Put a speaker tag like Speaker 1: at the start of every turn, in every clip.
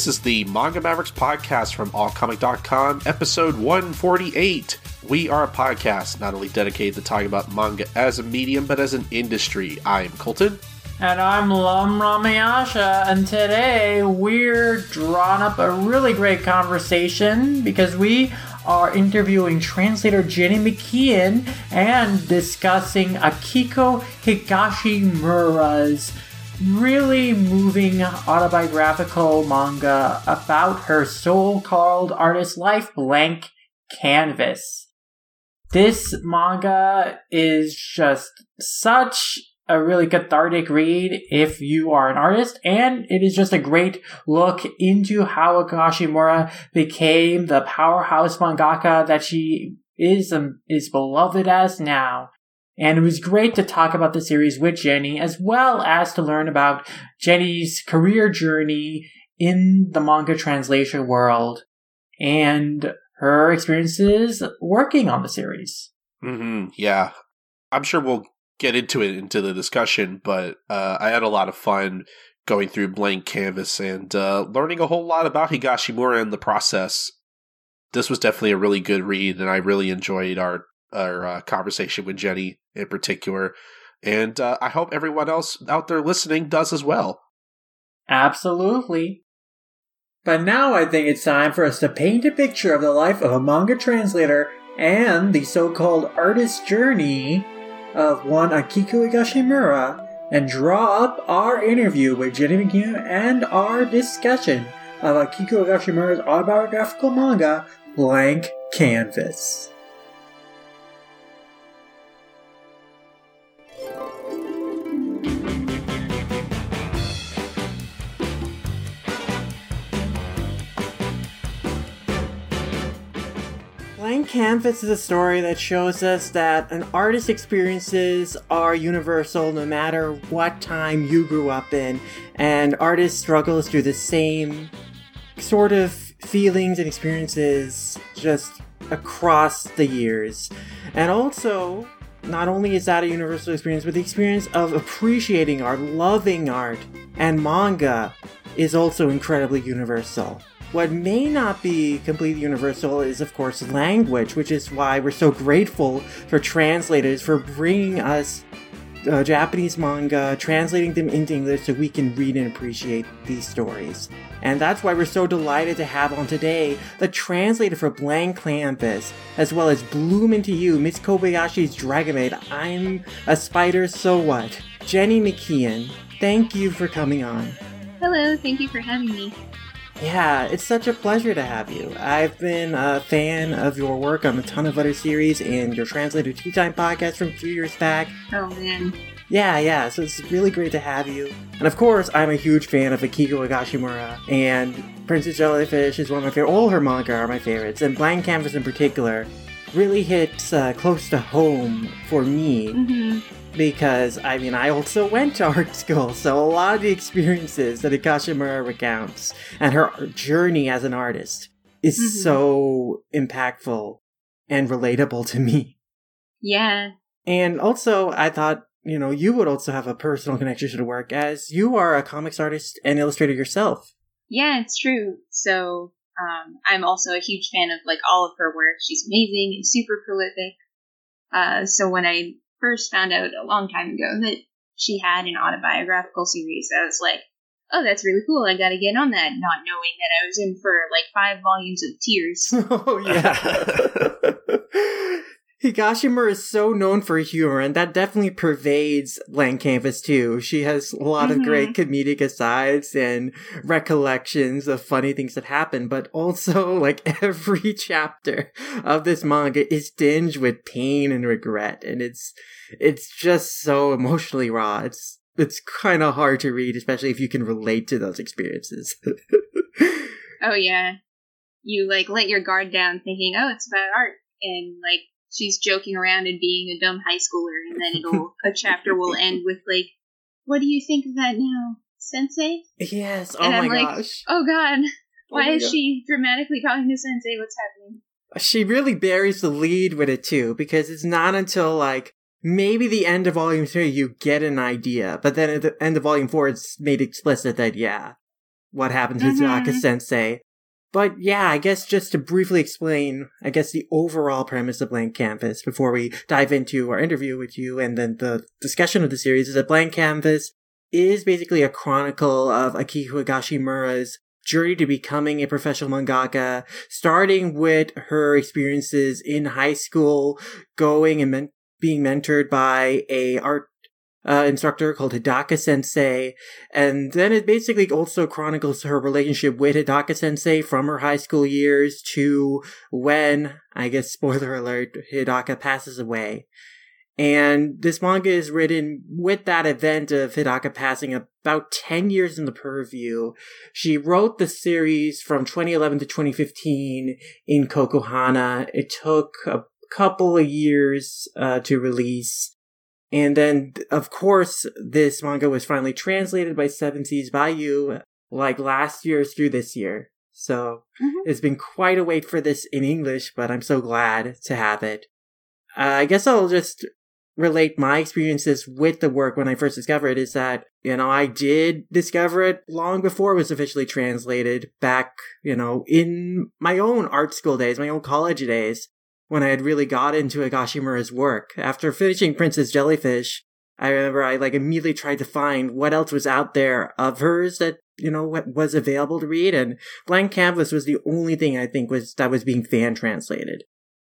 Speaker 1: This is the Manga Mavericks podcast from allcomic.com, episode 148. We are a podcast not only dedicated to talking about manga as a medium, but as an industry. I'm Colton.
Speaker 2: And I'm Lum Ramayasha, and today we're drawing up a really great conversation because we are interviewing translator Jenny McKeon and discussing Akiko Higashimura's really moving autobiographical manga about her so-called artist life, Blank Canvas. This manga is just such a really cathartic read if you are an artist, and it is just a great look into how Higashimura became the powerhouse mangaka that she is um, is beloved as now. And it was great to talk about the series with Jenny, as well as to learn about Jenny's career journey in the manga translation world and her experiences working on the series.
Speaker 1: Mm-hmm. Yeah. I'm sure we'll get into it into the discussion, but uh, I had a lot of fun going through Blank Canvas and uh, learning a whole lot about Higashimura in the process. This was definitely a really good read, and I really enjoyed our our uh, conversation with Jenny in particular. And uh, I hope everyone else out there listening does as well.
Speaker 2: Absolutely. But now I think it's time for us to paint a picture of the life of a manga translator and the so called artist journey of one Akiko Higashimura and draw up our interview with Jenny McKeon and our discussion of Akiko Higashimura's autobiographical manga, Blank Canvas. Blank Canvas is a story that shows us that an artist's experiences are universal no matter what time you grew up in, and artists struggles through the same sort of feelings and experiences just across the years. And also, not only is that a universal experience, but the experience of appreciating art, loving art, and manga is also incredibly universal. What may not be completely universal is, of course, language, which is why we're so grateful for translators for bringing us uh, Japanese manga, translating them into English so we can read and appreciate these stories. And that's why we're so delighted to have on today the translator for Blank Canvas, as well as Bloom Into You, Miss Kobayashi's Dragon Maid, I'm a Spider, So What? Jenny McKeon, thank you for coming on.
Speaker 3: Hello, thank you for having me.
Speaker 2: Yeah, it's such a pleasure to have you. I've been a fan of your work on a ton of other series and your translator Tea Time podcast from a few years back.
Speaker 3: Oh man.
Speaker 2: Yeah, yeah, so it's really great to have you. And of course, I'm a huge fan of Akiko Higashimura, and Princess Jellyfish is one of my favorite. All her manga are my favorites, and Blank Canvas in particular really hits uh, close to home for me.
Speaker 3: Mm-hmm
Speaker 2: because I mean I also went to art school, so a lot of the experiences that Higashimura recounts and her journey as an artist is mm-hmm. so impactful and relatable to me.
Speaker 3: Yeah.
Speaker 2: And also I thought, you know, you would also have a personal connection to the work as you are a comics artist and illustrator yourself.
Speaker 3: Yeah, it's true. So um, I'm also a huge fan of like all of her work. She's amazing and super prolific. Uh, so when I first found out a long time ago that she had an autobiographical series, I was like, oh, that's really cool. I got to get on that, not knowing that I was in for like five volumes of tears.
Speaker 2: oh, yeah. Higashimura is so known for humor, and that definitely pervades Blank Canvas too. She has a lot mm-hmm. of great comedic asides and recollections of funny things that happen, but also, like, every chapter of this manga is tinged with pain and regret, and it's, it's just so emotionally raw. It's, it's kind of hard to read, especially if you can relate to those experiences.
Speaker 3: oh, yeah. You, like, let your guard down thinking, oh, it's about art, and, like, she's joking around and being a dumb high schooler, and then it'll a chapter will end with like, "What do you think of that now, Sensei?"
Speaker 2: Yes. Oh
Speaker 3: and
Speaker 2: my
Speaker 3: I'm like,
Speaker 2: gosh.
Speaker 3: Oh God, why
Speaker 2: oh
Speaker 3: is
Speaker 2: God.
Speaker 3: she dramatically talking to Sensei? What's happening?
Speaker 2: She really buries the lead with it too, because it's not until like maybe the end of volume three you get an idea, but then at the end of volume four it's made explicit that yeah, what happened to mm mm Sensei. But yeah, I guess just to briefly explain, I guess the overall premise of Blank Canvas before we dive into our interview with you and then the discussion of the series is that Blank Canvas is basically a chronicle of Akiko Higashimura's journey to becoming a professional mangaka, starting with her experiences in high school, going and men- being mentored by a art uh, instructor called Hidaka Sensei, and then it basically also chronicles her relationship with Hidaka Sensei from her high school years to when, I guess, spoiler alert, Hidaka passes away. And this manga is written with that event of Hidaka passing about 10 years in the purview. She wrote the series from 2011 to 2015 in Cocohana. It took a couple of years uh, to release. And then, of course, this manga was finally translated by Seven Seas by you, like last year through this year. So mm-hmm. it's been quite a wait for this in English, but I'm so glad to have it. Uh, I guess I'll just relate my experiences with the work when I first discovered it is that, you know, I did discover it long before it was officially translated back, you know, in my own art school days, my own college days when I had really got into Higashimura's work. After finishing Princess Jellyfish, I remember I like immediately tried to find what else was out there of hers that you know was available to read, and Blank Canvas was the only thing I think was that was being fan translated.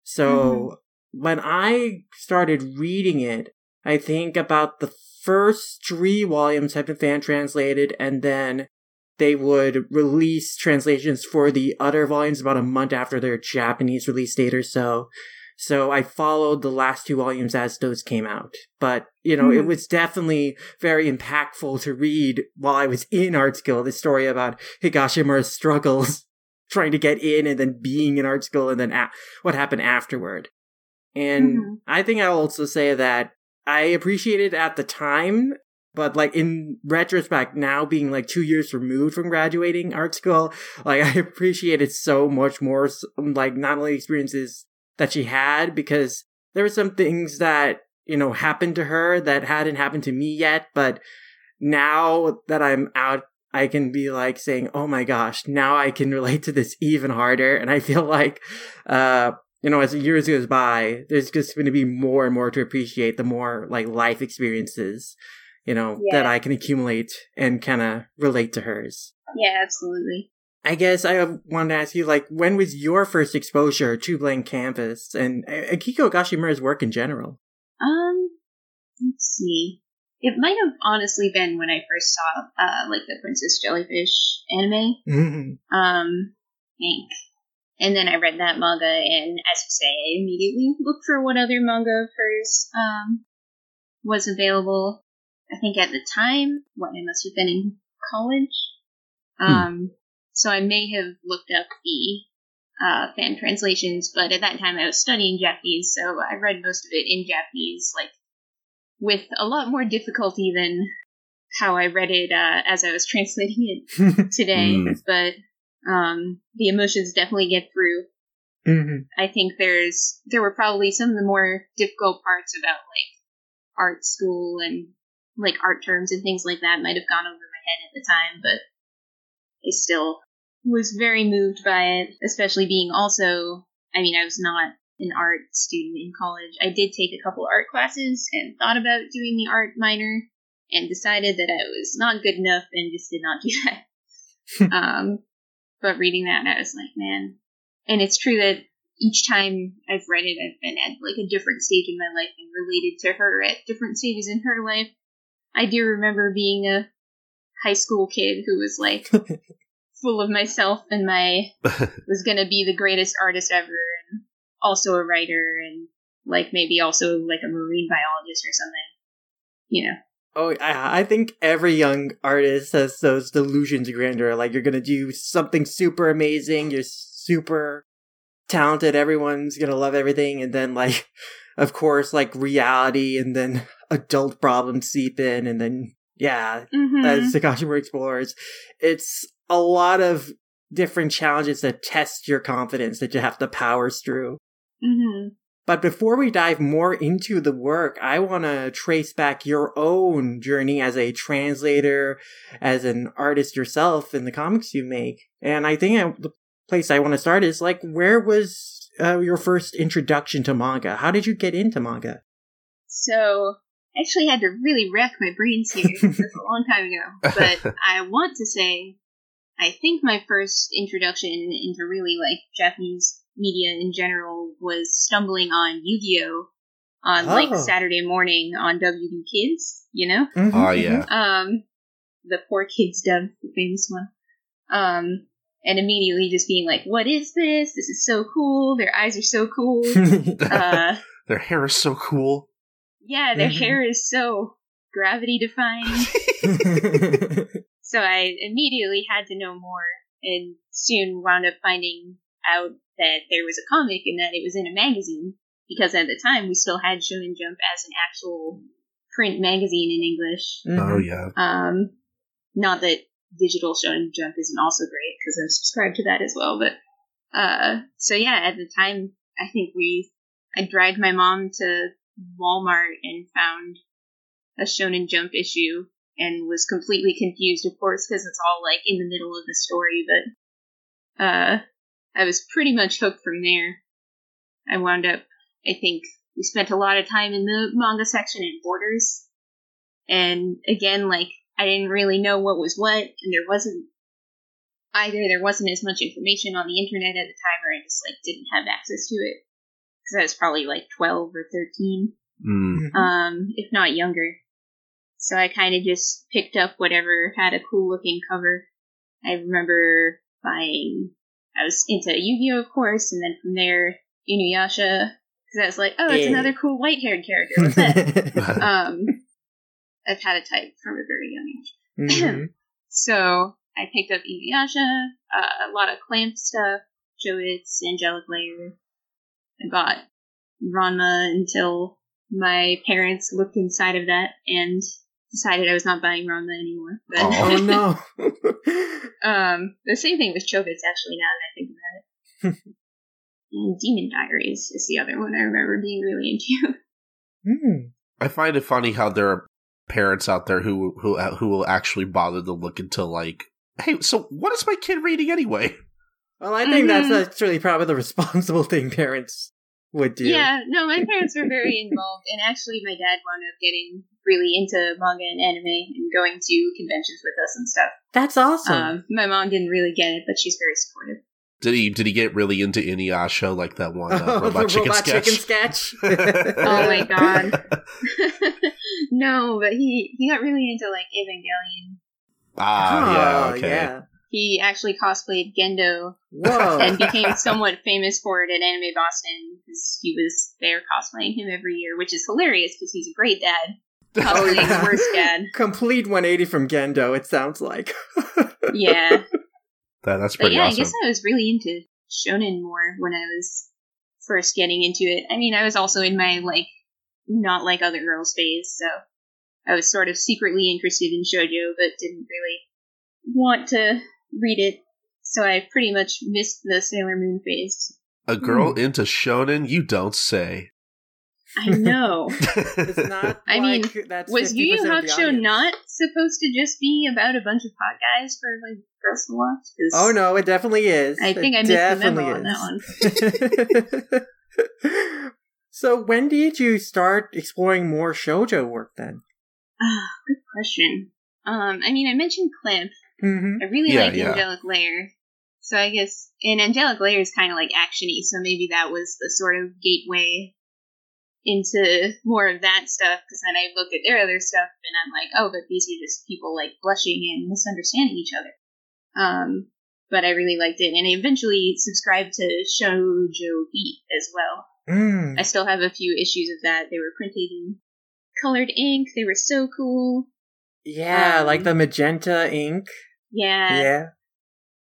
Speaker 2: So mm-hmm. when I started reading it, I think about the first three volumes had been fan translated, and then they would release translations for the other volumes about a month after their Japanese release date or so. So I followed the last two volumes as those came out. But, you know, mm-hmm. it was definitely very impactful to read while I was in art school, the story about Higashimura's struggles trying to get in and then being in art school and then a- what happened afterward. And mm-hmm. I think I'll also say that I appreciated at the time but like in retrospect, now being like two years removed from graduating art school, like I appreciate it so much more. Like not only experiences that she had, because there were some things that you know happened to her that hadn't happened to me yet, but now that I'm out I can be like saying, "Oh my gosh, now I can relate to this even harder." And I feel like, uh, you know, as years goes by, there's just going to be more and more to appreciate the more like life experiences you know, yeah. that I can accumulate and kind of relate to hers.
Speaker 3: Yeah, absolutely.
Speaker 2: I guess I wanted to ask you, like, when was your first exposure to Blank Canvas and Akiko Higashimura's work in general?
Speaker 3: Um, let's see. It might have honestly been when I first saw, uh, like the Princess Jellyfish anime. Mm-hmm. Um, Ink. And then I read that manga, and as you say, I immediately looked for what other manga of hers um, was available. I think at the time, what I must have been in college. Hmm. Um, so I may have looked up the uh, fan translations, but at that time I was studying Japanese, so I read most of it in Japanese, like with a lot more difficulty than how I read it uh, as I was translating it today. mm. But um, the emotions definitely get through. Mm-hmm. I think there's there were probably some of the more difficult parts about like art school and like art terms and things like that might have gone over my head at the time, but I still was very moved by it, especially being also, I mean, I was not an art student in college. I did take a couple art classes and thought about doing the art minor and decided that I was not good enough and just did not do that. um, but reading that, I was like, man. And it's true that each time I've read it, I've been at like a different stage in my life and related to her at different stages in her life. I do remember being a high school kid who was like full of myself and my was gonna be the greatest artist ever and also a writer and like maybe also like a marine biologist or something. You know.
Speaker 2: Oh, I, I think every young artist has those delusions of grandeur. Like you're gonna do something super amazing. You're super talented. Everyone's gonna love everything, and then like, of course, like reality, and then adult problems seep in, and then yeah, mm-hmm. as Higashimura explores, it's a lot of different challenges that test your confidence that you have to power through. Mm-hmm. But before we dive more into the work, I want to trace back your own journey as a translator, as an artist yourself in the comics you make. And I think I, the place I want to start is like, where was uh, your first introduction to manga? How did you get into manga?
Speaker 3: So, I actually had to really rack my brains here. this was a long time ago. But I want to say, I think my first introduction into really like Japanese media in general was stumbling on Yu-Gi-Oh! on like
Speaker 2: Oh.
Speaker 3: Saturday morning on WB Kids, you know?
Speaker 2: Mhm,
Speaker 1: Oh, yeah.
Speaker 3: Um, the 4Kids dub, the famous one. Um, and immediately just being like, "What is this? This is so cool! Their eyes are so cool." uh,
Speaker 1: Their hair is so cool.
Speaker 3: yeah, their
Speaker 2: Mhm.
Speaker 3: hair is so gravity defying. so I immediately had to know more, and soon wound up finding out that there was a comic and that it was in a magazine. Because at the time we still had Shonen Jump as an actual print magazine in English.
Speaker 1: Oh,
Speaker 2: Mhm.
Speaker 1: yeah.
Speaker 3: Um, not that digital Shonen Jump isn't also great because I'm subscribed to that as well. But uh, so yeah, at the time, I think we I dragged my mom to Walmart and found a Shonen Jump issue and was completely confused, of course, because it's all like in the middle of the story. But uh, I was pretty much hooked from there. I wound up, I think, we spent a lot of time in the manga section at Borders, and again, like I didn't really know what was what, and there wasn't either. There wasn't as much information on the internet at the time, or I just like didn't have access to it because I was probably like twelve or thirteen
Speaker 1: Mm.
Speaker 3: um, if not younger. So I kind of just picked up whatever had a cool looking cover. I remember buying, I was into Yu Gi Oh! of course, and then from there, Inuyasha, because I was like, oh, it's
Speaker 2: Yeah.
Speaker 3: another cool white haired character. What's that? um, I've had a type from a very young age.
Speaker 2: Mhm.
Speaker 3: So I picked up Inuyasha, uh, a lot of Clamp stuff, Chobits, Angelic Layer. I bought Ranma until my parents looked inside of that and decided I was not buying Ranma anymore. But
Speaker 2: oh no.
Speaker 3: um, the same thing with Chobits, actually, now that I think about it. and Demon Diaries is the other one I remember being really into.
Speaker 2: Hmm.
Speaker 1: I find it funny how there are parents out there who who who will actually bother to look into like, hey, so what is my kid reading anyway?
Speaker 2: Well, I think that's
Speaker 3: Mhm.
Speaker 2: actually probably the responsible thing parents would do.
Speaker 3: Yeah, no, my parents were very involved, and actually, my dad wound up getting really into manga and anime and going to conventions with us and stuff.
Speaker 2: That's awesome.
Speaker 3: Um, my mom didn't really get it, but she's very supportive.
Speaker 1: Did he did he get really into Inuyasha like that one uh,
Speaker 2: Oh,
Speaker 1: robot,
Speaker 2: the
Speaker 1: chicken,
Speaker 2: robot
Speaker 1: sketch?
Speaker 2: chicken sketch.
Speaker 3: Oh my god. no, but he he got really into like Evangelion.
Speaker 1: ah, yeah,
Speaker 2: Oh,
Speaker 1: okay.
Speaker 2: yeah.
Speaker 3: He actually cosplayed Gendo
Speaker 2: Whoa.
Speaker 3: and became somewhat famous for it at Anime Boston because he was there cosplaying him every year, which is hilarious because he's a great dad. Cosplaying
Speaker 2: yeah.
Speaker 3: the worst dad.
Speaker 2: Complete 180 from Gendo, it sounds like.
Speaker 3: Yeah.
Speaker 1: That, that's
Speaker 3: But
Speaker 1: pretty
Speaker 3: yeah, I guess I was really into shonen more when I was first getting into it. I mean, I was also in my like not like other girls phase, so I was sort of secretly interested in shojo, but didn't really want to read it. So I pretty much missed the Sailor Moon phase.
Speaker 1: A girl hmm. into shonen, you don't say.
Speaker 3: I know.
Speaker 2: It's not.
Speaker 3: I mean,
Speaker 2: that's
Speaker 3: Was Yu Yu
Speaker 2: 50% of the
Speaker 3: Hakusho not supposed to just be about a bunch of hot guys for like girls to watch? 'Cause
Speaker 2: Oh no, it definitely is.
Speaker 3: I
Speaker 2: It
Speaker 3: think I missed the memo
Speaker 2: definitely
Speaker 3: on that one.
Speaker 2: so when did you start exploring more shojo work then?
Speaker 3: Ah, good question. Um, I mean, I mentioned Clamp.
Speaker 2: Mm-hmm.
Speaker 3: I really
Speaker 1: Yeah,
Speaker 3: like
Speaker 1: yeah.
Speaker 3: Angelic Layer. So I guess and Angelic Layer is kind of like actiony, so maybe that was the sort of gateway into more of that stuff. Because then I looked at their other stuff and I'm like, oh, but these are just people like blushing and misunderstanding each other. Um, but I really liked it, and I eventually subscribed to Shojo Beat as well.
Speaker 2: Mm.
Speaker 3: I still have a few issues of that. They were printed in colored ink. They were so cool.
Speaker 2: Yeah,
Speaker 3: Um,
Speaker 2: like the magenta ink.
Speaker 3: Yeah.
Speaker 2: yeah.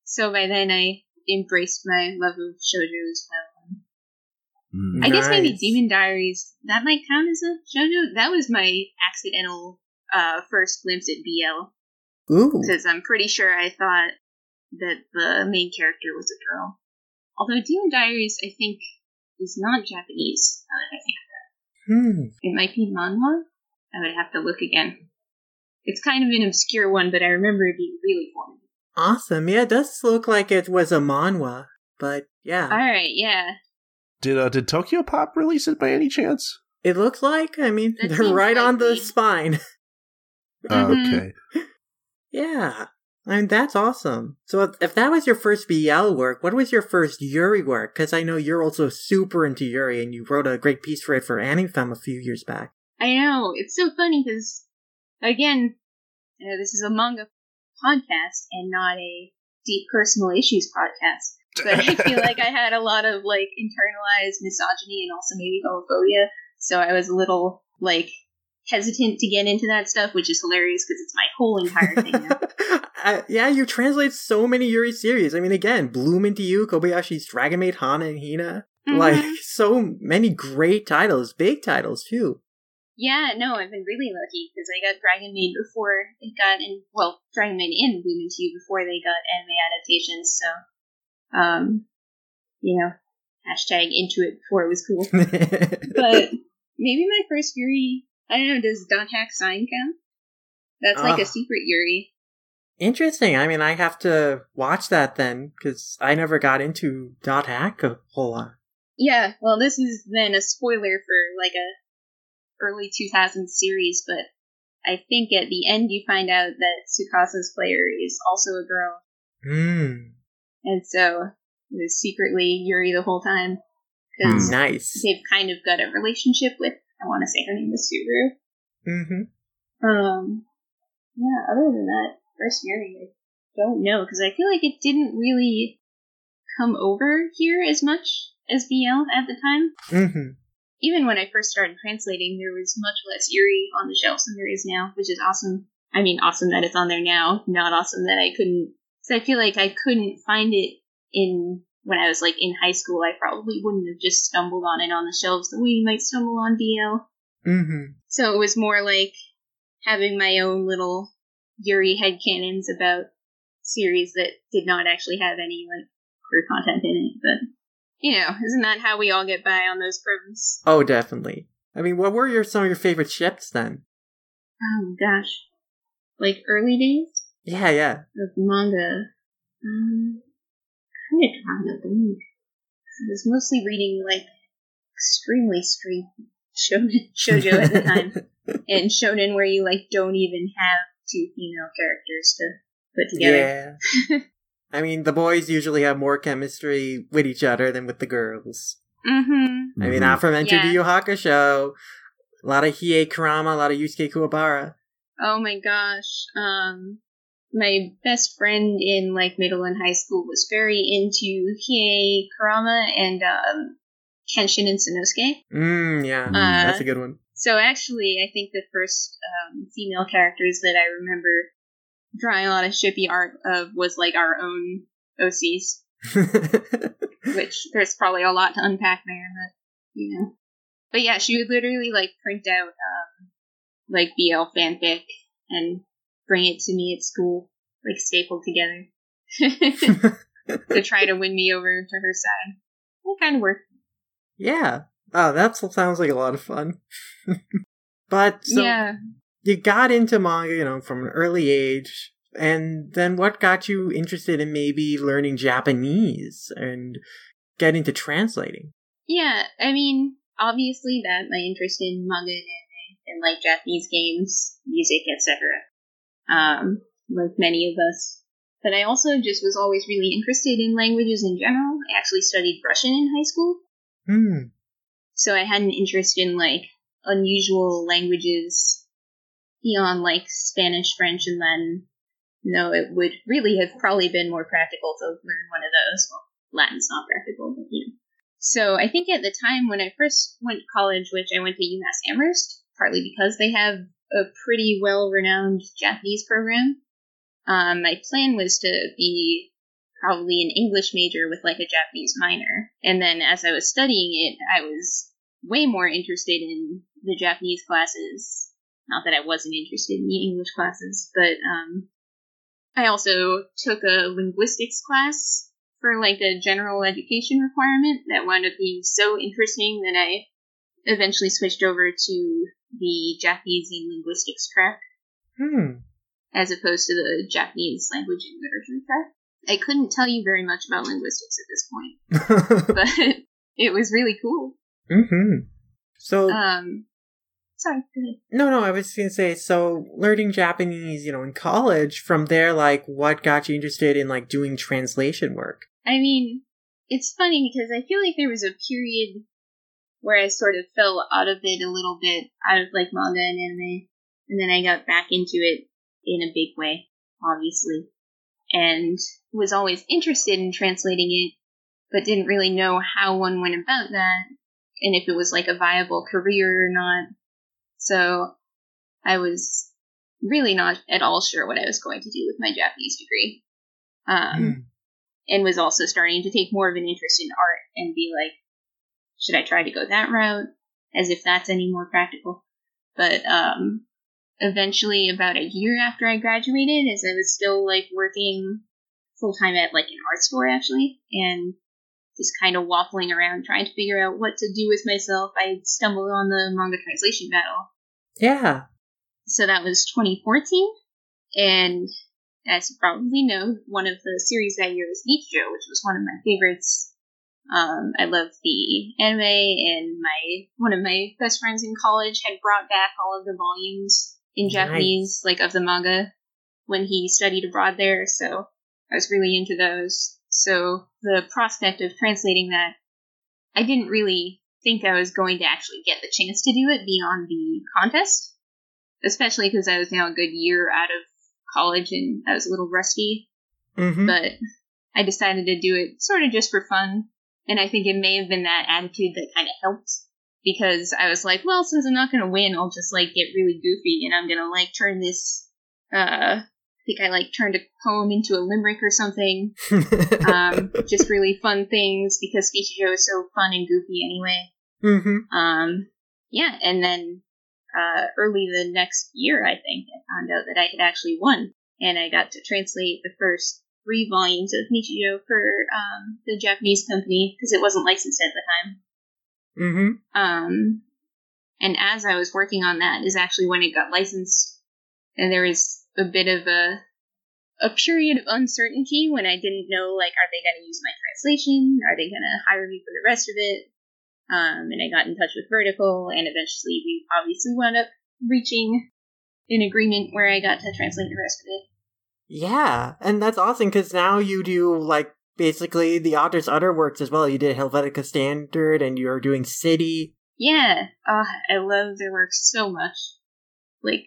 Speaker 3: So by then I embraced my love of shoujo as well.
Speaker 1: Mm.
Speaker 3: I guess maybe Demon Diaries that might count as a shoujo. That was my accidental uh, first glimpse at BL
Speaker 2: Ooh.
Speaker 3: because I'm pretty sure I thought that the main character was a girl. Although Demon Diaries, I think is not Japanese. now that I think.
Speaker 2: Hmm.
Speaker 3: It might be manhwa. I would have to look again. It's kind of an obscure one, but I remember it being really formative.
Speaker 2: Awesome. Yeah, it does look like it was a manhwa, but yeah.
Speaker 3: All right, yeah.
Speaker 1: Did uh, did Tokyopop release it by any chance?
Speaker 2: It looks like, I mean,
Speaker 3: That
Speaker 2: they're
Speaker 3: seems
Speaker 2: right on the
Speaker 3: likely.
Speaker 2: spine.
Speaker 3: Mhm.
Speaker 1: okay.
Speaker 2: yeah. I mean, that's awesome. So if, if that was your first BL work, what was your first Yuri work? Because I know you're also super into Yuri and you wrote a great piece for it for AniFem a few years back.
Speaker 3: I know. It's so funny because, again, uh, this is a manga podcast and not a deep personal issues podcast. But I feel like I had a lot of like internalized misogyny and also maybe homophobia, so I was a little like hesitant to get into that stuff, which is hilarious because it's my whole entire thing
Speaker 2: uh, yeah, you translate so many Yuri series. I mean, again, Bloom into You, Kobayashi's Dragon Maid, Hana and Hina. Like,
Speaker 3: Mhm.
Speaker 2: so many great titles, big titles, too.
Speaker 3: Yeah, no, I've been really lucky because I got Dragon Maid before it got in. Well, Dragon Maid and Bloom into You before they got anime adaptations. So, um, you know, hashtag into it before it was cool. But maybe my first Yuri. I don't know. Does Dot Hack Sign count? That's like
Speaker 2: Ah.
Speaker 3: a secret Yuri.
Speaker 2: Interesting. I mean, I have to watch that then, because I never got into Dot Hack a whole lot.
Speaker 3: Yeah. Well, this is then a spoiler for like a early 2000s series, but I think at the end you find out that Tsukasa's player is also a girl.
Speaker 2: Hmm.
Speaker 3: And so it was secretly Yuri the whole time. Because
Speaker 2: Nice.
Speaker 3: they've kind of got a relationship with, I want to say her name is Suru.
Speaker 2: Mm-hmm.
Speaker 3: Um, yeah, other than that, first Yuri, I don't know, because I feel like it didn't really come over here as much as BL at the time.
Speaker 2: Mm-hmm.
Speaker 3: Even when I first started translating, there was much less Yuri on the shelves than there is now, which is awesome. I mean, awesome that it's on there now, not awesome that I couldn't. So I feel like I couldn't find it in when I was like in high school. I probably wouldn't have just stumbled on it on the shelves the way you might stumble on BL.
Speaker 2: Mm-hmm.
Speaker 3: So it was more like having my own little Yuri headcanons about series that did not actually have any like queer content in it. But you know, isn't that how we all get by on those prims?
Speaker 2: Oh, definitely. I mean, what were your some of your favorite ships then?
Speaker 3: Oh gosh, like early days
Speaker 2: Yeah, yeah.
Speaker 3: of manga. Um, kind of trying to think. I was mostly reading like extremely straight shonen shoujo at the time. and shonen where you like don't even have two female characters to put together.
Speaker 2: Yeah. I mean, the boys usually have more chemistry with each other than with the girls.
Speaker 3: Mm-hmm.
Speaker 2: I mean,
Speaker 1: Mhm.
Speaker 2: aforementioned
Speaker 3: Yeah.
Speaker 2: Yu Yu Hakusho, a lot of Hiei Kurama, a lot of Yusuke Kuwabara.
Speaker 3: Oh my gosh. Um, my best friend in like middle and high school was very into Hiei Kurama and um, Kenshin and Sanosuke.
Speaker 2: Mm, yeah,
Speaker 1: Uh,
Speaker 2: that's a good one.
Speaker 3: So actually, I think the first um, female characters that I remember drawing a lot of shippy art of was like our own OCs, which there's probably a lot to unpack there, but you know. But yeah, she would literally like print out um, like BL fanfic and bring it to me at school, like stapled together, to try to win me over to her side. It kind of worked.
Speaker 2: yeah. Oh, that sounds like a lot of fun. but so
Speaker 3: yeah.
Speaker 2: you got into manga, you know, from an early age, and then what got you interested in maybe learning Japanese and getting into translating?
Speaker 3: Yeah, I mean, obviously that my interest in manga and anime and like Japanese games, music, etc. Um, like many of us. But I also just was always really interested in languages in general. I actually studied Russian in high school,
Speaker 2: Hmm.
Speaker 3: so I had an interest in like unusual languages beyond like Spanish, French, and Latin. No, it would really have probably been more practical to learn one of those. Well, Latin's not practical, but you know. So I think at the time when I first went to college, which I went to UMass Amherst, partly because they have a pretty well-renowned Japanese program, um, my plan was to be probably an English major with like a Japanese minor. And then as I was studying it, I was way more interested in the Japanese classes. Not that I wasn't interested in the English classes, but um, I also took a linguistics class for like a general education requirement that wound up being so interesting that I eventually switched over to the Japanese and linguistics track
Speaker 2: Hmm.
Speaker 3: as opposed to the Japanese language and literature track. I couldn't tell you very much about linguistics at this point, but it was really cool.
Speaker 2: mm-hmm. So
Speaker 3: Um, sorry,
Speaker 2: no, no, I was gonna say. So learning Japanese, you know, in college. From there, like, what got you interested in like doing translation work?
Speaker 3: I mean, it's funny because I feel like there was a period where I sort of fell out of it a little bit, out of like manga and anime, and then I got back into it in a big way, obviously, and was always interested in translating it, but didn't really know how one went about that, and if it was like a viable career or not. So I was really not at all sure what I was going to do with my Japanese degree. Um, and was also starting to take more of an interest in art and be like, should I try to go that route? As if that's any more practical. But um, eventually, about a year after I graduated, as I was still like working full time at like an art store actually, and just kind of waffling around trying to figure out what to do with myself, I stumbled on the manga translation battle
Speaker 2: Yeah.
Speaker 3: so that was 2014 and as you probably know one of the series that year was Nichijou, which was one of my favorites um, i love the anime and my one of my best friends in college had brought back all of the volumes in
Speaker 2: Nice.
Speaker 3: japanese like of the manga when he studied abroad there so i was really into those so the prospect of translating that i didn't really think i was going to actually get the chance to do it beyond the contest especially because I was now a good year out of college and I was a little rusty.
Speaker 2: Mm-hmm.
Speaker 3: But I decided to do it sort of just for fun, and I think it may have been that attitude that kind of helped because I was like, well, since I'm not going to win, I'll just like get really goofy and I'm going to like turn this. Uh, I think I like turned a poem into a limerick or something. Um, just really fun things because Nichijou is so fun and goofy anyway.
Speaker 2: mm-hmm.
Speaker 3: Um, yeah, and then uh, early the next year, I think, I found out that I had actually won, and I got to translate the first three volumes of Nichijou for um, the Japanese company because it wasn't licensed at the time.
Speaker 2: Mm-hmm.
Speaker 3: Um, and as I was working on that, is actually when it got licensed, and there was a bit of a a period of uncertainty when I didn't know, like, are they going to use my translation? Are they going to hire me for the rest of it? Um, and I got in touch with Vertical, and eventually we obviously wound up reaching an agreement where I got to translate the rest of it.
Speaker 2: Yeah, and that's awesome because now you do like basically the author's other works as well. You did Helvetica Standard, and you're doing City.
Speaker 3: Yeah, uh, I love their work so much. Like,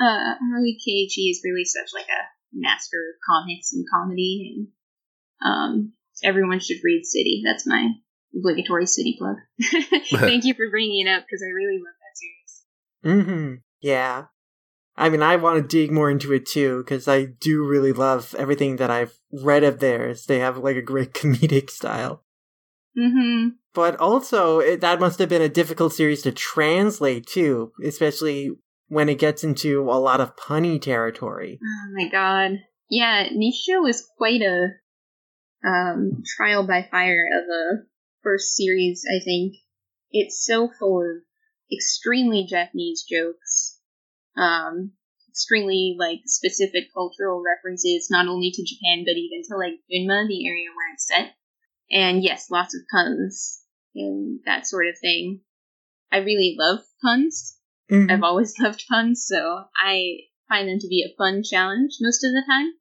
Speaker 3: uh, Arawi Keiichi is really such like a master of comics and comedy, and um, everyone should read City. That's my obligatory City plug. Thank you for bringing it up because I really love that series.
Speaker 2: Mm-hmm. Yeah. I mean, I want to dig more into it too because I do really love everything that I've read of theirs. They have like a great comedic style.
Speaker 3: Mm-hmm.
Speaker 2: But also, it, that must have been a difficult series to translate too, especially when it gets into a lot of punny territory.
Speaker 3: Oh my god. Yeah, Nisha was quite a um, trial by fire of a first series, I think. It's so full of extremely Japanese jokes, um, extremely like specific cultural references, not only to Japan but even to like Gunma, the area where it's set. And yes, lots of puns and that sort of thing. I really love puns.
Speaker 2: Mhm.
Speaker 3: I've always loved puns, so I find them to be a fun challenge most of the time.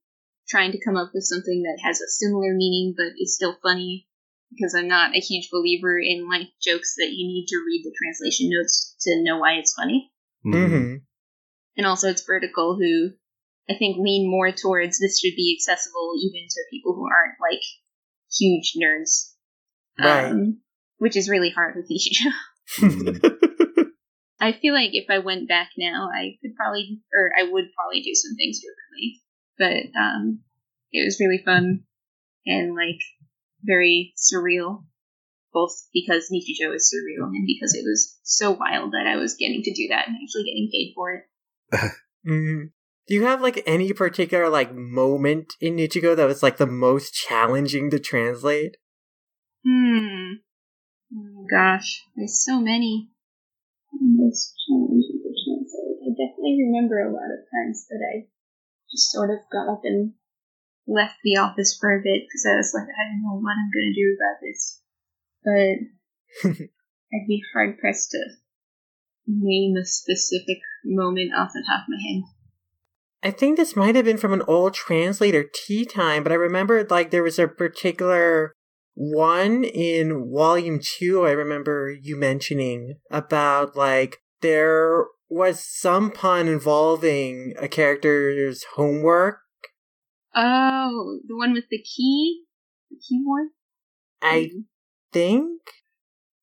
Speaker 3: Trying to come up with something that has a similar meaning but is still funny, because I'm not a huge believer in like jokes that you need to read the translation notes to know why it's funny.
Speaker 2: Mm-hmm.
Speaker 3: And also, it's Vertical, who I think lean more towards this should be accessible even to people who aren't like huge nerds,
Speaker 2: Right.
Speaker 3: um, which is really hard with.
Speaker 1: Mhm.
Speaker 3: I feel like if I went back now, I could probably, or I would probably do some things differently. But um, it was really fun and like very surreal, both because Nichijou is surreal and because it was so wild that I was getting to do that and actually getting paid for it.
Speaker 2: Hmm Do you have like any particular like moment in Nichijou that was like the most challenging to translate?
Speaker 3: Hmm. Oh gosh, there's so many. Most challenging to translate. I definitely remember a lot of times that I just sort of got up and left the office for a bit because I was like, I don't know what I'm going to do about this. But I'd be hard pressed to name a specific moment off the top of my head.
Speaker 2: I think this might have been from an old translator tea time, but I remember like there was a particular one in volume two I remember you mentioning about like there was some pun involving a character's homework.
Speaker 3: Oh, the one with the key? The keyboard?
Speaker 2: I mm-hmm. think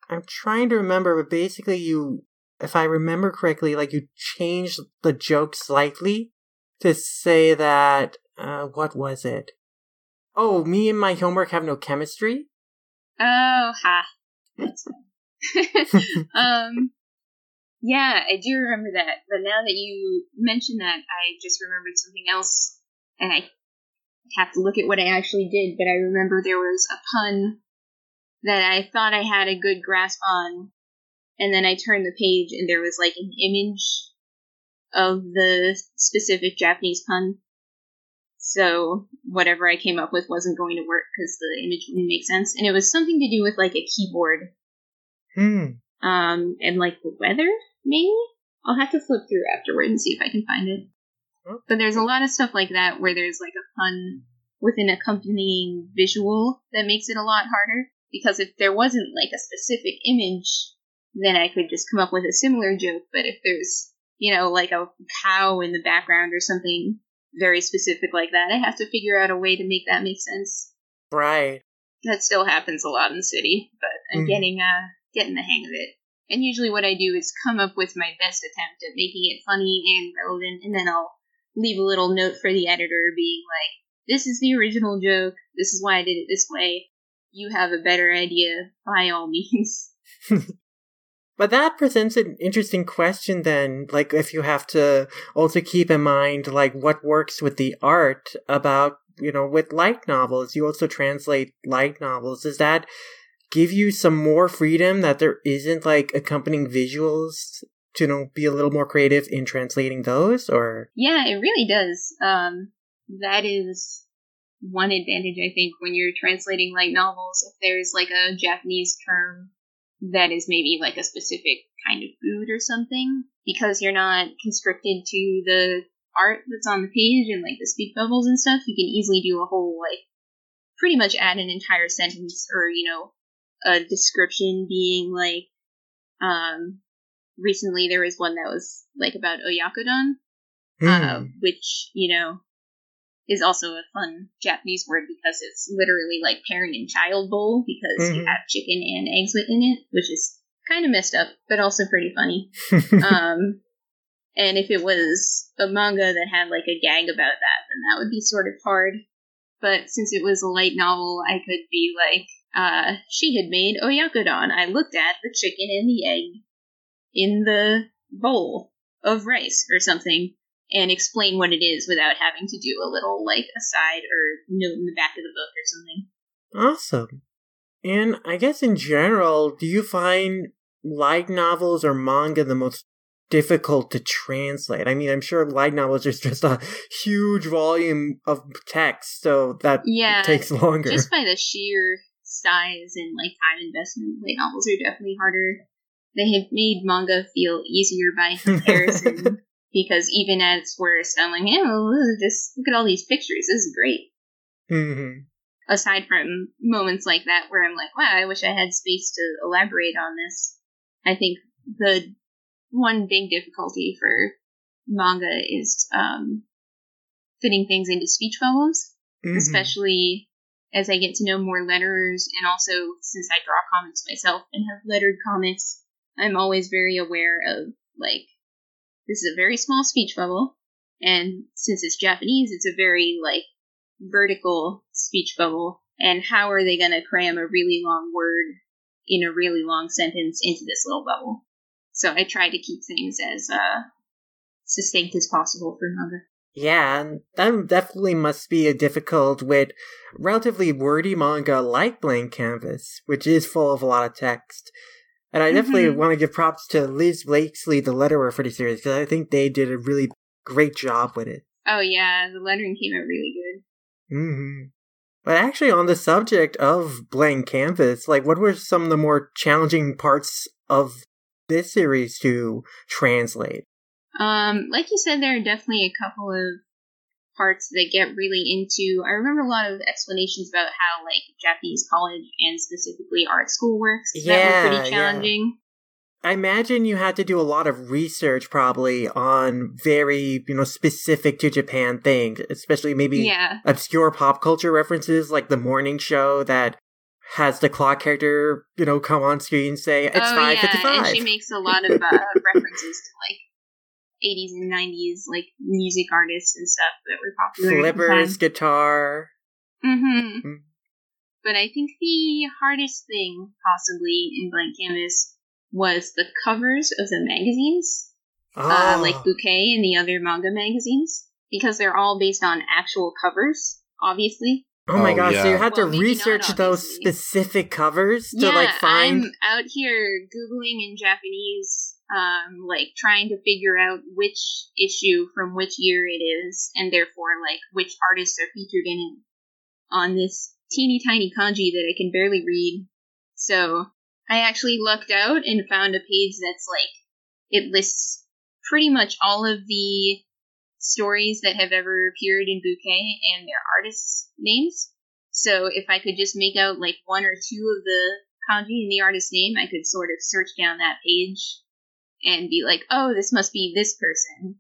Speaker 2: I'm trying to remember, but basically you if I remember correctly, like you changed the joke slightly to say that uh, what was it? Oh, me and my homework have no chemistry.
Speaker 3: Oh, ha. That's um, yeah, I do remember that. But now that you mention that, I just remembered something else, and I have to look at what I actually did. But I remember there was a pun that I thought I had a good grasp on, and then I turned the page, and there was like an image of the specific Japanese pun. So whatever I came up with wasn't going to work because the image wouldn't make sense, and it was something to do with like a keyboard,
Speaker 2: Hmm.
Speaker 3: um, and like the weather, maybe. I'll have to flip through afterward and see if I can find it.
Speaker 2: Oh.
Speaker 3: But there's a lot of stuff like that where there's like a pun with an accompanying visual that makes it a lot harder. Because if there wasn't like a specific image, then I could just come up with a similar joke. But if there's, you know, like a cow in the background or something very specific like that, I have to figure out a way to make that make sense.
Speaker 2: Right.
Speaker 3: That still happens a lot in the city, but I'm
Speaker 2: Mhm.
Speaker 3: getting uh getting the hang of it. And usually what I do is come up with my best attempt at making it funny and relevant, and then I'll leave a little note for the editor being like, This is the original joke, this is why I did it this way. You have a better idea by all means.
Speaker 2: But that presents an interesting question then, like if you have to also keep in mind like what works with the art about, you know, with light novels. You also translate light novels. Does that give you some more freedom that there isn't like accompanying visuals to you know be a little more creative in translating those or
Speaker 3: Yeah, it really does. Um, that is one advantage, I think, when you're translating light novels. If there's like a Japanese term that is maybe like a specific kind of food or something, because you're not constricted to the art that's on the page and like the speech bubbles and stuff, you can easily do a whole like pretty much add an entire sentence or you know a description being like um recently there was one that was like about oyakodon uh,
Speaker 2: Hmm.
Speaker 3: which you know is also a fun Japanese word because it's literally like parent and child bowl because you
Speaker 2: Mhm.
Speaker 3: have chicken and eggs within it, which is kind of messed up, but also pretty funny. um, and if it was a manga that had like a gag about that, then that would be sort of hard. But since it was a light novel, I could be like, uh, she had made oyakodon. I looked at the chicken and the egg in the bowl of rice or something and explain what it is without having to do a little like aside or note in the back of the book or something.
Speaker 2: Awesome. And I guess in general, do you find light novels or manga the most difficult to translate? I mean, I'm sure light novels is just a huge volume of text, so that
Speaker 3: Yeah,
Speaker 2: takes longer.
Speaker 3: just by the sheer size and like time investment, light novels are definitely harder. They have made manga feel easier by comparison because even at its worst, I'm like, yeah, well, this is just look at all these pictures. This is great.
Speaker 2: Mhm.
Speaker 3: Aside from moments like that where I'm like, wow, I wish I had space to elaborate on this. I think the one big difficulty for manga is um, fitting things into speech bubbles
Speaker 2: Mhm.
Speaker 3: especially as I get to know more letterers, and also since I draw comics myself and have lettered comics, I'm always very aware of like this is a very small speech bubble, and since it's Japanese, it's a very like vertical speech bubble. And how are they going to cram a really long word in a really long sentence into this little bubble? So I try to keep things as uh, succinct as possible for manga.
Speaker 2: Yeah, that definitely must be a difficult with relatively wordy manga like Blank Canvas, which is full of a lot of text. And I definitely
Speaker 3: Mhm.
Speaker 2: want to give props to Liz Blakesley, the letterer for the series, because I think they did a really great job with it.
Speaker 3: Oh yeah, the lettering came out really good.
Speaker 2: hmm But actually, on the subject of Blank Canvas, like, what were some of the more challenging parts of this series to translate?
Speaker 3: Um, like you said, there are definitely a couple of parts that get really into. I remember a lot of explanations about how like Japanese college and specifically art school works. that
Speaker 2: Yeah,
Speaker 3: were pretty
Speaker 2: yeah.
Speaker 3: challenging.
Speaker 2: I imagine you had to do a lot of research probably on very, you know, specific to Japan things, especially maybe
Speaker 3: Yeah.
Speaker 2: obscure pop culture references like the morning show that has the clock character, you know, come on screen and say it's
Speaker 3: oh
Speaker 2: five
Speaker 3: yeah, and she makes a lot of uh, references to like 80s and 90s like music artists and stuff that were popular.
Speaker 2: Flipper's Guitar.
Speaker 3: Mm-hmm.
Speaker 2: Mm.
Speaker 3: But I think the hardest thing possibly in Blank Canvas was the covers of the magazines. uh,
Speaker 2: Oh.
Speaker 3: like Bouquet and the other manga magazines, because they're all based on actual covers, obviously.
Speaker 2: Oh my
Speaker 1: Oh,
Speaker 2: gosh, so you had
Speaker 3: Well,
Speaker 2: to
Speaker 3: maybe not,
Speaker 2: research those specific covers to
Speaker 3: yeah,
Speaker 2: like find
Speaker 3: I'm out here googling in Japanese, um, like trying to figure out which issue from which year it is, and therefore like which artists are featured in it on this teeny tiny kanji that I can barely read. So I actually lucked out and found a page that's like it lists pretty much all of the stories that have ever appeared in Bouquet and their artists' names. So if I could just make out like one or two of the kanji in the artist's name, I could sort of search down that page and be like, oh, this must be this person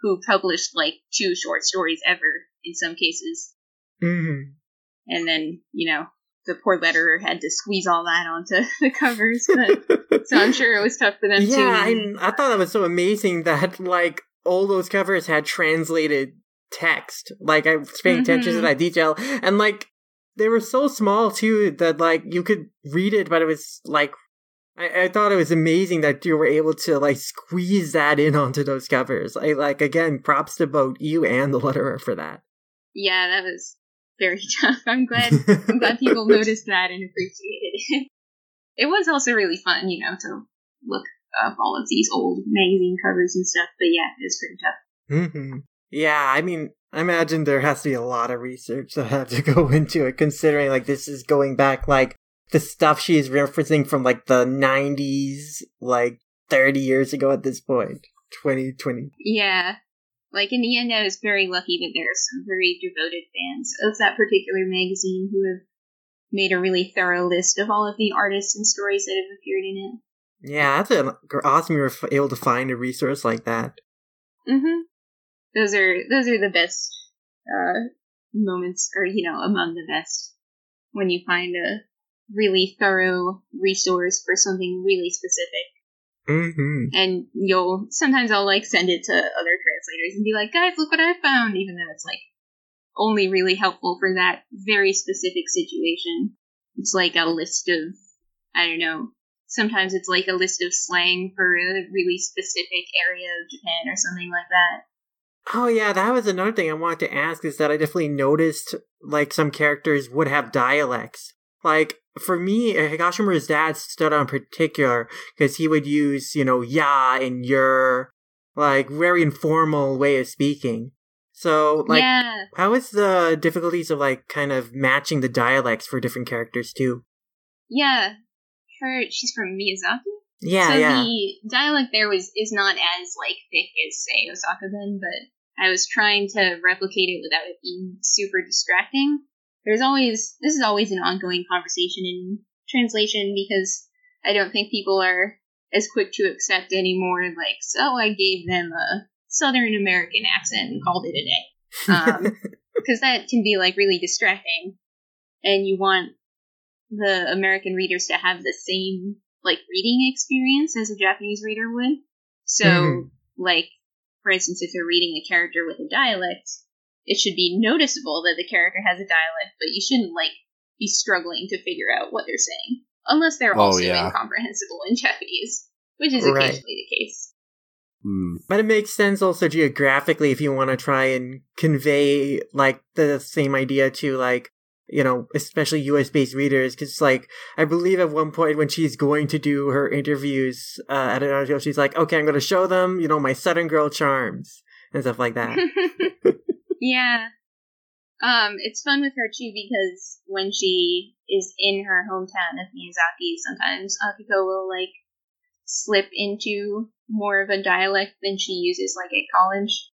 Speaker 3: who published like two short stories ever in some cases.
Speaker 2: Mhm.
Speaker 3: And then, you know, the poor letterer had to squeeze all that onto the covers. But, so I'm sure it was tough for them
Speaker 2: yeah,
Speaker 3: too.
Speaker 2: I, I thought that was so amazing that like all those covers had translated text. Like I was paying attention to
Speaker 3: Mhm.
Speaker 2: that detail, and like they were so small too that like you could read it, but it was like I, I thought it was amazing that you were able to like squeeze that in onto those covers. I like again, props to both you and the letterer for that.
Speaker 3: Yeah, that was very tough. I'm glad I'm glad people noticed that and appreciated it. It was also really fun, you know, to look up all of these old magazine covers and stuff. But yeah, it was pretty tough.
Speaker 2: hmm Yeah, I mean, I imagine there has to be a lot of research that had to go into it, considering like this is going back like the stuff she is referencing from like the '90s, like 30 years ago at this point, 2020.
Speaker 3: Yeah. Like in the end, I was very lucky that there are some very devoted fans of that particular magazine who have made a really thorough list of all of the artists and stories that have appeared in it.
Speaker 2: Yeah, that's an, awesome you were able to find a resource like that.
Speaker 3: Mm-hmm. Those are those are the best uh, moments, or you know, among the best when you find a really thorough resource for something really specific.
Speaker 2: Mm-hmm.
Speaker 3: And you'll sometimes I'll like send it to other translators and be like, guys, look what I found, even though it's like only really helpful for that very specific situation. It's like a list of I don't know. Sometimes it's like a list of slang for a really specific area of Japan or something like that.
Speaker 2: Oh yeah, that was another thing I wanted to ask is that I definitely noticed like some characters would have dialects. Like for me, Higashimura's dad stood out in particular because he would use, you know, ya and your, like very informal way of speaking. So like,
Speaker 3: yeah.
Speaker 2: how is the difficulties of like kind of matching the dialects for different characters too?
Speaker 3: Yeah. Her she's from Miyazaki.
Speaker 2: Yeah,
Speaker 3: so
Speaker 2: yeah.
Speaker 3: the dialect there was is not as like thick as say Osaka Ben, but I was trying to replicate it without it being super distracting. There's always this is always an ongoing conversation in translation because I don't think people are as quick to accept anymore. Like, so I gave them a Southern American accent and called it a day um, because that can be like really distracting, and you want the American readers to have the same like reading experience as a Japanese reader would. So,
Speaker 2: Mhm.
Speaker 3: like for instance, if you're reading a character with a dialect, it should be noticeable that the character has a dialect, but you shouldn't like be struggling to figure out what they're saying unless they're
Speaker 1: Oh,
Speaker 3: also
Speaker 1: yeah.
Speaker 3: incomprehensible in Japanese, which is
Speaker 2: Right.
Speaker 3: occasionally the case.
Speaker 1: Hmm.
Speaker 2: But it makes sense also geographically if you want to try and convey like the same idea to like you know especially US based readers because like I believe at one point when she's going to do her interviews uh, at an article she's like okay I'm going to show them you know my Southern girl charms and stuff like that.
Speaker 3: yeah. Um, it's fun with her too because when she is in her hometown of Miyazaki, sometimes Akiko will like slip into more of a dialect than she uses like at college.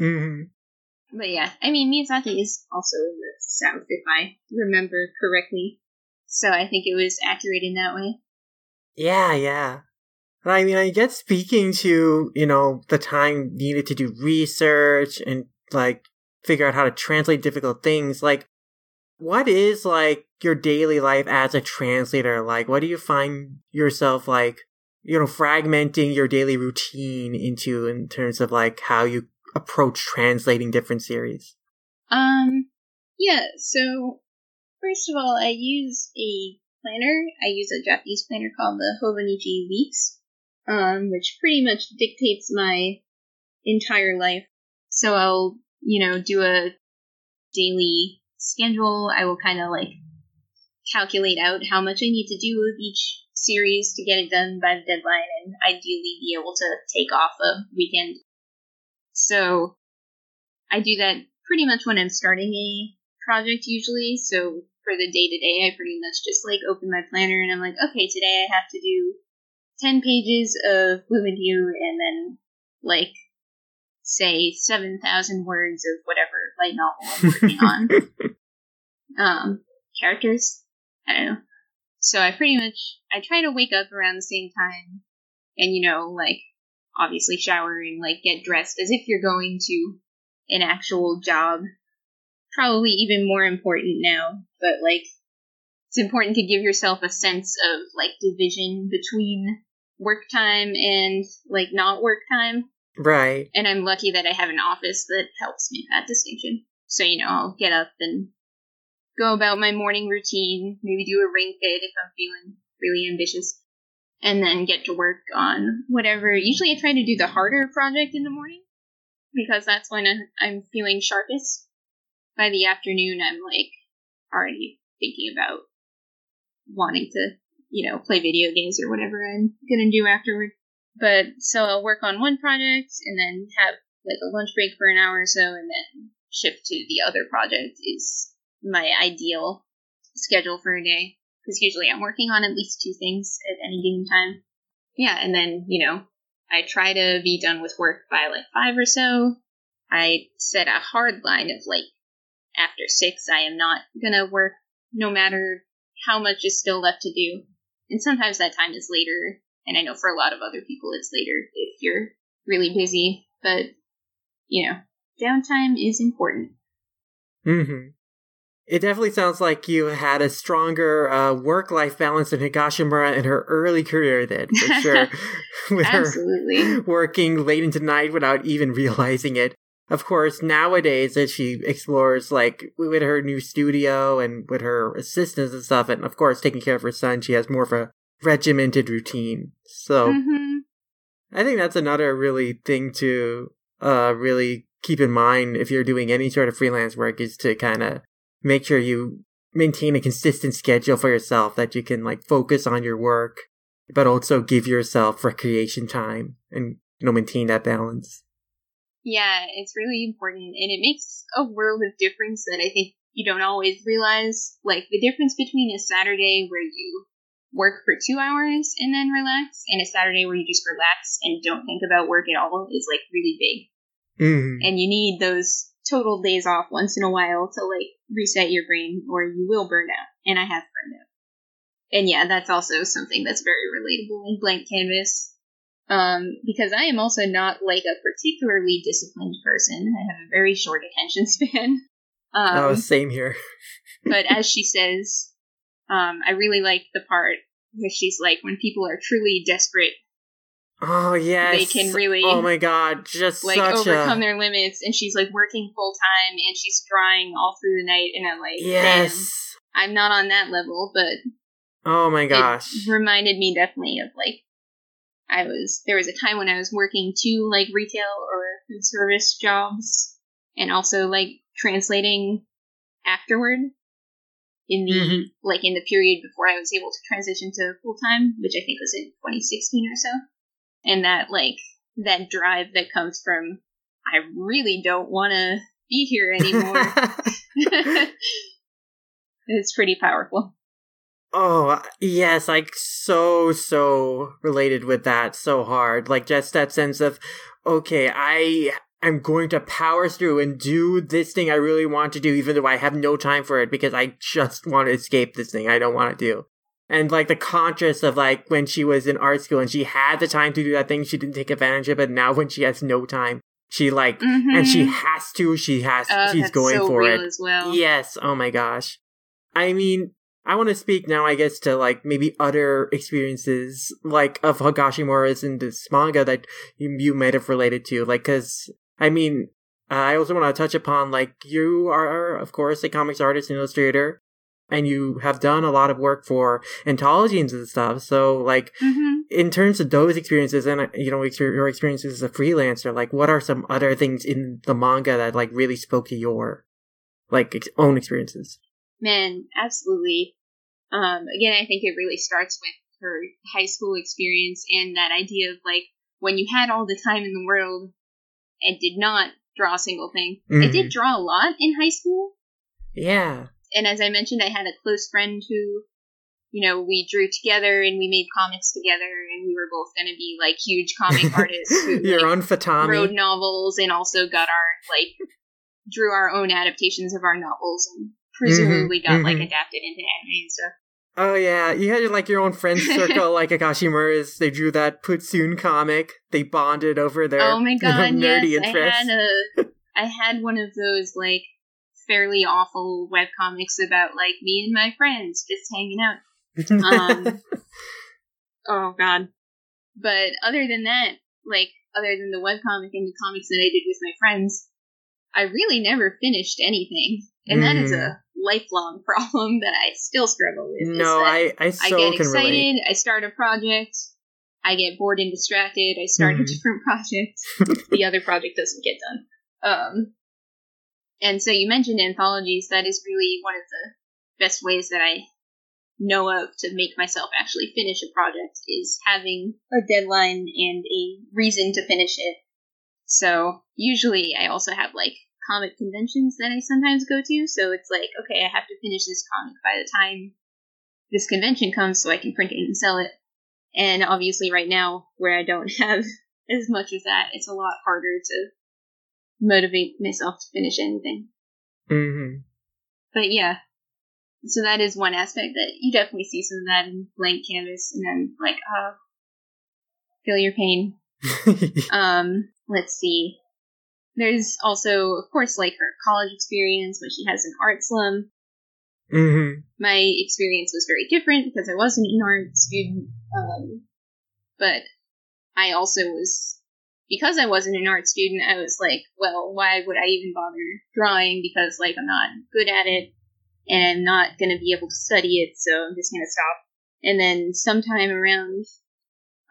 Speaker 2: Mm-hmm.
Speaker 3: But yeah, I mean Miyazaki is also in the south if I remember correctly. So I think it was accurate in that way.
Speaker 2: Yeah, yeah. I mean, I guess speaking to, you know, the time needed to do research and like figure out how to translate difficult things, like what is like your daily life as a translator like? What do you find yourself like, you know, fragmenting your daily routine into in terms of like how you approach translating different series?
Speaker 3: Um, yeah, so first of all, I use a planner. I use a Japanese planner called the Hobonichi Weeks, um, which pretty much dictates my entire life. So I'll, you know, do a daily schedule. I will kind of like calculate out how much I need to do of each series to get it done by the deadline and ideally be able to take off a weekend. So I do that pretty much when I'm starting a project usually. So for the day to day, I pretty much just like open my planner and I'm like, okay, today I have to do 10 pages of Bloom Into You and then like say 7,000 words of whatever light novel I'm working on. Um, characters? I don't know. So I pretty much, I try to wake up around the same time and, you know, like, obviously shower and, like, get dressed as if you're going to an actual job. Probably even more important now, but, like, it's important to give yourself a sense of, like, division between work time and, like, not work time.
Speaker 2: Right.
Speaker 3: And I'm lucky that I have an office that helps me that distinction. So, you know, I'll get up and go about my morning routine, maybe do a ring fit if I'm feeling really ambitious, and then get to work on whatever. Usually I try to do the harder project in the morning because that's when I'm feeling sharpest. By the afternoon, I'm like already thinking about wanting to, you know, play video games or whatever I'm gonna do afterward. But so I'll work on one project and then have like a lunch break for an hour or so and then shift to the other project is my ideal schedule for a day because usually I'm working on at least two things at any given time. Yeah, and then, you know, I try to be done with work by like five or so. I set a hard line of like after six, I am not gonna work no matter how much is still left to do. And sometimes that time is later, and I know for a lot of other people it's later if you're really busy, but you know, downtime is important.
Speaker 2: Mm-hmm. It definitely sounds like you had a stronger uh, work-life balance than Higashimura in her early career did, for sure. With
Speaker 3: Absolutely.
Speaker 2: her working late into night without even realizing it. Of course, nowadays as she explores like with her new studio and with her assistants and stuff, and of course taking care of her son, she has more of a regimented routine. So
Speaker 3: hmm
Speaker 2: I think that's another really thing to uh really keep in mind if you're doing any sort of freelance work is to kind of make sure you maintain a consistent schedule for yourself that you can like focus on your work but also give yourself recreation time and you know maintain that balance.
Speaker 3: Yeah, it's really important, and it makes a world of difference that I think you don't always realize. Like the difference between a Saturday where you work for two hours and then relax, and a Saturday where you just relax and don't think about work at all is like really big.
Speaker 2: Mm.
Speaker 3: And you need those total days off once in a while to like reset your brain, or you will burn out. And I have burned out. And yeah, that's also something that's very relatable in Blank Canvas. Um, because I am also not like a particularly disciplined person. I have a very short attention span. Um,
Speaker 2: oh, same here.
Speaker 3: but as she says, um, I really like the part where she's like, when people are truly desperate,
Speaker 2: Oh yes,
Speaker 3: They can really,
Speaker 2: Oh my god, just
Speaker 3: like overcome
Speaker 2: a
Speaker 3: their limits, and she's like working full time, and she's drawing all through the night, and I'm like,
Speaker 2: yes.
Speaker 3: I'm not on that level, but
Speaker 2: Oh my gosh.
Speaker 3: it reminded me definitely of like I was there was a time when I was working two like retail or food service jobs and also like translating afterward in the
Speaker 2: Mhm.
Speaker 3: like in the period before I was able to transition to full time, which I think was in 2016 or so. And that like that drive that comes from I really don't want to be here anymore. it's pretty powerful.
Speaker 2: Oh, yes, like so, so related with that so hard. Like just that sense of, okay, I am going to power through and do this thing I really want to do, even though I have no time for it because I just want to escape this thing I don't want to do. And like the contrast of like when she was in art school and she had the time to do that thing, she didn't take advantage of it. Now when she has no time, she like, and she
Speaker 3: Mhm.
Speaker 2: has to, she has,
Speaker 3: Oh,
Speaker 2: she's going
Speaker 3: so
Speaker 2: for it.
Speaker 3: as well.
Speaker 2: Yes. Oh my gosh. I mean, I want to speak now, I guess, to like maybe other experiences like of Higashimura's in this manga that you, you might have related to. Like, cause I mean, I also want to touch upon like you are, of course, a comics artist and illustrator, and you have done a lot of work for anthologies and stuff. So, like,
Speaker 3: hmm
Speaker 2: in terms of those experiences and you know your experiences as a freelancer like what are some other things in the manga that like really spoke to your like ex- own experiences
Speaker 3: Man, absolutely. Um, again, I think it really starts with her high school experience and that idea of like when you had all the time in the world and did not draw a single thing. I
Speaker 2: Mhm.
Speaker 3: did draw a lot in high school,
Speaker 2: yeah
Speaker 3: and as I mentioned, I had a close friend who, you know, we drew together and we made comics together, and we were both going to be like huge comic artists who
Speaker 2: you're
Speaker 3: like,
Speaker 2: on fatami
Speaker 3: wrote novels and also got our like drew our own adaptations of our novels and presumably got like
Speaker 2: mhm.
Speaker 3: adapted into anime and stuff.
Speaker 2: Oh yeah you had like your own friend circle like Higashimura's they drew that putsoon comic they bonded over their
Speaker 3: oh my
Speaker 2: you know,
Speaker 3: god,
Speaker 2: nerdy
Speaker 3: yes!
Speaker 2: interests
Speaker 3: I had a, I had one of those like fairly awful web comics about like me and my friends just hanging out. um, Oh god. But other than that, like other than the webcomic and the comics that I did with my friends, I really never finished anything. And that is a lifelong problem that I still struggle with.
Speaker 2: no i i
Speaker 3: I get
Speaker 2: can relate
Speaker 3: excited, I start a project, I get bored and distracted, I start a
Speaker 2: Mhm.
Speaker 3: different project, the other project doesn't get done. Um and so you mentioned anthologies, that is really one of the best ways that I know of to make myself actually finish a project is having a deadline and a reason to finish it. So usually I also have like comic conventions that I sometimes go to, so it's like, okay, I have to finish this comic by the time this convention comes so I can print it and sell it. And obviously right now where I don't have as much as that, it's a lot harder to motivate myself to finish anything.
Speaker 2: hmm
Speaker 3: But yeah, so that is one aspect that you definitely see some of that in blank canvas, and then like, uh, feel your pain. Um, let's see. There's also, of course, like her college experience when she has an art slum.
Speaker 2: hmm
Speaker 3: My experience was very different because I wasn't an art student, um, but I also was because I wasn't an art student. I was like, well, why would I even bother drawing? Because like I'm not good at it, and I'm not going to be able to study it, so I'm just going to stop. And then sometime around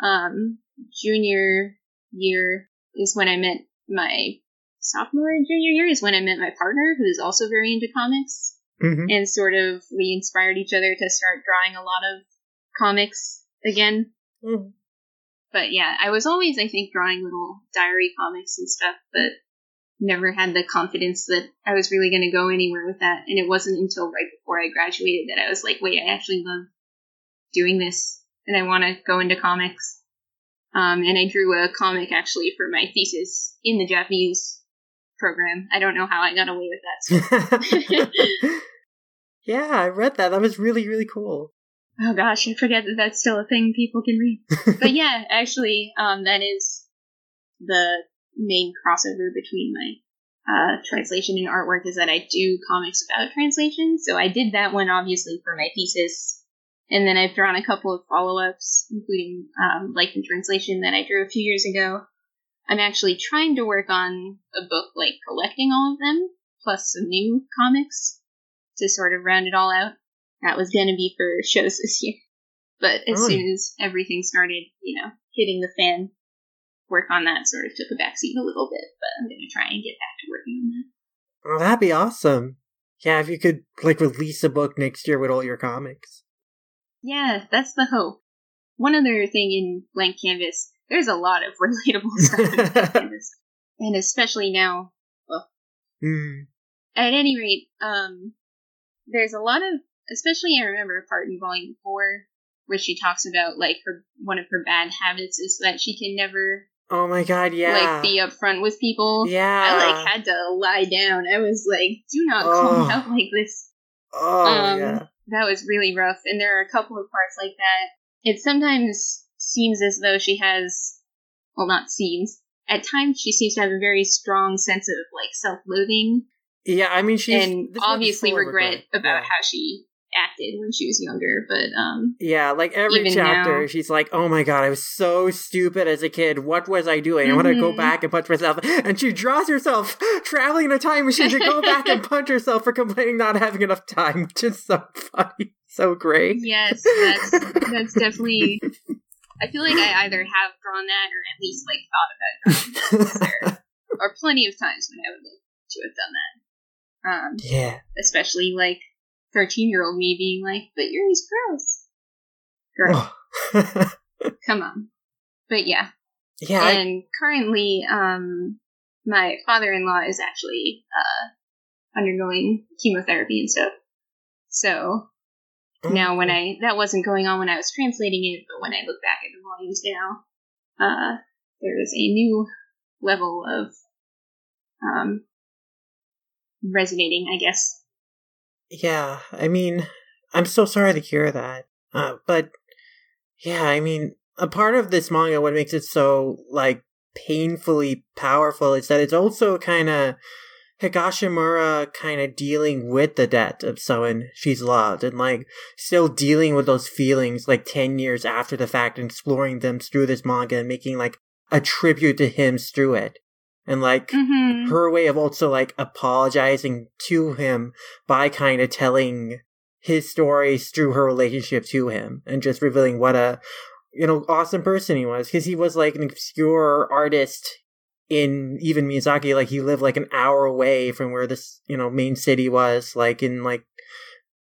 Speaker 3: um, junior year is when I met my sophomore and junior year is when I met my partner, who is also very into comics,
Speaker 2: hmm
Speaker 3: and sort of we inspired each other to start drawing a lot of comics again.
Speaker 2: Mhm.
Speaker 3: But yeah, I was always, I think, drawing little diary comics and stuff, but never had the confidence that I was really going to go anywhere with that. And it wasn't until right before I graduated that I was like, wait, I actually love doing this and I want to go into comics. Um, and I drew a comic actually for my thesis in the Japanese program. I don't know how I got away with that.
Speaker 2: yeah, I read that. That was really, really cool.
Speaker 3: Oh gosh, I forget that that's still a thing people can read. but yeah, actually, um, that is the main crossover between my uh, translation and artwork is that I do comics about translation. So I did that one obviously for my thesis, and then I've drawn a couple of follow-ups, including um, Life in Translation that I drew a few years ago. I'm actually trying to work on a book like collecting all of them, plus some new comics to sort of round it all out. That was going to be for shows this year. But as
Speaker 2: Oh.
Speaker 3: soon as everything started, you know, hitting the fan, work on that sort of took a backseat a little bit. But I'm gonna try and get back to working on that.
Speaker 2: Oh, that'd be awesome. Yeah, if you could like release a book next year with all your comics.
Speaker 3: Yeah, that's the hope. One other thing in Blank Canvas, there's a lot of relatable stuff in Canvas, and especially now.
Speaker 2: Hmm.
Speaker 3: At any rate, um, there's a lot of, especially I remember a part in Volume Four where she talks about like her one of her bad habits is that she can never
Speaker 2: Oh my god, yeah.
Speaker 3: like be upfront with people.
Speaker 2: yeah.
Speaker 3: I like had to lie down. I was like, do not
Speaker 2: Oh.
Speaker 3: call me out like this.
Speaker 2: oh
Speaker 3: um,
Speaker 2: yeah.
Speaker 3: That was really rough. And there are a couple of parts like that. It sometimes seems as though she has, well, not seems. At times, she seems to have a very strong sense of like self-loathing
Speaker 2: Yeah, I mean she's
Speaker 3: and obviously
Speaker 2: of
Speaker 3: regret about
Speaker 2: yeah.
Speaker 3: how she acted when she was younger. But um,
Speaker 2: Yeah, like every chapter,
Speaker 3: now.
Speaker 2: she's like, "Oh my god, I was so stupid as a kid. What was I doing? I want to go back and punch myself." And she draws herself traveling in a time machine to go back and punch herself for complaining not having enough time, which is so funny, so great.
Speaker 3: yes, that's that's definitely. I feel like I either have drawn that or at least like thought about drawing it. Or, are plenty of times when I would like to have done that. Um,
Speaker 2: yeah,
Speaker 3: especially like 13 year old me being like, but Yuri's gross. Girl, come on. But yeah.
Speaker 2: yeah, I-
Speaker 3: and currently, um, my father in law is actually, uh, undergoing chemotherapy and stuff. So now when I, that wasn't going on when I was translating it, but when I look back at the volumes now, uh, there is a new level of, um, resonating, I guess.
Speaker 2: Yeah, I mean, I'm so sorry to hear that. Uh, but yeah, I mean, a part of this manga, what makes it so like painfully powerful, is that it's also kind of Higashimura kind of dealing with the death of someone she's loved and like still dealing with those feelings like 10 years after the fact and exploring them through this manga and making like a tribute to him through it. And like,
Speaker 3: Mm-hmm.
Speaker 2: her way of also like apologizing to him by kind of telling his stories through her relationship to him and just revealing what a you know awesome person he was because he was like an obscure artist in even Miyazaki like he lived like an hour away from where this you know main city was like in like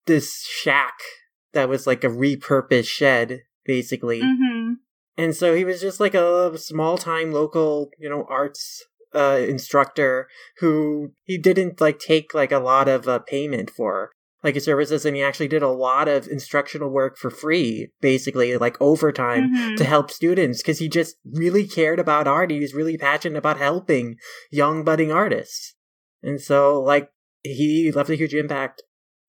Speaker 2: this shack that was like a repurposed shed basically
Speaker 3: Mm-hmm.
Speaker 2: and so he was just like a small time local, you know, arts uh, instructor who he didn't like take like a lot of uh, payment for like his services, and he actually did a lot of instructional work for free, basically like overtime
Speaker 3: Mhm.
Speaker 2: to help students because he just really cared about art. He was really passionate about helping young budding artists, and so like he left a huge impact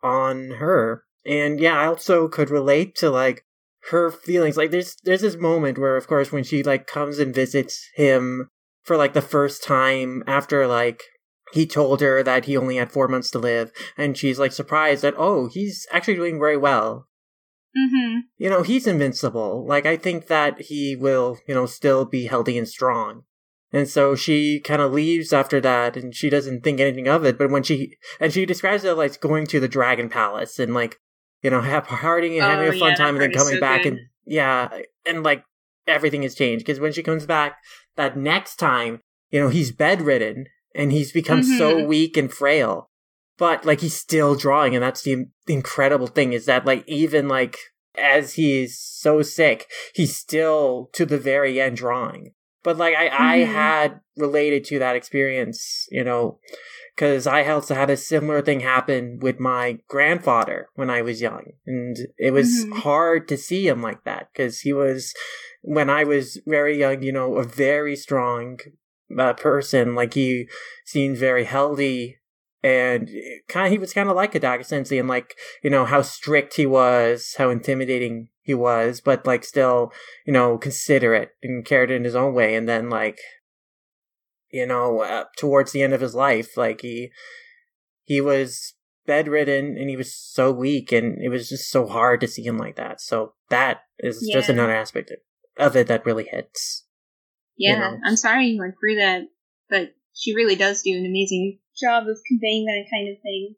Speaker 2: on her. And yeah, I also could relate to like her feelings. Like there's there's this moment where of course when she like comes and visits him for like the first time after like he told her that he only had four months to live and she's like surprised that oh he's actually doing very well
Speaker 3: Mm-hmm.
Speaker 2: you know he's invincible like i think that he will you know still be healthy and strong and so she kind of leaves after that and she doesn't think anything of it but when she and she describes it like going to the dragon palace and like you know partying and having
Speaker 3: Oh,
Speaker 2: a fun
Speaker 3: yeah,
Speaker 2: time and then coming
Speaker 3: so
Speaker 2: back
Speaker 3: good.
Speaker 2: and yeah and like everything has changed because when she comes back that next time you know he's bedridden and he's become so
Speaker 3: Mhm.
Speaker 2: weak and frail but like he's still drawing and that's the incredible thing is that like even like as he's so sick he's still to the very end drawing but like i i
Speaker 3: Mhm.
Speaker 2: had related to that experience you know because i also had a similar thing happen with my grandfather when i was young and it was
Speaker 3: Mhm.
Speaker 2: hard to see him like that because he was when i was very young you know a very strong uh, person like he seemed very healthy and kind of he was kind of like a Hidaka Sensei and like you know how strict he was, how intimidating he was, but like still you know considerate and cared in his own way. And then like you know uh, towards the end of his life, like he he was bedridden and he was so weak, and it was just so hard to see him like that. So that is just another aspect of it that really hits. You
Speaker 3: Yeah,
Speaker 2: know.
Speaker 3: I'm sorry you went through that, but she really does do an amazing job of conveying that kind of thing.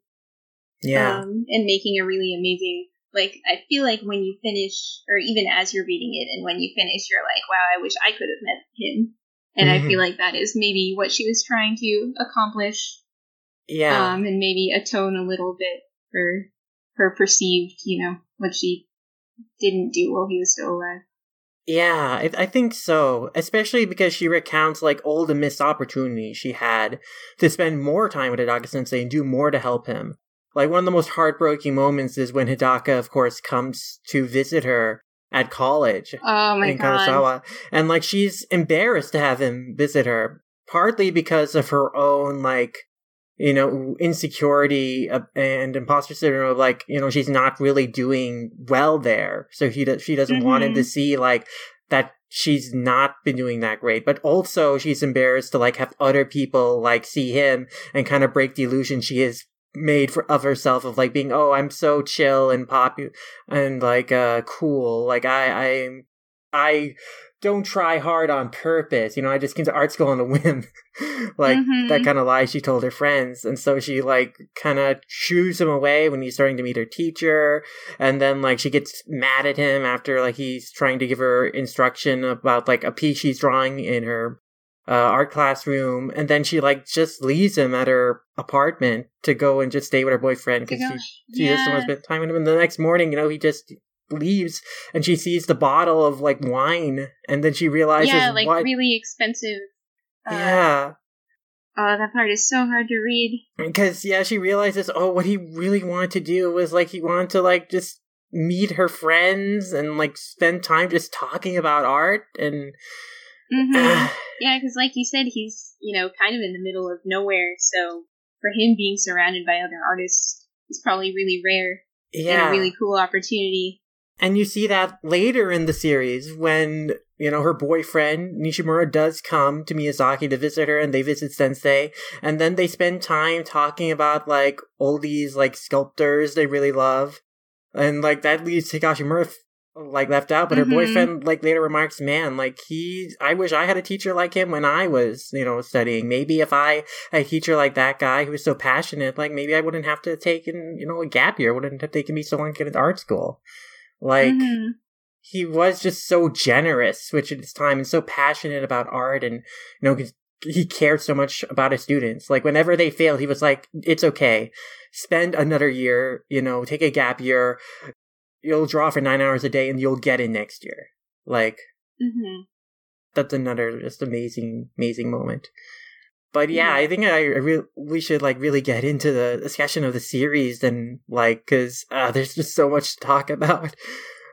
Speaker 2: Yeah,
Speaker 3: Um, and making a really amazing like I feel like when you finish, or even as you're reading it, and when you finish, you're like, wow, I wish I could have met him. And mm-hmm. I feel like that is maybe what she was trying to accomplish.
Speaker 2: Yeah.
Speaker 3: Um, and maybe atone a little bit for her perceived, you know, what she didn't do while he was still alive.
Speaker 2: Yeah, I, I, think so. Especially because she recounts like all the missed opportunities she had to spend more time with Hidaka Sensei and do more to help him. Like one of the most heartbreaking moments is when Hidaka, of course, comes to visit her at college
Speaker 3: oh my
Speaker 2: in
Speaker 3: God.
Speaker 2: Kanazawa, and like she's embarrassed to have him visit her, partly because of her own like you know insecurity and imposter syndrome of like you know she's not really doing well there so he does she doesn't mm-hmm. want him to mm-hmm. see like that she's not been doing that great but also she's embarrassed to like have other people like see him and kind of break the illusion she has made for of herself of like being oh i'm so chill and popular and like uh cool like i i i don't try hard on purpose. You know, I just came to art school on a whim. like mm-hmm. that kind of lie she told her friends. And so she like kind of shoos him away when he's starting to meet her teacher. And then like she gets mad at him after like he's trying to give her instruction about like a piece she's drawing in her uh, art classroom. And then she like just leaves him at her apartment to go and just stay with her boyfriend because she, she yeah. just wants to spend time with him. And the next morning, you know, he just leaves and she sees the bottle of like wine and then she realizes
Speaker 3: yeah like
Speaker 2: what...
Speaker 3: really expensive
Speaker 2: uh, yeah
Speaker 3: oh that part is so hard to read
Speaker 2: because yeah she realizes oh what he really wanted to do was like he wanted to like just meet her friends and like spend time just talking about art and
Speaker 3: mm-hmm. uh, yeah because like you said he's you know kind of in the middle of nowhere so for him being surrounded by other artists is probably really rare
Speaker 2: yeah.
Speaker 3: and a really cool opportunity
Speaker 2: and you see that later in the series when, you know, her boyfriend, Nishimura, does come to Miyazaki to visit her and they visit Sensei. And then they spend time talking about, like, all these, like, sculptors they really love. And, like, that leaves Higashimura, like, left out. But mm-hmm. her boyfriend, like, later remarks, man, like, he, I wish I had a teacher like him when I was, you know, studying. Maybe if I had a teacher like that guy who was so passionate, like, maybe I wouldn't have to take, in, you know, a gap year. wouldn't have taken me so long to get into art school. Like mm-hmm. he was just so generous, which at his time, and so passionate about art, and you know, he cared so much about his students. Like whenever they failed, he was like, "It's okay. Spend another year. You know, take a gap year. You'll draw for nine hours a day, and you'll get in next year." Like.
Speaker 3: Mm-hmm.
Speaker 2: That's another just amazing, amazing moment. But yeah, I think I re- we should like really get into the discussion of the series and like because uh, there's just so much to talk about.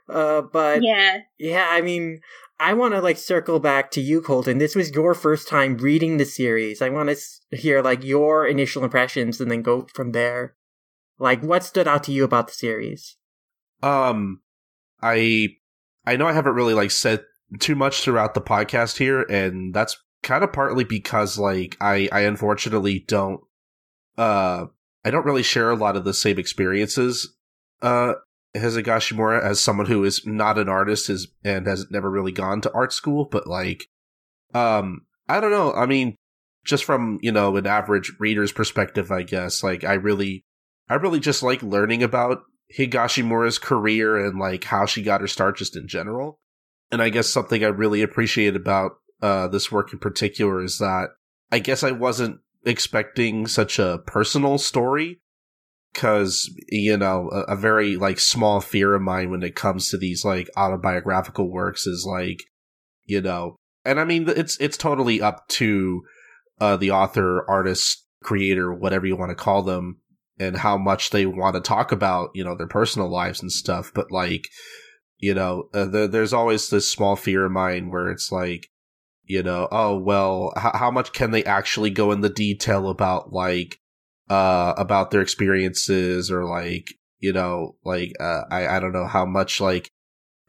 Speaker 2: Uh, but
Speaker 3: yeah,
Speaker 2: yeah, I mean, I want to like circle back to you, Colton. This was your first time reading the series. I want to hear like your initial impressions and then go from there. Like, what stood out to you about the series?
Speaker 1: Um, I I know I haven't really like said too much throughout the podcast here, and that's kind of partly because like I I unfortunately don't uh I don't really share a lot of the same experiences uh as Higashimura as someone who is not an artist is and has never really gone to art school, but like um I don't know. I mean, just from, you know, an average reader's perspective, I guess, like I really I really just like learning about Higashimura's career and like how she got her start just in general. And I guess something I really appreciate about uh, this work in particular is that I guess I wasn't expecting such a personal story because you know a, a, very like small fear of mine when it comes to these like autobiographical works is like you know and i mean it's it's totally up to uh, the author artist creator whatever you want to call them and how much they want to talk about you know their personal lives and stuff but like you know uh, the, there's always this small fear of mine where it's like you know, oh well, h- how much can they actually go in the detail about like uh about their experiences or like you know like uh, I I don't know how much like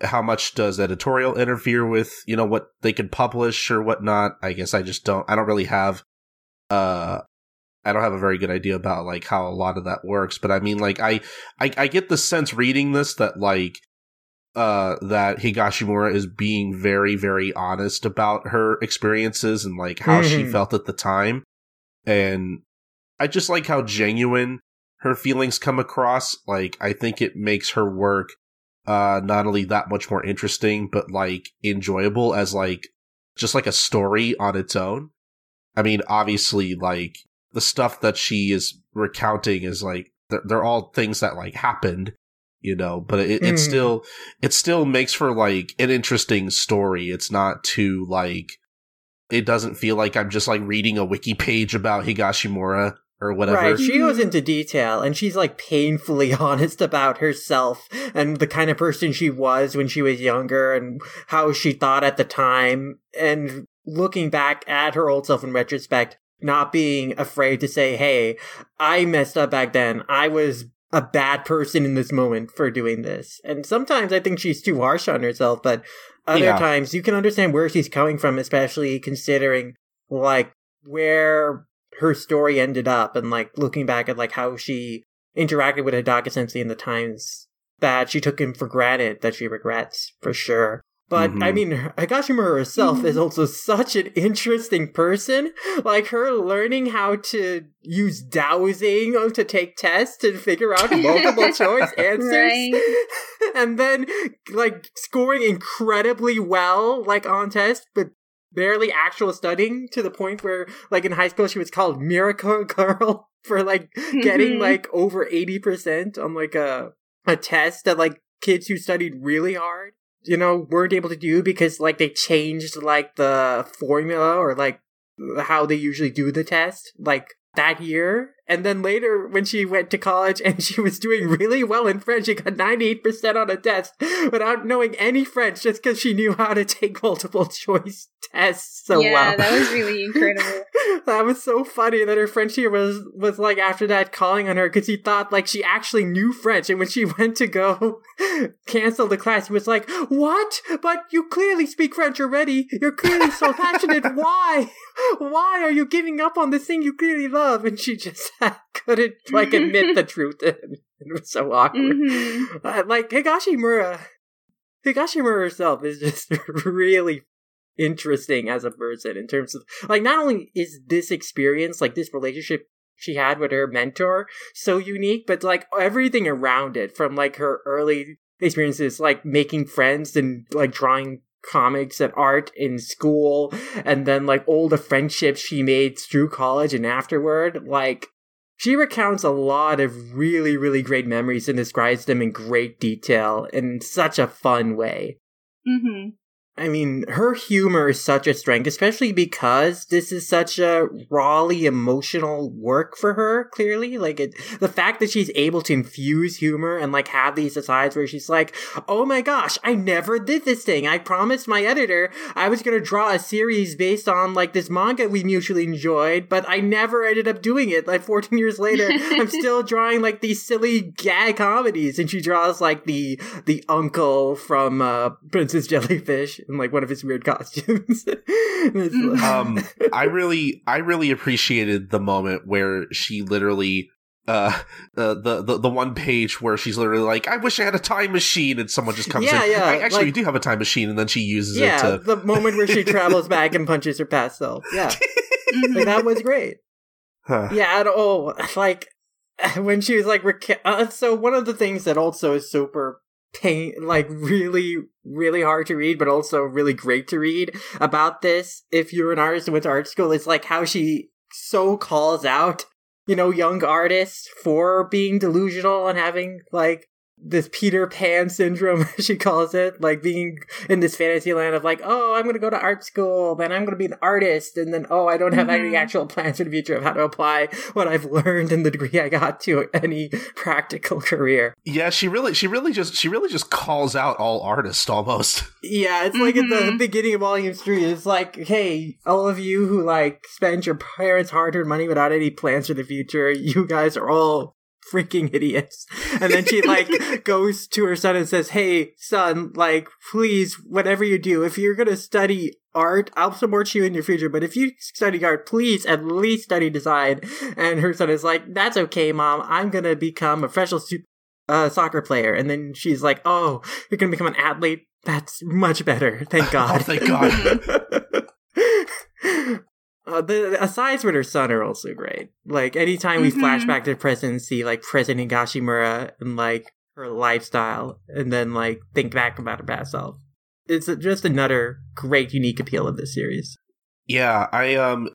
Speaker 1: how much does editorial interfere with you know what they can publish or whatnot. I guess I just don't. I don't really have uh I don't have a very good idea about like how a lot of that works, but I mean, like, I, I, I get the sense reading this that like uh, that Higashimura is being very, very honest about her experiences and like how mm-hmm. she felt at the time. And I just like how genuine her feelings come across. Like I think it makes her work uh not only that much more interesting, but like enjoyable as like just like a story on its own. I mean, obviously, like the stuff that she is recounting is like they're, they're all things that like happened, you know. But it, it
Speaker 2: Mm.
Speaker 1: still it still makes for like an interesting story. It's not too like it doesn't feel like I'm just like reading a wiki page about Higashimura or whatever.
Speaker 2: Right, she goes
Speaker 3: Mhm.
Speaker 2: into detail and she's like painfully honest about herself and the kind of person she was when she was younger and how she thought at the time. And looking back at her old self in retrospect, not being afraid to say, hey, I messed up back then. I was a bad person in this moment for doing this. And sometimes I think she's too harsh on herself, but other
Speaker 1: Yeah.
Speaker 2: times you can understand where she's coming from, especially considering like where her story ended up and like looking back at like how she interacted with Hidaka Sensei in the times that she took him for granted that she regrets for sure. But I
Speaker 1: Mhm.
Speaker 2: mean, Higashimura herself is also such an interesting person. Like her learning how to use dowsing to take tests and figure out multiple choice answers,
Speaker 3: Right.
Speaker 2: and then like scoring incredibly well, like on tests, but barely actual studying to the point where, like in high school, she was called Miracle Girl for like getting
Speaker 3: Mhm.
Speaker 2: like over 80% on like a a test that like kids who studied really hard you know weren't able to do because like they changed like the formula or like how they usually do the test like that year and then later when she went to college and she was doing really well in french she got 98% on a test without knowing any french just because she knew how to take multiple choice tests so
Speaker 3: yeah,
Speaker 2: well Yeah,
Speaker 3: that was really incredible.
Speaker 2: that was so funny that her French teacher was was like after that calling on her because he thought like she actually knew French, and when she went to go cancel the class, he was like, "What? But you clearly speak French already. You're clearly so passionate. Why? Why are you giving up on this thing you clearly love?" And she just couldn't like admit the truth. It was so awkward.
Speaker 3: hmm
Speaker 2: Uh, like Higashimura, Higashimura herself is just really interesting as a person in terms of like not only is this experience like this relationship she had with her mentor so unique, but like everything around it from like her early experiences, like making friends and like drawing comics and art in school, and then like all the friendships she made through college and afterward, like she recounts a lot of really, really great memories and describes them in great detail in such a fun way.
Speaker 3: hmm
Speaker 2: I mean, her humor is such a strength, especially because this is such a rawly emotional work for her, clearly. Like, it, the fact that she's able to infuse humor and, like, have these asides where she's like, oh my gosh, I never did this thing. I promised my editor I was gonna draw a series based on, like, this manga we mutually enjoyed, but I never ended up doing it. Like, 14 years later, I'm still drawing, like, these silly gag comedies. And she draws, like, the, the uncle from, uh, Princess Jellyfish in like one of his weird costumes.
Speaker 1: Um i really i really appreciated the moment where she literally uh, uh the, the the one page where she's literally like i wish i had a time machine and someone just comes
Speaker 2: Yeah,
Speaker 1: in
Speaker 2: yeah,
Speaker 1: I actually
Speaker 2: like-
Speaker 1: do have a time machine and then she uses
Speaker 2: yeah,
Speaker 1: it to
Speaker 2: the moment where she travels back and punches her past self. Yeah, like that was great.
Speaker 1: Huh.
Speaker 2: Yeah, at all. like when she was like, reca- uh, so one of the things that also is super pain, like really, really hard to read, but also really great to read about this. If you're an artist and went to art school, it's like how she so calls out, you know, young artists for being delusional and having like this Peter Pan syndrome, she calls it, like being in this fantasy land of like, oh, I'm going to go to art school, then I'm going to be an artist, and then, oh, I don't have any
Speaker 3: Mhm.
Speaker 2: actual plans for the future of how to apply what I've learned in the degree I got to any practical career.
Speaker 1: yeah she really she really just she really just calls out all artists almost
Speaker 2: Yeah, it's like at the
Speaker 3: Mhm.
Speaker 2: beginning of Volume 3, it's like, hey, all of you who like spend your parents' hard earned money without any plans for the future, you guys are all freaking idiots. And then she like goes to her son and says, Hey, son, like, please, whatever you do, if you're gonna study art, I'll support you in your future, but if you study art, please at least study design. And her son is like, That's okay, mom. I'm gonna become a professional su- uh, soccer player. And then she's like, Oh, you're gonna become an athlete? That's much better. Thank God.
Speaker 1: oh thank god
Speaker 2: Uh, the, the asides with her son are also great. Like anytime we flash
Speaker 3: Mhm.
Speaker 2: back to the present and see like President Higashimura and like her lifestyle, and then like think back about her past self, it's just another great unique appeal of this series.
Speaker 1: Yeah, I um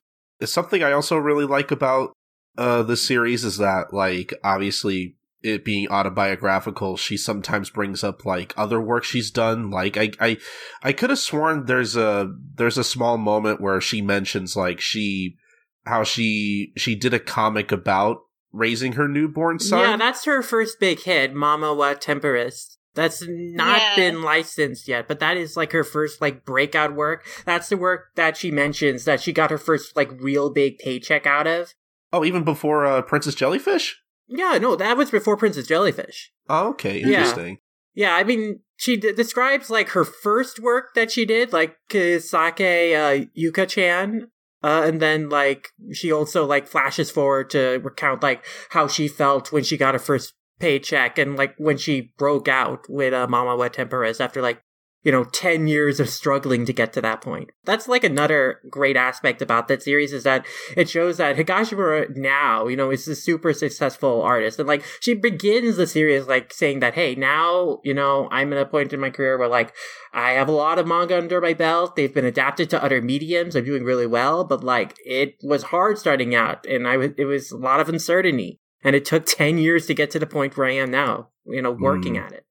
Speaker 1: something I also really like about uh the series is that like obviously it being autobiographical, she sometimes brings up like other work she's done. Like I I I could have sworn there's a there's a small moment where she mentions like she how she she did a comic about raising her newborn son.
Speaker 2: Yeah, that's her first big hit, Mama wa Tenparist. That's not
Speaker 3: Yeah.
Speaker 2: been licensed yet, but that is like her first like breakout work. That's the work that she mentions that she got her first like real big paycheck out of.
Speaker 1: oh, even before uh, Princess Jellyfish.
Speaker 2: Yeah, no, that was before Princess Jellyfish.
Speaker 1: Oh, okay,
Speaker 2: Yeah.
Speaker 1: interesting.
Speaker 2: Yeah, I mean, she d- describes like her first work that she did, like Kisake uh, Yuka-chan, uh, and then like she also like flashes forward to recount like how she felt when she got her first paycheck and like when she broke out with uh, Mama wa Tenparist after like you know 10 years of struggling to get to that point. That's like another great aspect about that series is that it shows that Higashimura now, you know, is a super successful artist. And like she begins the series like saying that, hey, now, you know, I'm at a point in my career where like I have a lot of manga under my belt. They've been adapted to other mediums. I'm doing really well, but like it was hard starting out and I was it was a lot of uncertainty. And it took 10 years to get to the point where I am now, you know, working
Speaker 1: Mm.
Speaker 2: at it.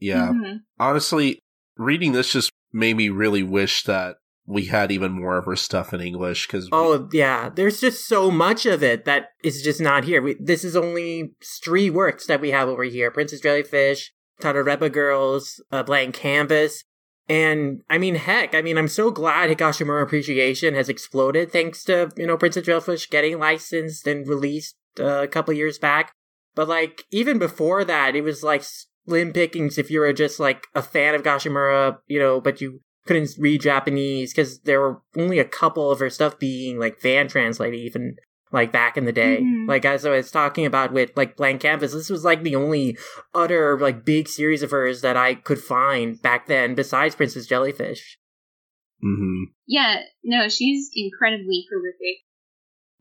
Speaker 1: Yeah,
Speaker 3: Mhm.
Speaker 1: honestly, reading this just made me really wish that we had even more of her stuff in English because
Speaker 2: Oh yeah, there's just so much of it that is just not here. We, this is only three works that we have over here: Princess Jellyfish, Tarareba Girls, Blank Canvas, and I mean, heck, I mean, I'm so glad Higashimura Appreciation has exploded thanks to you know Princess Jellyfish getting licensed and released uh, a couple years back. But like even before that, it was like slim pickings if you were just like a fan of Gashimura, you know, but you couldn't read Japanese because there were only a couple of her stuff being like fan translated, even like back in the day.
Speaker 3: Mhm.
Speaker 2: Like as I was talking about with like Blank Canvas, this was like the only other like big series of hers that I could find back then besides Princess Jellyfish.
Speaker 1: hmm
Speaker 3: Yeah, no, she's incredibly prolific,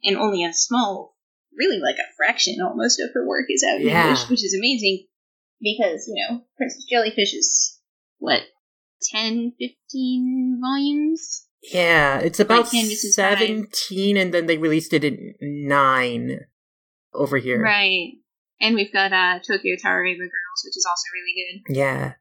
Speaker 3: and only a small, really like a fraction almost of her work is out in
Speaker 2: Yeah.
Speaker 3: English, which is amazing because, you know, Princess Jellyfish is, what, 10, 15 volumes?
Speaker 2: Yeah, it's about
Speaker 3: Canvas
Speaker 2: 17 and then they released it in 9 over here.
Speaker 3: Right. And we've got uh, Tokyo Tarareba Girls, which is also really good.
Speaker 2: Yeah.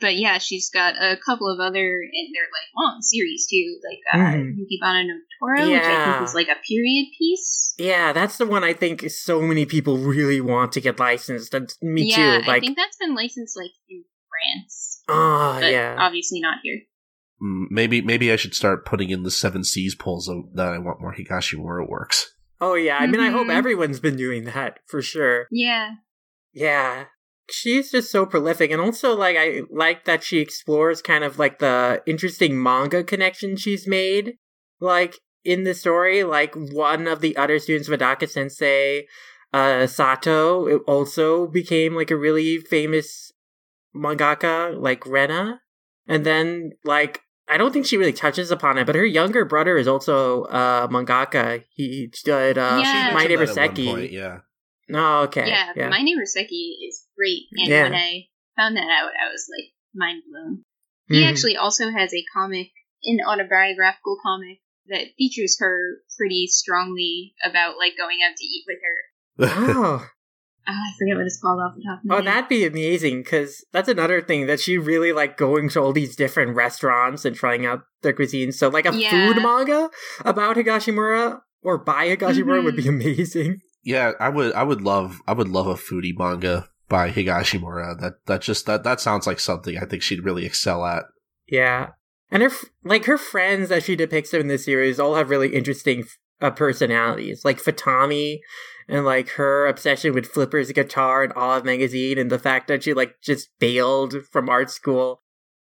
Speaker 3: But yeah, she's got a couple of other, and they're like long series too, like uh,
Speaker 2: Mhm.
Speaker 3: Yukibana no Tora, which I think is like a period piece.
Speaker 2: Yeah, that's the one I think so many people really want to get licensed. And me
Speaker 3: yeah,
Speaker 2: too. Like,
Speaker 3: I think that's been licensed like in France,
Speaker 2: oh,
Speaker 3: but
Speaker 2: yeah.
Speaker 3: obviously not here.
Speaker 1: Mm, maybe maybe I should start putting in the Seven Seas polls that I want more Higashi Higashimura works.
Speaker 2: Oh, yeah. I mean, I hope
Speaker 3: Mhm.
Speaker 2: everyone's been doing that for sure.
Speaker 3: Yeah,
Speaker 2: Yeah. She's just so prolific. And also, like, I like that she explores kind of like the interesting manga connection she's made. Like, in the story, like, one of the other students of Hidaka Sensei, uh, Sato, it also became like a really famous mangaka, like Rena. And then, like, I don't think she really touches upon it, but her younger brother is also uh mangaka. He did uh
Speaker 3: Yeah.
Speaker 2: My
Speaker 1: Mentioned
Speaker 2: Neighbor
Speaker 1: that at one
Speaker 2: Seki.
Speaker 1: yeah.
Speaker 2: Oh, okay.
Speaker 3: yeah, My Neighbor Seki is great, and
Speaker 2: Yeah.
Speaker 3: when I found that out, I was like mind blown. He
Speaker 2: Mhm.
Speaker 3: actually also has a comic, an autobiographical comic that features her pretty strongly about like going out to eat with her.
Speaker 2: Oh,
Speaker 3: Oh, I forget what it's called off the top of my
Speaker 2: oh,
Speaker 3: head.
Speaker 2: that'd be amazing because that's another thing that she really like going to all these different restaurants and trying out their cuisine. So, like a
Speaker 3: Yeah.
Speaker 2: food manga about Higashimura or by Higashimura would be
Speaker 3: Mm-hmm.
Speaker 2: amazing.
Speaker 1: yeah, I would I would love I would love a foodie manga by Higashimura. That that just that that sounds like something I think she'd really excel at.
Speaker 2: Yeah, and her like her friends that she depicts in this series all have really interesting uh, personalities, like Futami. And like her obsession with Flipper's guitar and Olive magazine, and the fact that she like just bailed from art school,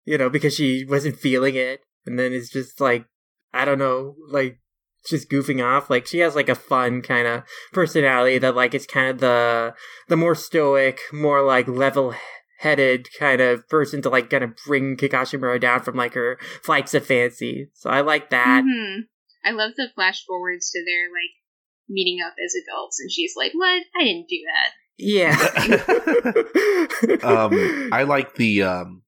Speaker 2: you know, because she wasn't feeling it, and then it's just like I don't know, like just goofing off. Like she has like a fun kind of personality that like is kind of the the more stoic, more like level headed kind of person to like kind of bring Higashimura down from like her flights of fancy. So I like that.
Speaker 3: Mhm. I love the flash forwards to their like meeting up as adults, and she's like, "What? I didn't do that."
Speaker 2: Yeah.
Speaker 1: um, I like the um,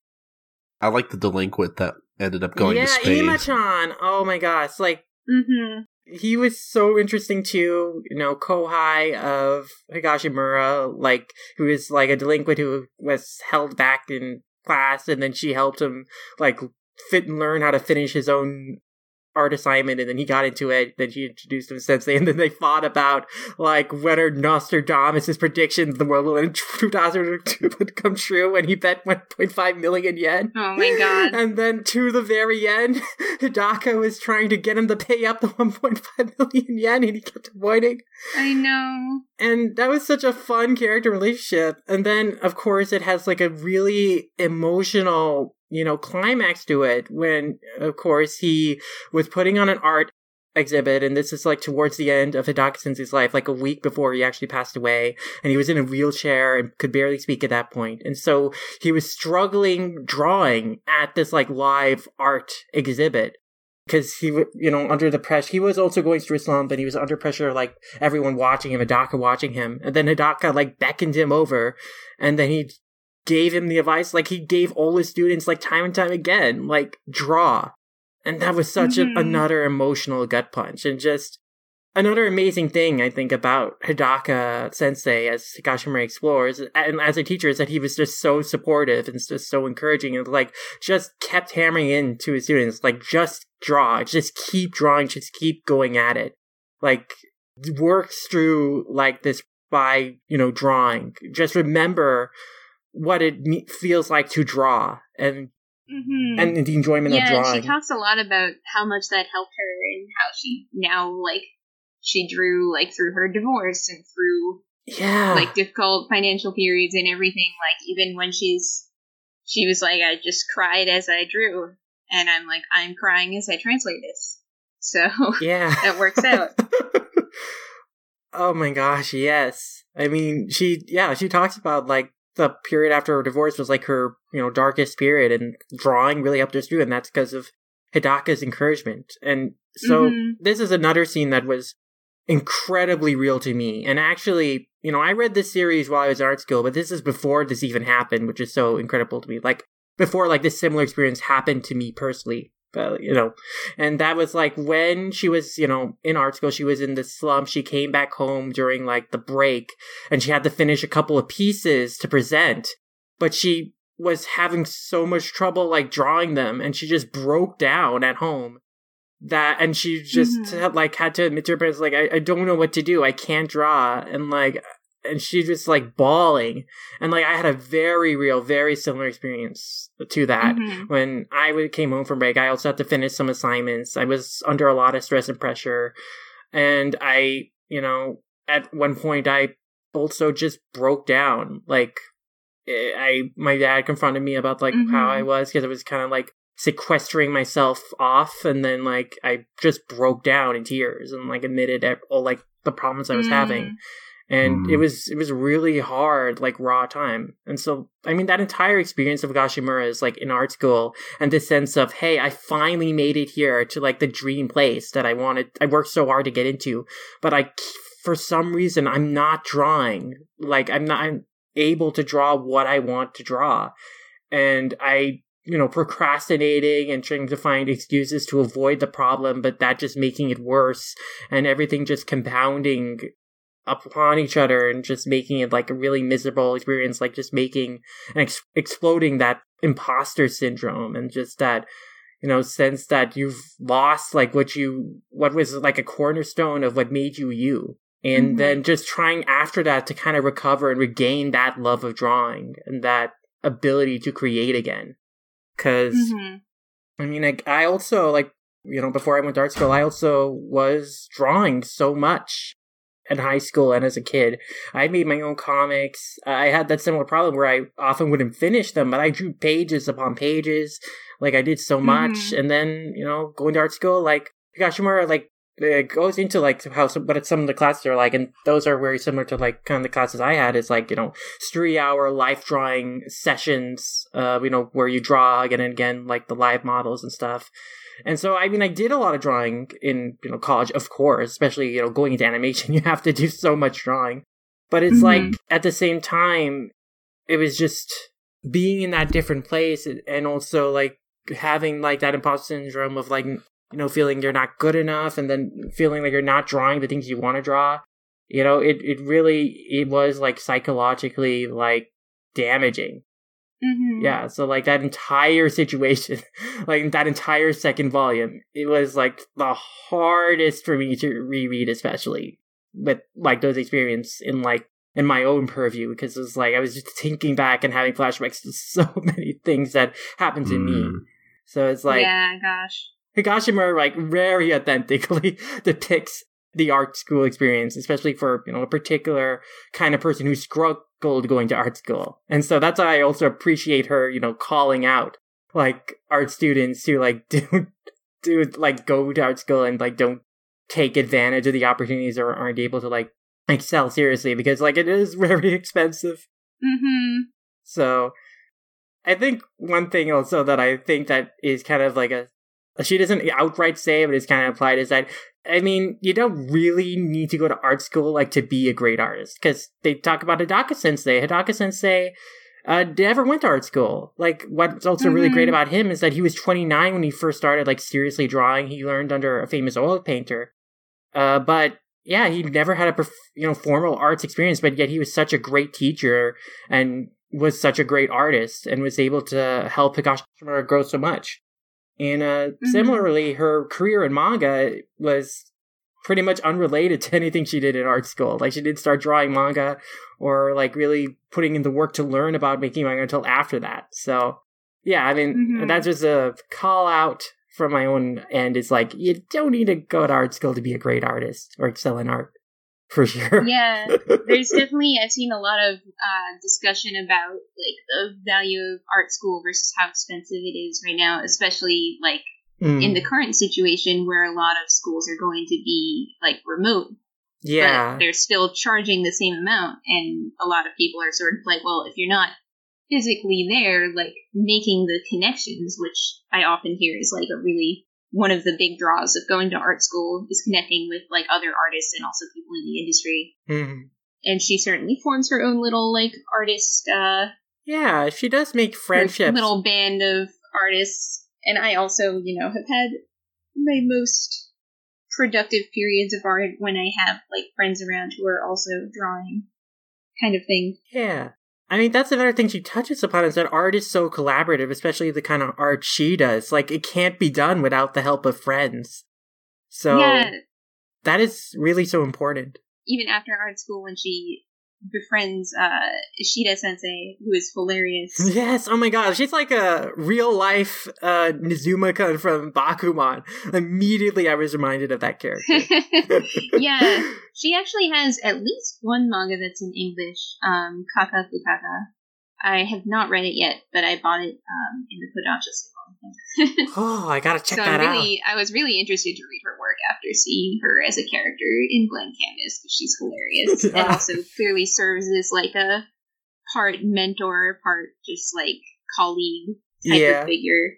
Speaker 1: I like the delinquent that ended up going
Speaker 2: yeah,
Speaker 1: to Spain.
Speaker 2: Ima-chan. Oh my gosh, like
Speaker 3: Mm-hmm.
Speaker 2: he was so interesting too. You know, Kohai of Higashimura, like who is like a delinquent who was held back in class, and then she helped him like fit and learn how to finish his own art assignment, and then he got into it. Then she introduced him to Sensei, and then they fought about like whether Nostradamus' predictions the world will 2002 would come true, and he bet 1.5 million yen.
Speaker 3: Oh my god.
Speaker 2: And then to the very end, Hidaka was trying to get him to pay up the 1.5 million yen, and he kept avoiding.
Speaker 3: I know.
Speaker 2: And that was such a fun character relationship. And then, of course, it has like a really emotional, you know, climax to it when, of course, he was putting on an art exhibit and this is like towards the end of Hidaka Sensei's life, like a week before he actually passed away. And he was in a wheelchair and could barely speak at that point. And so he was struggling drawing at this like live art exhibit because he, you know, under the pressure, he was also going through a slump and he was under pressure, like everyone watching him, Hidaka watching him. And then Hidaka like beckoned him over and then he gave him the advice, like he gave all his students, like time and time again, like draw. And that was such
Speaker 3: Mhm.
Speaker 2: a, another emotional gut punch and just another amazing thing I think about Hidaka Sensei as Higashimura explores and as a teacher is that he was just so supportive and just so encouraging and like just kept hammering in to his students like just draw just keep drawing just keep going at it like works through like this by you know drawing just remember what it feels like to draw and
Speaker 3: Mm-hmm.
Speaker 2: and the enjoyment
Speaker 3: yeah,
Speaker 2: of drawing
Speaker 3: she talks a lot about how much that helped her and how she now like she drew like through her divorce and through
Speaker 2: yeah
Speaker 3: like difficult financial periods and everything. Like even when she's she was like, I just cried as I drew, and I'm like, I'm crying as I translate this. So
Speaker 2: yeah
Speaker 3: that works out.
Speaker 2: oh my gosh, yes. I mean, she yeah, she talks about like the period after her divorce was like her, you know, darkest period and drawing really helped her through and that's because of Hidaka's encouragement. And so
Speaker 3: Mhm.
Speaker 2: this is another scene that was incredibly real to me. And actually, you know, I read this series while I was in art school, but this is before this even happened, which is so incredible to me. Like before like this similar experience happened to me personally. But you know, and that was like when she was, you know, in art school, she was in the slump. She came back home during like the break and she had to finish a couple of pieces to present, but she was having so much trouble like drawing them and she just broke down at home that and she just
Speaker 3: Mhm.
Speaker 2: had, like had to admit to her parents like I, I don't know what to do i can't draw and like and she just like bawling and like i had a very real very similar experience to that
Speaker 3: Mhm.
Speaker 2: when i came home from break, I also had to finish some assignments. I was under a lot of stress and pressure. And I, you know, at one point, I also just broke down. Like, eh, I, my dad confronted me about like how
Speaker 3: Mhm.
Speaker 2: I was because I was kind of like sequestering myself off. And then like I just broke down in tears and like admitted all like the problems I was having
Speaker 3: Mm.
Speaker 2: And
Speaker 1: Mm.
Speaker 2: it was it was really hard like raw time. And so i mean that entire experience of gashimura is like in art school and this sense of hey i finally made it here to like the dream place that i wanted i worked so hard to get into. But i for some reason i'm not drawing. Like i'm not I'm able to draw what i want to draw. And i you know procrastinating and trying to find excuses to avoid the problem but that just making it worse and everything just compounding upon each other and just making it like a really miserable experience like just making and ex- exploding that imposter syndrome and just that you know sense that you've lost like what you what was like a cornerstone of what made you you and
Speaker 3: Mhm.
Speaker 2: then just trying after that to kind of recover and regain that love of drawing and that ability to create again because
Speaker 3: Mhm.
Speaker 2: I mean, like, I also, like, you know, before I went to art school, I also was drawing so much in high school and as a kid. I made my own comics. I had that similar problem where I often wouldn't finish them, but I drew pages upon pages. Like, I did so much.
Speaker 3: Mhm.
Speaker 2: And then, you know, going to art school, like, Higashimura, like, it goes into like how some, what some of the classes are like, and those are very similar to like kind of the classes I had. Is like you know three hour life drawing sessions, uh, you know where you draw again and again like the live models and stuff, And so, I mean, I did a lot of drawing in you know college, of course, especially you know going into animation, you have to do so much drawing. But it's mm-hmm. like at the same time, it was just being in that different place, and also like having like that imposter syndrome of like you know feeling you're not good enough, and then feeling like you're not drawing the things you want to draw. You know, it it really it was like psychologically like damaging
Speaker 3: Mm-hmm.
Speaker 2: Yeah, so like that entire situation, like that entire second volume, it was like the hardest for me to reread, especially with like those experience in like in my own purview, because it was like I was just thinking back and having flashbacks to so many things that happened to mm. me. So it's like,
Speaker 3: yeah, gosh,
Speaker 2: Higashimura like very authentically depicts the art school experience, especially for you know a particular kind of person who struggled going to art school. And so that's why I also appreciate her, you know, calling out like art students who like do do like go to art school and like don't take advantage of the opportunities or aren't able to like excel seriously because like it is very expensive.
Speaker 3: Mm-hmm.
Speaker 2: So I think one thing also that I think that is kind of like a she doesn't outright say but it's kind of implied is that I mean, you don't really need to go to art school like to be a great artist because they talk about Hidaka Sensei. Hidaka Sensei uh, never went to art school. Like, what's also mm-hmm. really great mm-hmm. about him is that he was 29 when he first started like seriously drawing. He learned under a famous oil painter, uh, but yeah, he never had a you know formal arts experience. But yet he was such a great teacher and was such a great artist and was able to help Higashimura grow so much. And uh, mm-hmm. similarly, her career in manga was pretty much unrelated to anything she did in art school. Like she didn't start drawing manga or like really putting in the work to learn about making manga until after that. So yeah, I mean mm-hmm. that's just a call out from my own end. It's like you don't need to go to art school to be a great artist or excel in art for sure.
Speaker 3: Yeah, there's definitely I've seen a lot of uh, discussion about like the value of art school versus how expensive it is right now, especially like mm. in the current situation where a lot of schools are going to be like remote.
Speaker 2: Yeah,
Speaker 3: they're still charging the same amount, and a lot of people are sort of like, well, if you're not physically there, like making the connections, which I often hear is like a really one of the big draws of going to art school is connecting with like other artists and also people in the industry.
Speaker 2: Mm-hmm.
Speaker 3: And she certainly forms her own little like artist. uh
Speaker 2: Yeah, she does make friendships.
Speaker 3: Little band of artists, and I also, you know, have had my most productive periods of art when I have like friends around who are also drawing, kind of thing.
Speaker 2: Yeah. I mean, that's another thing she touches upon is that art is so collaborative, especially the kind of art she does. Like, it can't be done without the help of friends. So, yeah. that is really so important.
Speaker 3: Even after art school, when she befriends uh, Ishida Sensei, who is hilarious.
Speaker 2: Yes, oh my god, she's like a real life uh, Niizuma from Bakuman. Immediately, I was reminded of that character.
Speaker 3: yeah, she actually has at least one manga that's in English, um, Kaka Fukaka. I have not read it yet, but I bought it um, in the Kodansha
Speaker 2: sale. Oh, I gotta check
Speaker 3: so
Speaker 2: that
Speaker 3: really, out. I was really interested to read her work after seeing her as a character in Blank Canvas because she's hilarious and also clearly serves as like a part mentor, part just like colleague type yeah. of figure.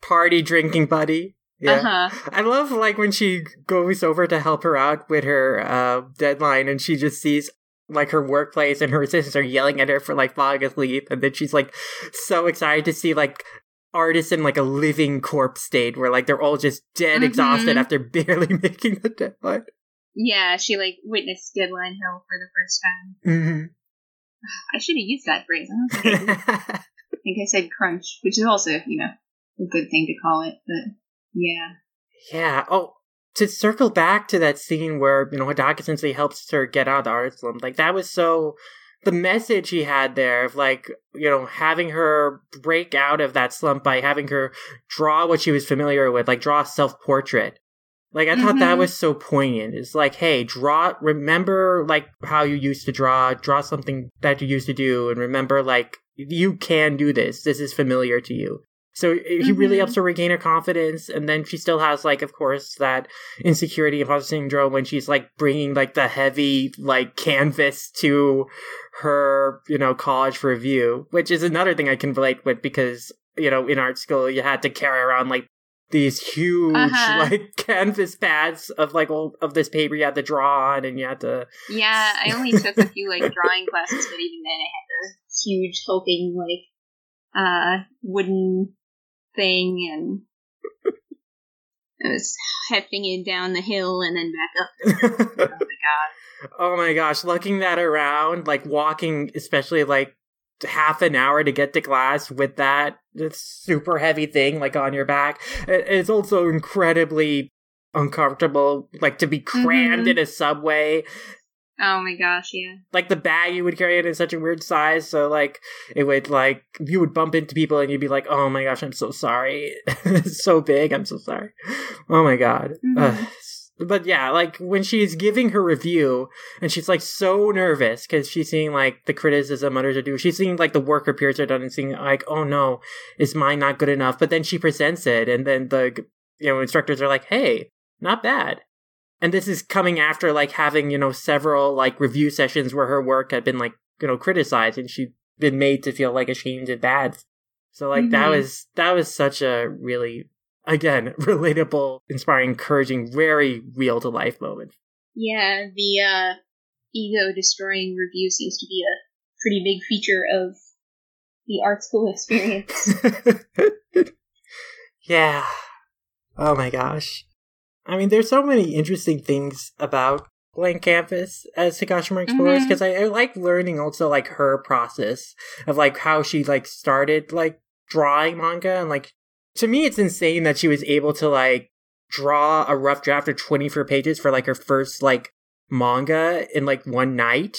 Speaker 2: Party drinking buddy. Yeah.
Speaker 3: Uh-huh.
Speaker 2: I love like when she goes over to help her out with her uh, deadline and she just sees like her workplace and her assistants are yelling at her for like falling asleep and then she's like so excited to see like artists in like a living corpse state where like they're all just dead mm-hmm. exhausted after barely making the deadline
Speaker 3: yeah she like witnessed deadline hell for the first time
Speaker 2: mm-hmm.
Speaker 3: i should have used that phrase I, think I, I think i said crunch which is also you know a good thing to call it but yeah
Speaker 2: yeah oh to circle back to that scene where you know Hidaka essentially helps her get out of the art slump, like that was so. The message he had there of like you know having her break out of that slump by having her draw what she was familiar with, like draw a self portrait. Like I mm-hmm. thought that mm-hmm. was so poignant. It's like, hey, draw. Remember like how you used to draw. Draw something that you used to do, and remember like you can do this. This is familiar to you. So he mm-hmm. really helps her regain her confidence, and then she still has like, of course, that insecurity imposter syndrome when she's like bringing like the heavy like canvas to her, you know, college review, which is another thing I can relate with because you know in art school you had to carry around like these huge
Speaker 3: Uh-huh.
Speaker 2: like canvas pads of like old, of this paper you had to draw on and you had to
Speaker 3: Yeah, I only took a few like drawing classes, but even then I had a huge hulking like uh wooden thing and I was hefting it down the hill and then back up. Oh my god.
Speaker 2: oh my gosh lugging that around like walking especially like half an hour to get to class with that super heavy thing like on your back it's also incredibly uncomfortable like to be crammed
Speaker 3: Mhm.
Speaker 2: in a subway
Speaker 3: Oh my gosh, yeah.
Speaker 2: like the bag you would carry it in such a weird size so like it would like you would bump into people and you'd be like oh my gosh i'm so sorry it's so big i'm so sorry oh my god
Speaker 3: Mhm.
Speaker 2: Ugh. but yeah like when she's giving her review and she's like so nervous because she's seeing like the criticism others are doing she's seeing like the work her peers are done and seeing like oh no is mine not good enough but then she presents it and then the you know instructors are like hey not bad and this is coming after like having you know several like review sessions where her work had been like you know criticized and she'd been made to feel like ashamed and bad so like that
Speaker 3: Mhm.
Speaker 2: was that was such a really again relatable inspiring encouraging very real to life moment
Speaker 3: Yeah, the uh ego destroying review seems to be a pretty big feature of the art school experience.
Speaker 2: yeah oh my gosh i mean there's so many interesting things about blank canvas as Higashima explores because I, I like learning also like her process of like how she like started like drawing manga and like to me it's insane that she was able to like draw a rough draft of 24 pages for like her first like manga in like one night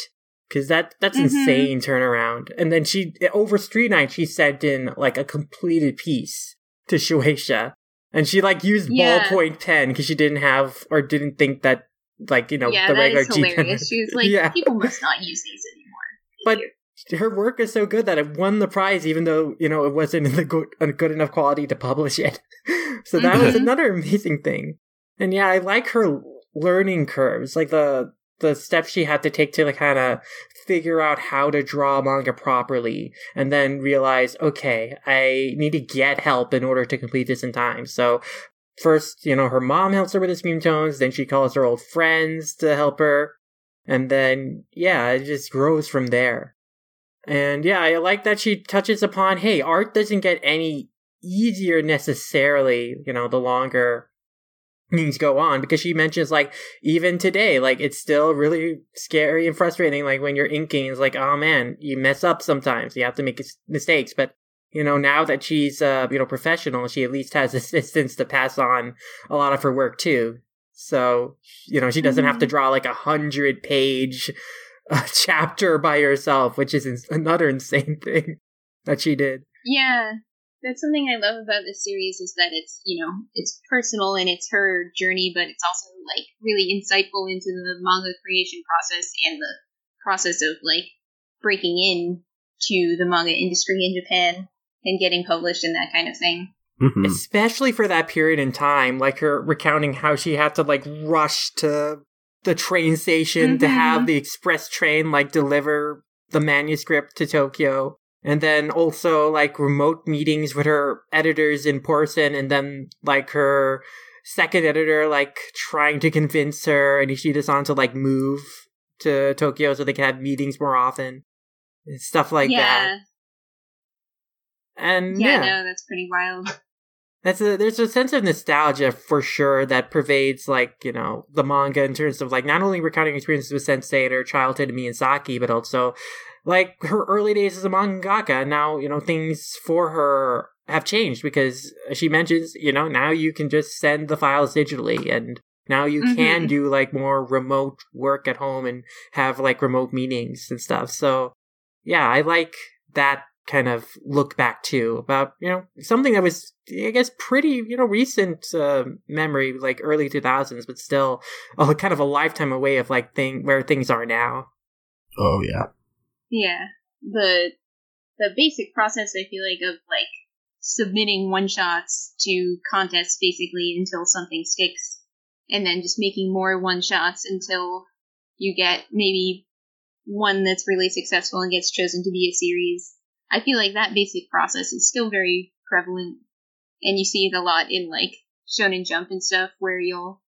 Speaker 2: because that that's
Speaker 3: Mhm.
Speaker 2: insane turnaround. And then she over street night she sent in like a completed piece to Shueisha and she like used
Speaker 3: Yeah.
Speaker 2: ballpoint pen because she didn't have or didn't think that like you know
Speaker 3: yeah,
Speaker 2: the regular
Speaker 3: is
Speaker 2: G pen
Speaker 3: hilarious. She was like,
Speaker 2: Yeah.
Speaker 3: people must not use these anymore.
Speaker 2: But her work is so good that it won the prize, even though you know it wasn't in the good, a good enough quality to publish it. so that was
Speaker 3: Mhm.
Speaker 2: another amazing thing. And yeah, I like her learning curves, like the the steps she had to take to kind of figure out how to draw manga properly, and then realize, okay, I need to get help in order to complete this in time. So. First, you know, her mom helps her with the screen tones, then she calls her old friends to help her, and then, yeah, it just grows from there. And yeah, I like that she touches upon hey, art doesn't get any easier necessarily, you know, the longer things go on because she mentions like even today like it's still really scary and frustrating like when you're inking it's like oh man you mess up sometimes you have to make mistakes. But you know now that she's uh you know professional she at least has assistants to pass on a lot of her work too. So you know she doesn't have to
Speaker 3: Mhm.
Speaker 2: draw like a hundred page uh, chapter by herself which is another insane thing that she did.
Speaker 3: Yeah, that's something I love about this series is that it's you know it's personal and it's her journey, but it's also like really insightful into the manga creation process and the process of like breaking in to the manga industry in Japan and getting published and that kind of thing.
Speaker 1: Mhm.
Speaker 2: especially for that period in time like her recounting how she had to like rush to the train station to
Speaker 3: Mhm.
Speaker 2: have the express train like deliver the manuscript to tokyo and then also like remote meetings with her editors in person and then like her second editor like trying to convince her and Ishida-san to like move to tokyo so they can have meetings more often and stuff like
Speaker 3: yeah,
Speaker 2: that. And
Speaker 3: yeah,
Speaker 2: yeah.
Speaker 3: no, that's pretty wild.
Speaker 2: that's a there's a sense of nostalgia for sure that pervades like you know the manga in terms of like not only recounting experiences with Sensei and her childhood in Miyazaki, but also like her early days as a mangaka. And now you know things for her have changed because she mentions you know now you can just send the files digitally and now you can
Speaker 3: Mhm.
Speaker 2: do like more remote work at home and have like remote meetings and stuff. So yeah, I like that kind of look back too about you know something that was I guess pretty you know recent uh, memory like early two thousands, but still a kind of a lifetime away of like thing where things are now.
Speaker 1: Oh yeah.
Speaker 3: Yeah, the the basic process I feel like of like submitting one shots to contests basically until something sticks, and then just making more one shots until you get maybe one that's really successful and gets chosen to be a series. I feel like that basic process is still very prevalent, and you see it a lot in like Shonen Jump and stuff where you'll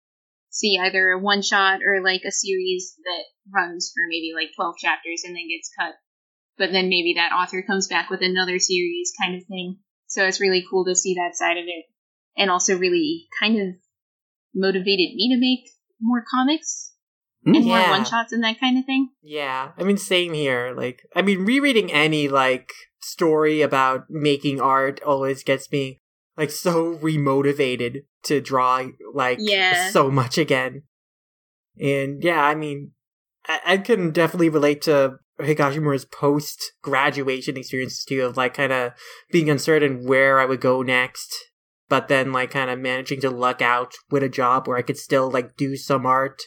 Speaker 3: see either a one shot or like a series that runs for maybe like 12 chapters and then gets cut. But then maybe that author comes back with another series kind of thing. So it's really cool to see that side of it. And also really kind of motivated me to make more comics hmm. and more one shots and that kind of thing.
Speaker 2: Yeah, I mean, same here. Like, I mean, rereading any like story about making art always gets me like so remotivated to draw like
Speaker 3: Yeah.
Speaker 2: so much again. And yeah, I mean, I, I can definitely relate to Higashimura's post graduation experiences too, of like kind of being uncertain where I would go next, but then like kind of managing to luck out with a job where I could still like do some art.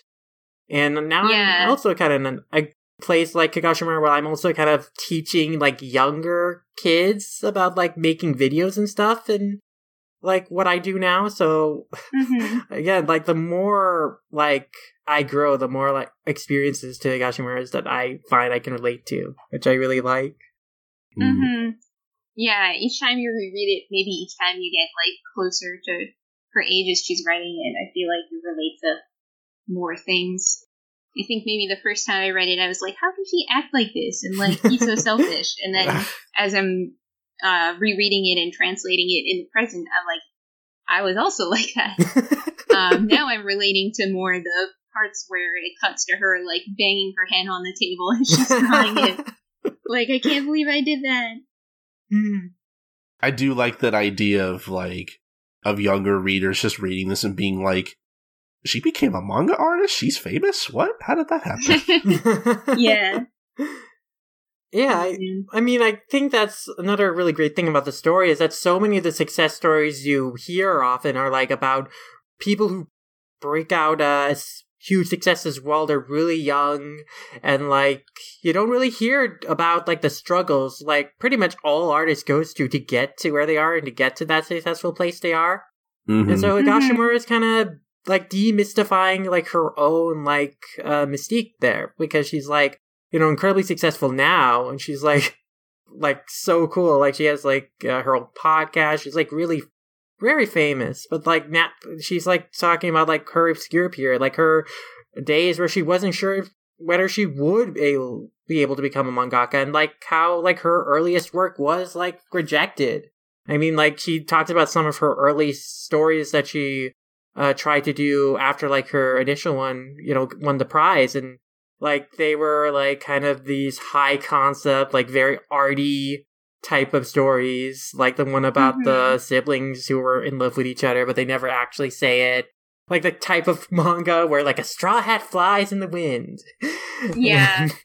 Speaker 2: And now
Speaker 3: Yeah.
Speaker 2: I'm also kind of in a place like Higashimura where I'm also kind of teaching like younger kids about like making videos and stuff and like what I do now. So
Speaker 3: Mm-hmm.
Speaker 2: again, like the more like I grow, the more like experiences to Higashimura's that I find I can relate to, which I really like.
Speaker 1: Mm.
Speaker 3: hmm Yeah, each time you reread it, maybe each time you get like closer to her age as she's writing it, I feel like you relate to more things. I think maybe the first time I read it, I was like, "How can she act like this?" and like be so selfish. And then as I'm uh, rereading it and translating it in the present, I'm like, I was also like that. um, now I'm relating to more the parts where it cuts to her like banging her hand on the table and she's crying it. Like, I can't believe I did that.
Speaker 1: I do like that idea of like of younger readers just reading this and being like, she became a manga artist. She's famous. What? How did that happen?
Speaker 3: yeah.
Speaker 2: Yeah, I, I mean, I think that's another really great thing about the story is that so many of the success stories you hear often are like about people who break out uh, as huge successes while they're really young, and like you don't really hear about like the struggles like pretty much all artists goes through to get to where they are and to get to that successful place they are.
Speaker 1: Mhm.
Speaker 2: And so
Speaker 3: Mhm.
Speaker 2: Higashimura is kind of like demystifying like her own like uh, mystique there because she's like you know incredibly successful now and she's like like so cool. Like she has like uh, her own podcast. She's like really very famous but like now she's like talking about like her obscure period like her days where she wasn't sure whether she would be able, be able to become a mangaka and like how like her earliest work was like rejected. I mean, like she talked about some of her early stories that she uh, tried to do after like her initial one, you know, won the prize, and like they were like kind of these high concept, like very arty type of stories, like the one about the mm-hmm. siblings who were in love with each other, but they never actually say it. Like the type of manga where like a straw hat flies in the wind.
Speaker 3: Yeah.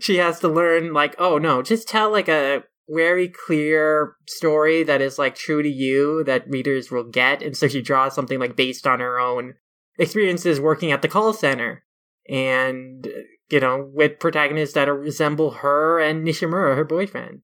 Speaker 2: She has to learn like, oh no, just tell like a very clear story that is like true to you that readers will get and so she draws something like based on her own experiences working at the call center and you know with protagonists that resemble her and nishimura her boyfriend.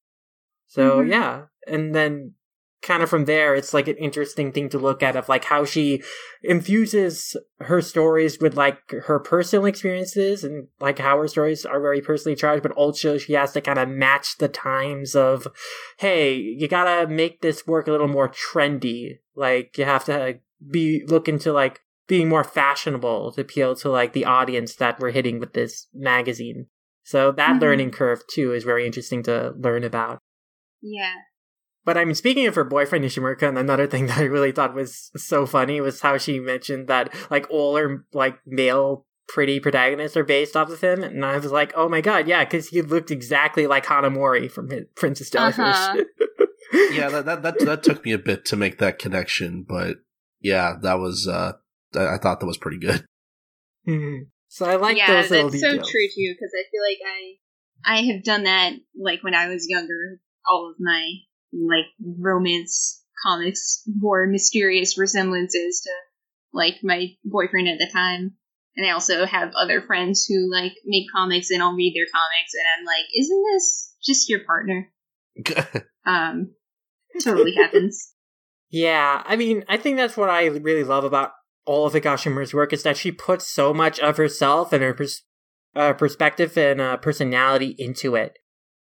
Speaker 2: So
Speaker 3: Mhm.
Speaker 2: yeah. And then kind of from there it's like an interesting thing to look at of like how she infuses her stories with like her personal experiences and like how her stories are very personally charged but also she has to kind of match the times of hey you gotta make this work a little more trendy. Like you have to be looking to like being more fashionable to appeal to like the audience that we're hitting with this magazine so that
Speaker 3: Mhm.
Speaker 2: learning curve too is very interesting to learn about
Speaker 3: Yeah.
Speaker 2: but I mean, speaking of her boyfriend Nishimura, and another thing that I really thought was so funny was how she mentioned that like all her like male pretty protagonists are based off of him, and I was like, oh my god, yeah, because he looked exactly like Hanamori from his Princess Jellyfish.
Speaker 3: Uh-huh.
Speaker 1: yeah, that, that that that took me a bit to make that connection, but yeah, that was uh, I I thought that was pretty good.
Speaker 2: Mhm. So I like
Speaker 3: yeah,
Speaker 2: those little
Speaker 3: that's so true too. Because I feel like I, I have done that like when I was younger. All of my like romance comics bore mysterious resemblances to like my boyfriend at the time. And I also have other friends who like make comics and I'll read their comics and I'm like, isn't this just your partner? Um, totally happens.
Speaker 2: Yeah, I mean, I think that's what I really love about all of Higashimura's work is that she puts so much of herself and her pers- uh, perspective and uh, personality into it.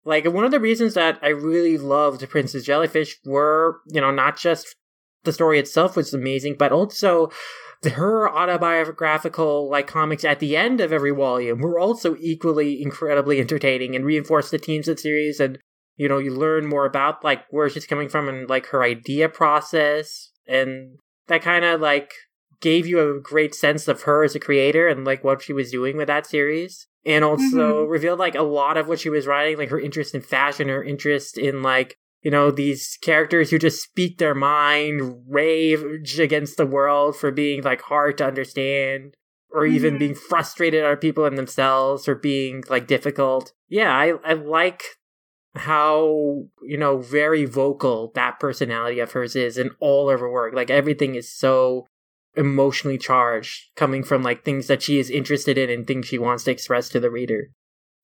Speaker 2: Like one of the reasons that I really loved Princess Jellyfish were, you know, not just the story itself was amazing, but also her autobiographical like comics at the end of every volume were also equally incredibly entertaining and reinforced the themes of the series and you know you learn more about like where she's coming from and like her idea process and that kind of like gave you a great sense of her as a creator and like what she was doing with that series and also mm-hmm. revealed like a lot of what she was writing like her interest in fashion her interest in like you know, these characters who just speak their mind, rage against the world for being like hard to understand or even mm-hmm. being frustrated at people in themselves or being like difficult. Yeah, I, I like how, you know, very vocal that personality of hers is in all of her work. Like everything is so emotionally charged coming from like things that she is interested in and things she wants to express to the reader.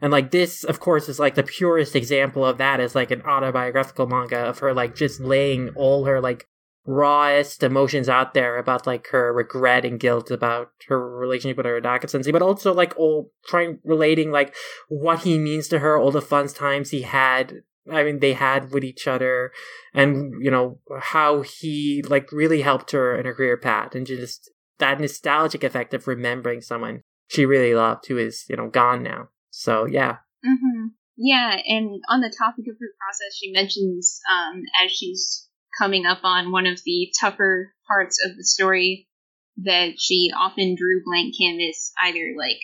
Speaker 2: And like this, of course, is like the purest example of that is like an autobiographical manga of her like just laying all her like rawest emotions out there about like her regret and guilt about her relationship with her Hidaka sensei, but also like all trying relating like what he means to her, all the fun times he had I mean, they had with each other, and you know how he like really helped her in her career path, and just that nostalgic effect of remembering someone she really loved who is you know gone now. So yeah.
Speaker 3: Mm-hmm. Yeah, and on the topic of her process, she mentions um, as she's coming up on one of the tougher parts of the story that she often drew blank canvas, either like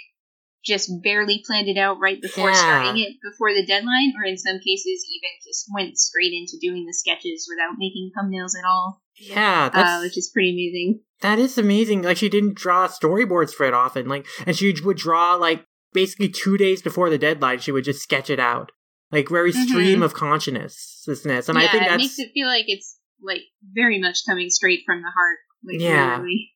Speaker 3: just barely planned it out right before yeah. starting it before the deadline, or in some cases even just went straight into doing the sketches without making thumbnails at all.
Speaker 2: Yeah,
Speaker 3: uh, which is pretty amazing.
Speaker 2: That is amazing. Like she didn't draw storyboards for it often. Like, and she would draw like basically two days before the deadline, she would just sketch it out, like very mm-hmm. stream of consciousness. And
Speaker 3: yeah, I think that makes it feel like it's like very much coming straight from the heart. Like,
Speaker 2: yeah. Really.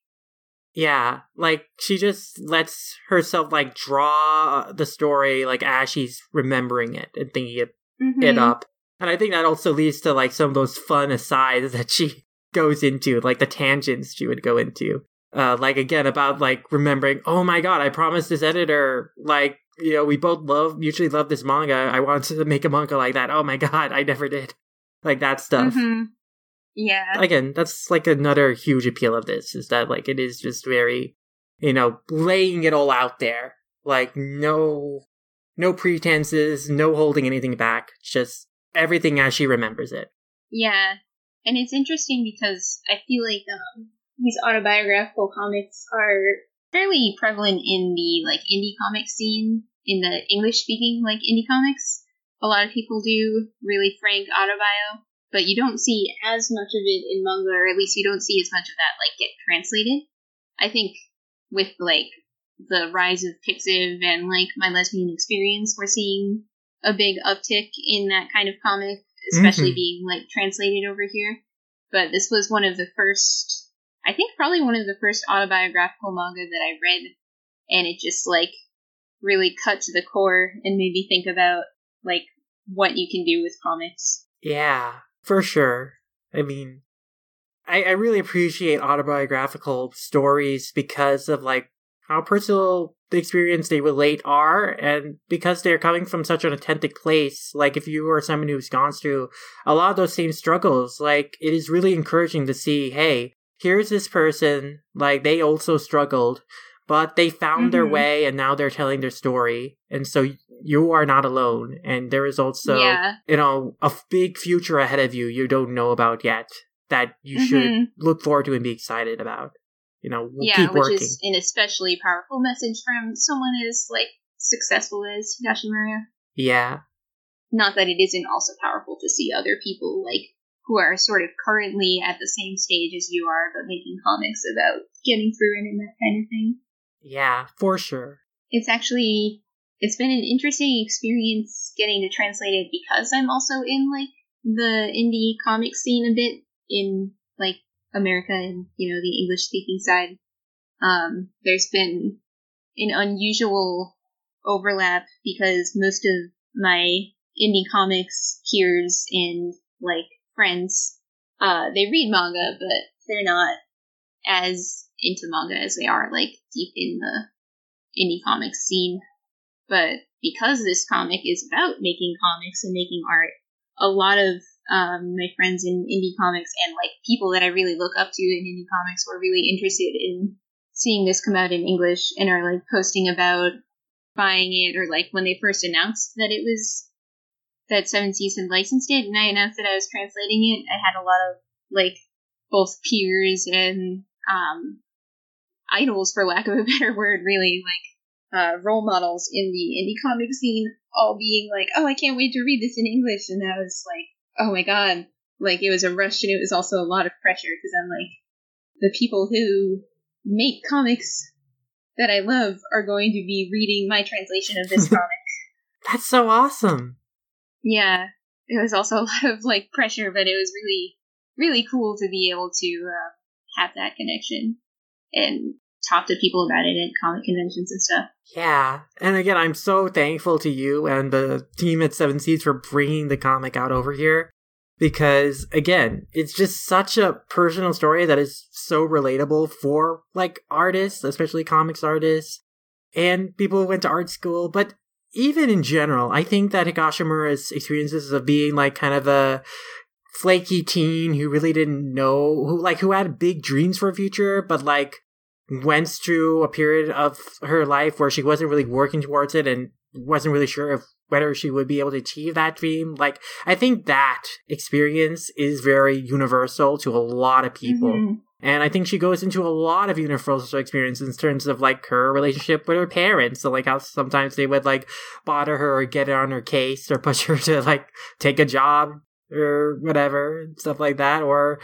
Speaker 2: Yeah, like she just lets herself like draw the story like as she's remembering it and thinking it, mm-hmm. it up. And I think that also leads to like some of those fun asides that she goes into, like the tangents she would go into uh, like again about like remembering oh my god i promised this editor like you know we both love mutually love this manga i wanted to make a manga like that oh my god i never did like that stuff
Speaker 3: mm-hmm. Yeah.
Speaker 2: Again that's like another huge appeal of this is that like it is just very you know laying it all out there. Like no no pretenses no holding anything back just everything as she remembers it.
Speaker 3: Yeah. And it's interesting because i feel like um these autobiographical comics are fairly prevalent in the like indie comic scene in the English speaking like indie comics. A lot of people do. Really frank autobio, but you don't see as much of it in manga, or at least you don't see as much of that like get translated. I think with like the rise of Pixiv and like my lesbian experience, we're seeing a big uptick in that kind of comic, especially mm-hmm. being like translated over here. But this was one of the first I think probably one of the first autobiographical manga that I read, and it just like really cut to the core and made me think about like what you can do with comics.
Speaker 2: Yeah, for sure. I mean, I, I really appreciate autobiographical stories because of like how personal the experience they relate are and because they're coming from such an authentic place like if you are someone who's gone through a lot of those same struggles like it is really encouraging to see hey here's this person, like they also struggled, but they found mm-hmm. their way and now they're telling their story. And so you are not alone. And there is also, yeah. you know, a big future ahead of you you don't know about yet that you mm-hmm. should look forward to and be excited about. You know, we'll yeah, which is
Speaker 3: an especially powerful message from someone as like successful as Higashimura.
Speaker 2: Yeah.
Speaker 3: Not that it isn't also powerful to see other people like who are sort of currently at the same stage as you are, but making comics about getting through it and that kind of thing.
Speaker 2: Yeah, for sure.
Speaker 3: It's actually it's been an interesting experience getting to translate it because I'm also in like the indie comic scene a bit in like America and you know the English speaking side. Um, there's been an unusual overlap because most of my indie comics peers and like friends, uh, they read manga, but they're not as into manga as they are like deep in the indie comics scene. But because this comic is about making comics and making art, a lot of um, my friends in indie comics and like people that I really look up to in indie comics were really interested in seeing this come out in English and are like posting about buying it or like when they first announced that it was that Seven Seas had licensed it and I announced that I was translating it. I had a lot of like both peers and um, idols, for lack of a better word, really like uh, role models in the indie comic scene, all being like, "Oh, I can't wait to read this in English," and I was like, "Oh my god!" Like it was a rush, and it was also a lot of pressure because I'm like, the people who make comics that I love are going to be reading my translation of this comic.
Speaker 2: That's so awesome.
Speaker 3: Yeah, it was also a lot of like pressure, but it was really, really cool to be able to uh, have that connection and talk to people about it at comic conventions and stuff.
Speaker 2: Yeah. And again, I'm so thankful to you and the team at Seven Seas for bringing the comic out over here. Because again, it's just such a personal story that is so relatable for like artists, especially comics artists and people who went to art school. But even in general, I think that Higashimura's experiences of being like kind of a flaky teen who really didn't know who like who had big dreams for a future, but like went through a period of her life where she wasn't really working towards it and wasn't really sure if whether she would be able to achieve that dream. Like, I think that experience is very universal to a lot of people. Mm-hmm. And I think she goes into a lot of universal experiences in terms of like her relationship with her parents. So like how sometimes they would like bother her or get on her case or push her to like take a job or whatever, stuff like that. Or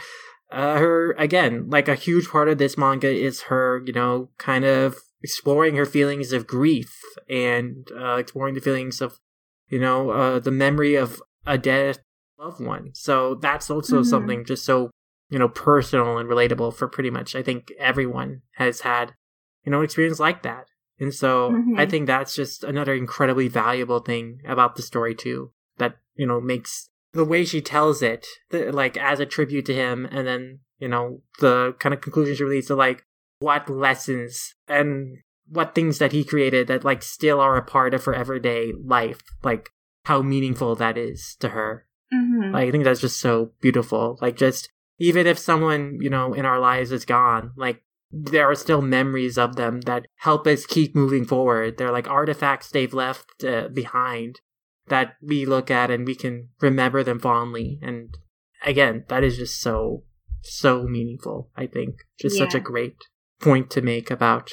Speaker 2: uh, her again, like a huge part of this manga is her, you know, kind of exploring her feelings of grief and uh, exploring the feelings of, you know, uh, the memory of a dead loved one. So that's also mm-hmm. something just so you know personal and relatable for pretty much I think everyone has had you know an experience like that. And so mm-hmm. I think that's just another incredibly valuable thing about the story too that you know makes the way she tells it, the, like as a tribute to him, and then you know the kind of conclusions she released to like what lessons and what things that he created that like still are a part of her everyday life, like how meaningful that is to her. Mm-hmm. Like, I think that's just so beautiful. Like just even if someone you know in our lives is gone, like there are still memories of them that help us keep moving forward. They're like artifacts they've left uh, behind that we look at and we can remember them fondly. And again, that is just so, so meaningful, I think. Just yeah. such a great point to make about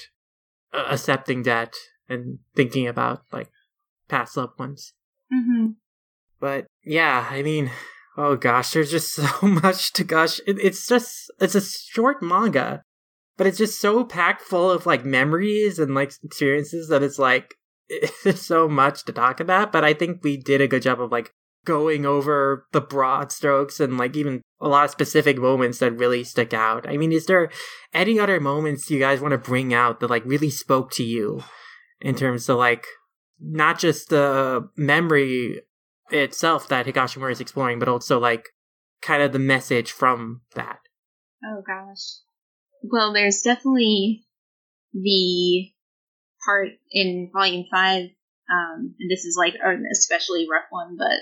Speaker 2: uh, accepting debt and thinking about like past loved ones. Mm-hmm. But yeah, I mean, oh gosh, there's just so much to gush. It, it's just, it's a short manga, but it's just so packed full of like memories and like experiences that it's like, so much to talk about, but I think we did a good job of like going over the broad strokes and like even a lot of specific moments that really stick out. I mean, is there any other moments you guys want to bring out that like really spoke to you in terms of like not just the memory itself that Higashimura is exploring, but also like kind of the message from that?
Speaker 3: Oh gosh. Well, there's definitely the part in volume five, um, and this is like an especially rough one, but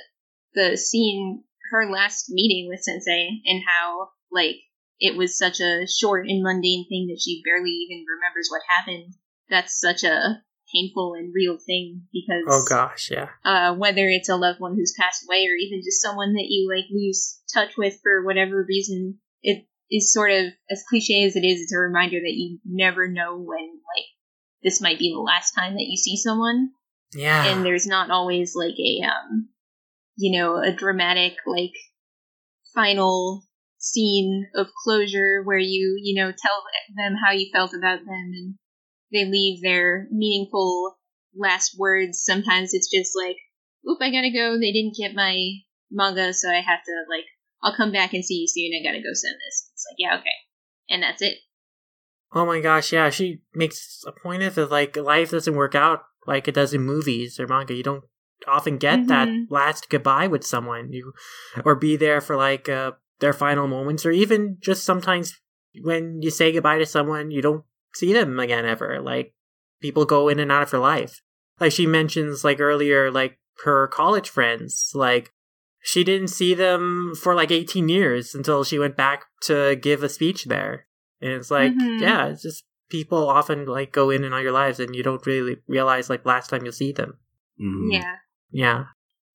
Speaker 3: the scene, her last meeting with Sensei, and how like it was such a short and mundane thing that she barely even remembers what happened. That's such a painful and real thing because
Speaker 2: oh gosh, yeah.
Speaker 3: Uh, whether it's a loved one who's passed away or even just someone that you like lose touch with for whatever reason, it is sort of as cliche as it is. It's a reminder that you never know when like this might be the last time that you see someone.
Speaker 2: Yeah.
Speaker 3: And there's not always like a um you know, a dramatic like final scene of closure where you, you know, tell them how you felt about them and they leave their meaningful last words. Sometimes it's just like, oop, I gotta go. They didn't get my manga, so I have to, like, I'll come back and see you soon. I gotta go send this. It's like, yeah, okay. And that's it.
Speaker 2: Oh my gosh, yeah, she makes a point of it. Like, life doesn't work out like it does in movies or manga. You don't often get mm-hmm. that last goodbye with someone, you or be there for like uh, their final moments, or even just sometimes when you say goodbye to someone, you don't see them again ever. Like, people go in and out of her life. Like she mentions, like earlier, like her college friends, like she didn't see them for like 18 years until she went back to give a speech there. And it's like,
Speaker 3: Mhm.
Speaker 2: yeah, it's just people often like go in and out your lives and you don't really realize like last time you'll see them.
Speaker 1: Mhm.
Speaker 3: Yeah.
Speaker 2: Yeah.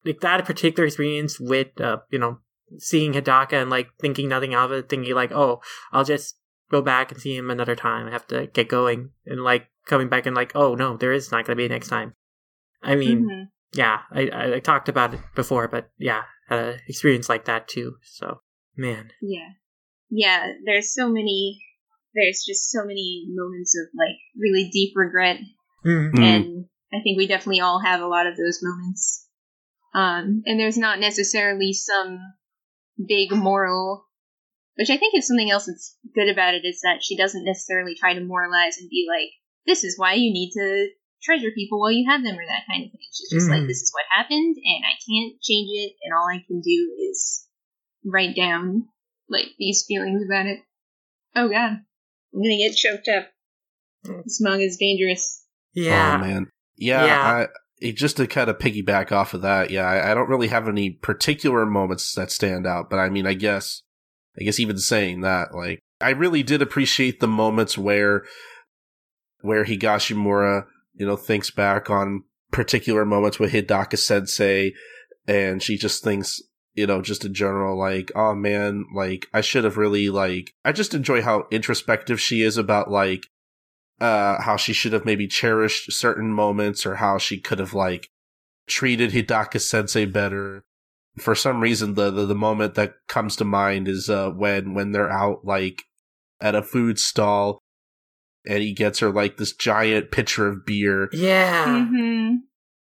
Speaker 2: Like that particular experience with, uh, you know, seeing Hidaka and like thinking nothing of it, thinking like, oh, I'll just go back and see him another time. I have to get going. And like coming back and like, oh no, there is not going to be a next time. I mean,
Speaker 3: Mhm.
Speaker 2: yeah, I, I, I talked about it before, but yeah, had an experience like that too. So, man.
Speaker 3: Yeah. Yeah, there's so many there's just so many moments of like really deep regret
Speaker 2: Mm.
Speaker 1: Mhm.
Speaker 3: and I think we definitely all have a lot of those moments. Um, and there's not necessarily some big moral, which I think is something else that's good about it is that she doesn't necessarily try to moralize and be like, this is why you need to treasure people while you have them or that kind of thing. She's just like,
Speaker 2: Mhm.
Speaker 3: this is what happened and I can't change it and all I can do is write down like these feelings about it. Oh god. I'm gonna get choked up. Hmm. This manga's dangerous.
Speaker 2: Yeah.
Speaker 1: Oh man. Yeah.
Speaker 2: Yeah.
Speaker 1: I, it- just to kind of piggyback off of that, yeah, I, I don't really have any particular moments that stand out, but I mean, I guess, I guess even saying that, like, I really did appreciate the moments where, where Higashimura, you know, thinks back on particular moments with Hidaka Sensei, and she just thinks, you know, just in general, like, oh man, like, I should have really, like, I just enjoy how introspective she is about, like, uh, how she should have maybe cherished certain moments or how she could have like treated Hidaka sensei better. For some reason, the, the, the moment that comes to mind is, uh, when, when they're out like at a food stall and he gets her like this giant pitcher of beer
Speaker 2: Yeah.
Speaker 3: Mm-hmm.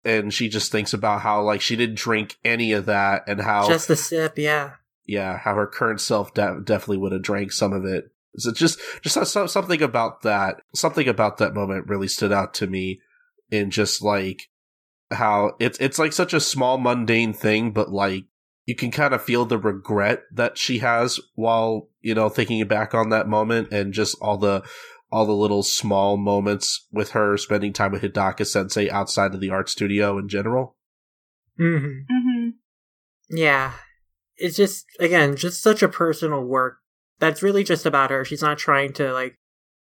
Speaker 1: And she just thinks about how like she didn't drink any of that and how,
Speaker 2: Just a sip, yeah.
Speaker 1: yeah, how her current self de- definitely would have drank some of it. So just, just so- something about that, something about that moment really stood out to me in just like how it's, it's like such a small mundane thing, but like you can kind of feel the regret that she has while, you know, thinking back on that moment and just all the, all the little small moments with her spending time with Hidaka sensei outside of the art studio in general.
Speaker 2: hmm
Speaker 3: Mm-hmm.
Speaker 2: Yeah. It's just, again, just such a personal work that's really just about her. She's not trying to, like,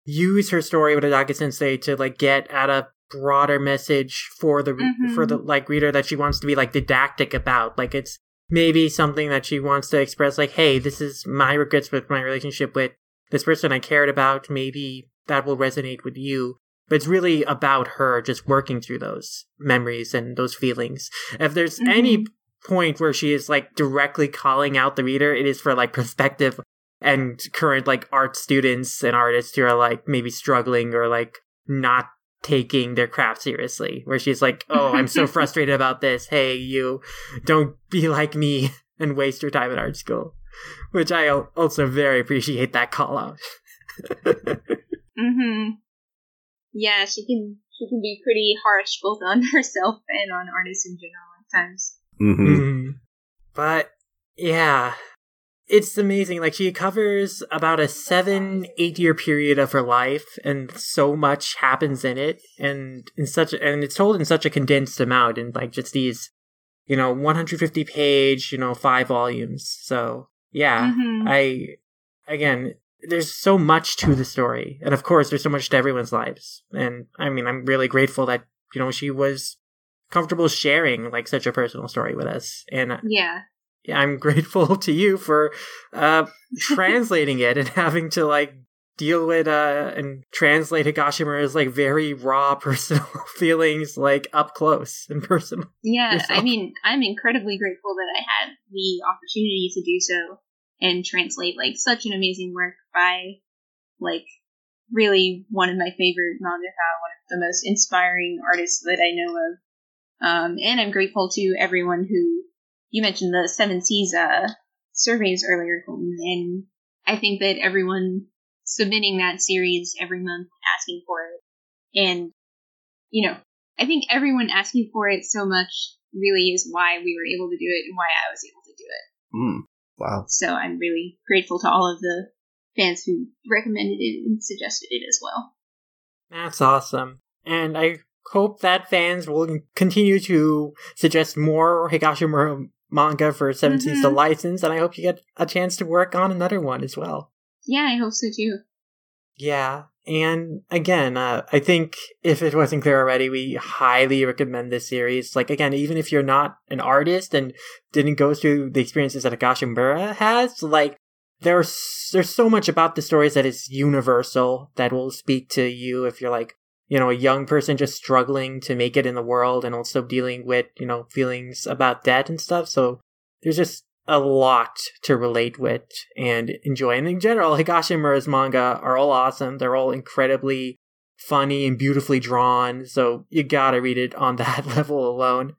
Speaker 2: use her story with Hidaka Sensei to, like, get at a broader message for the,
Speaker 3: Mhm.
Speaker 2: for the, like, reader that she wants to be, like, didactic about. Like, it's maybe something that she wants to express, like, hey, this is my regrets with my relationship with this person I cared about. Maybe that will resonate with you. But it's really about her just working through those memories and those feelings. If there's any
Speaker 3: Mhm.
Speaker 2: point where she is like directly calling out the reader, it is for like prospective and current like art students and artists who are like maybe struggling or like not taking their craft seriously. Where she's like, "Oh, I'm so frustrated about this. Hey, you don't be like me and waste your time at art school." Which I also very appreciate that call out.
Speaker 3: Mm-hmm. Yeah, she can she can be pretty harsh both on herself and on artists in general at times.
Speaker 1: Mm-hmm.
Speaker 2: Mhm. But yeah, it's amazing. Like she covers about a seven, eight year period of her life, and so much happens in it, and in such, and it's told in such a condensed amount, in like just these, you know, 150 page, you know, five volumes. So yeah,
Speaker 3: Mhm.
Speaker 2: I again. There's so much to the story, and of course, there's so much to everyone's lives. And I mean, I'm really grateful that you know she was comfortable sharing like such a personal story with us and uh,
Speaker 3: Yeah.
Speaker 2: i'm grateful to you for uh translating it and having to like deal with uh and translate higashimura's like very raw personal feelings like up close and personal
Speaker 3: Yeah, I mean, I'm incredibly grateful that I had the opportunity to do so and translate like such an amazing work by like really one of my favorite mangaka, one of the most inspiring artists that I know of. Um, and I'm grateful to everyone who you mentioned the Seven Seas uh, surveys earlier, Colton, and I think that everyone submitting that series every month asking for it and you know I think everyone asking for it so much really is why we were able to do it and why I was able to do it.
Speaker 1: Mm. Wow.
Speaker 3: So I'm really grateful to all of the fans who recommended it and suggested it as well.
Speaker 2: that's awesome and i hope that fans will continue to suggest more higashimura manga for 7 Seas to
Speaker 3: Mhm.
Speaker 2: license, and I hope you get a chance to work on another one as well.
Speaker 3: Yeah, I hope so too.
Speaker 2: Yeah, and again, uh, I think if it wasn't clear already, we highly recommend this series. Like again, even if you're not an artist and didn't go through the experiences that Higashimura has, like there's there's so much about the stories that is universal that will speak to you if you're like you know a young person just struggling to make it in the world and also dealing with you know feelings about debt and stuff. So there's just a lot to relate with and enjoy. And in general, Higashimura's manga are all awesome. They're all incredibly funny and beautifully drawn. So you gotta read it on that level alone.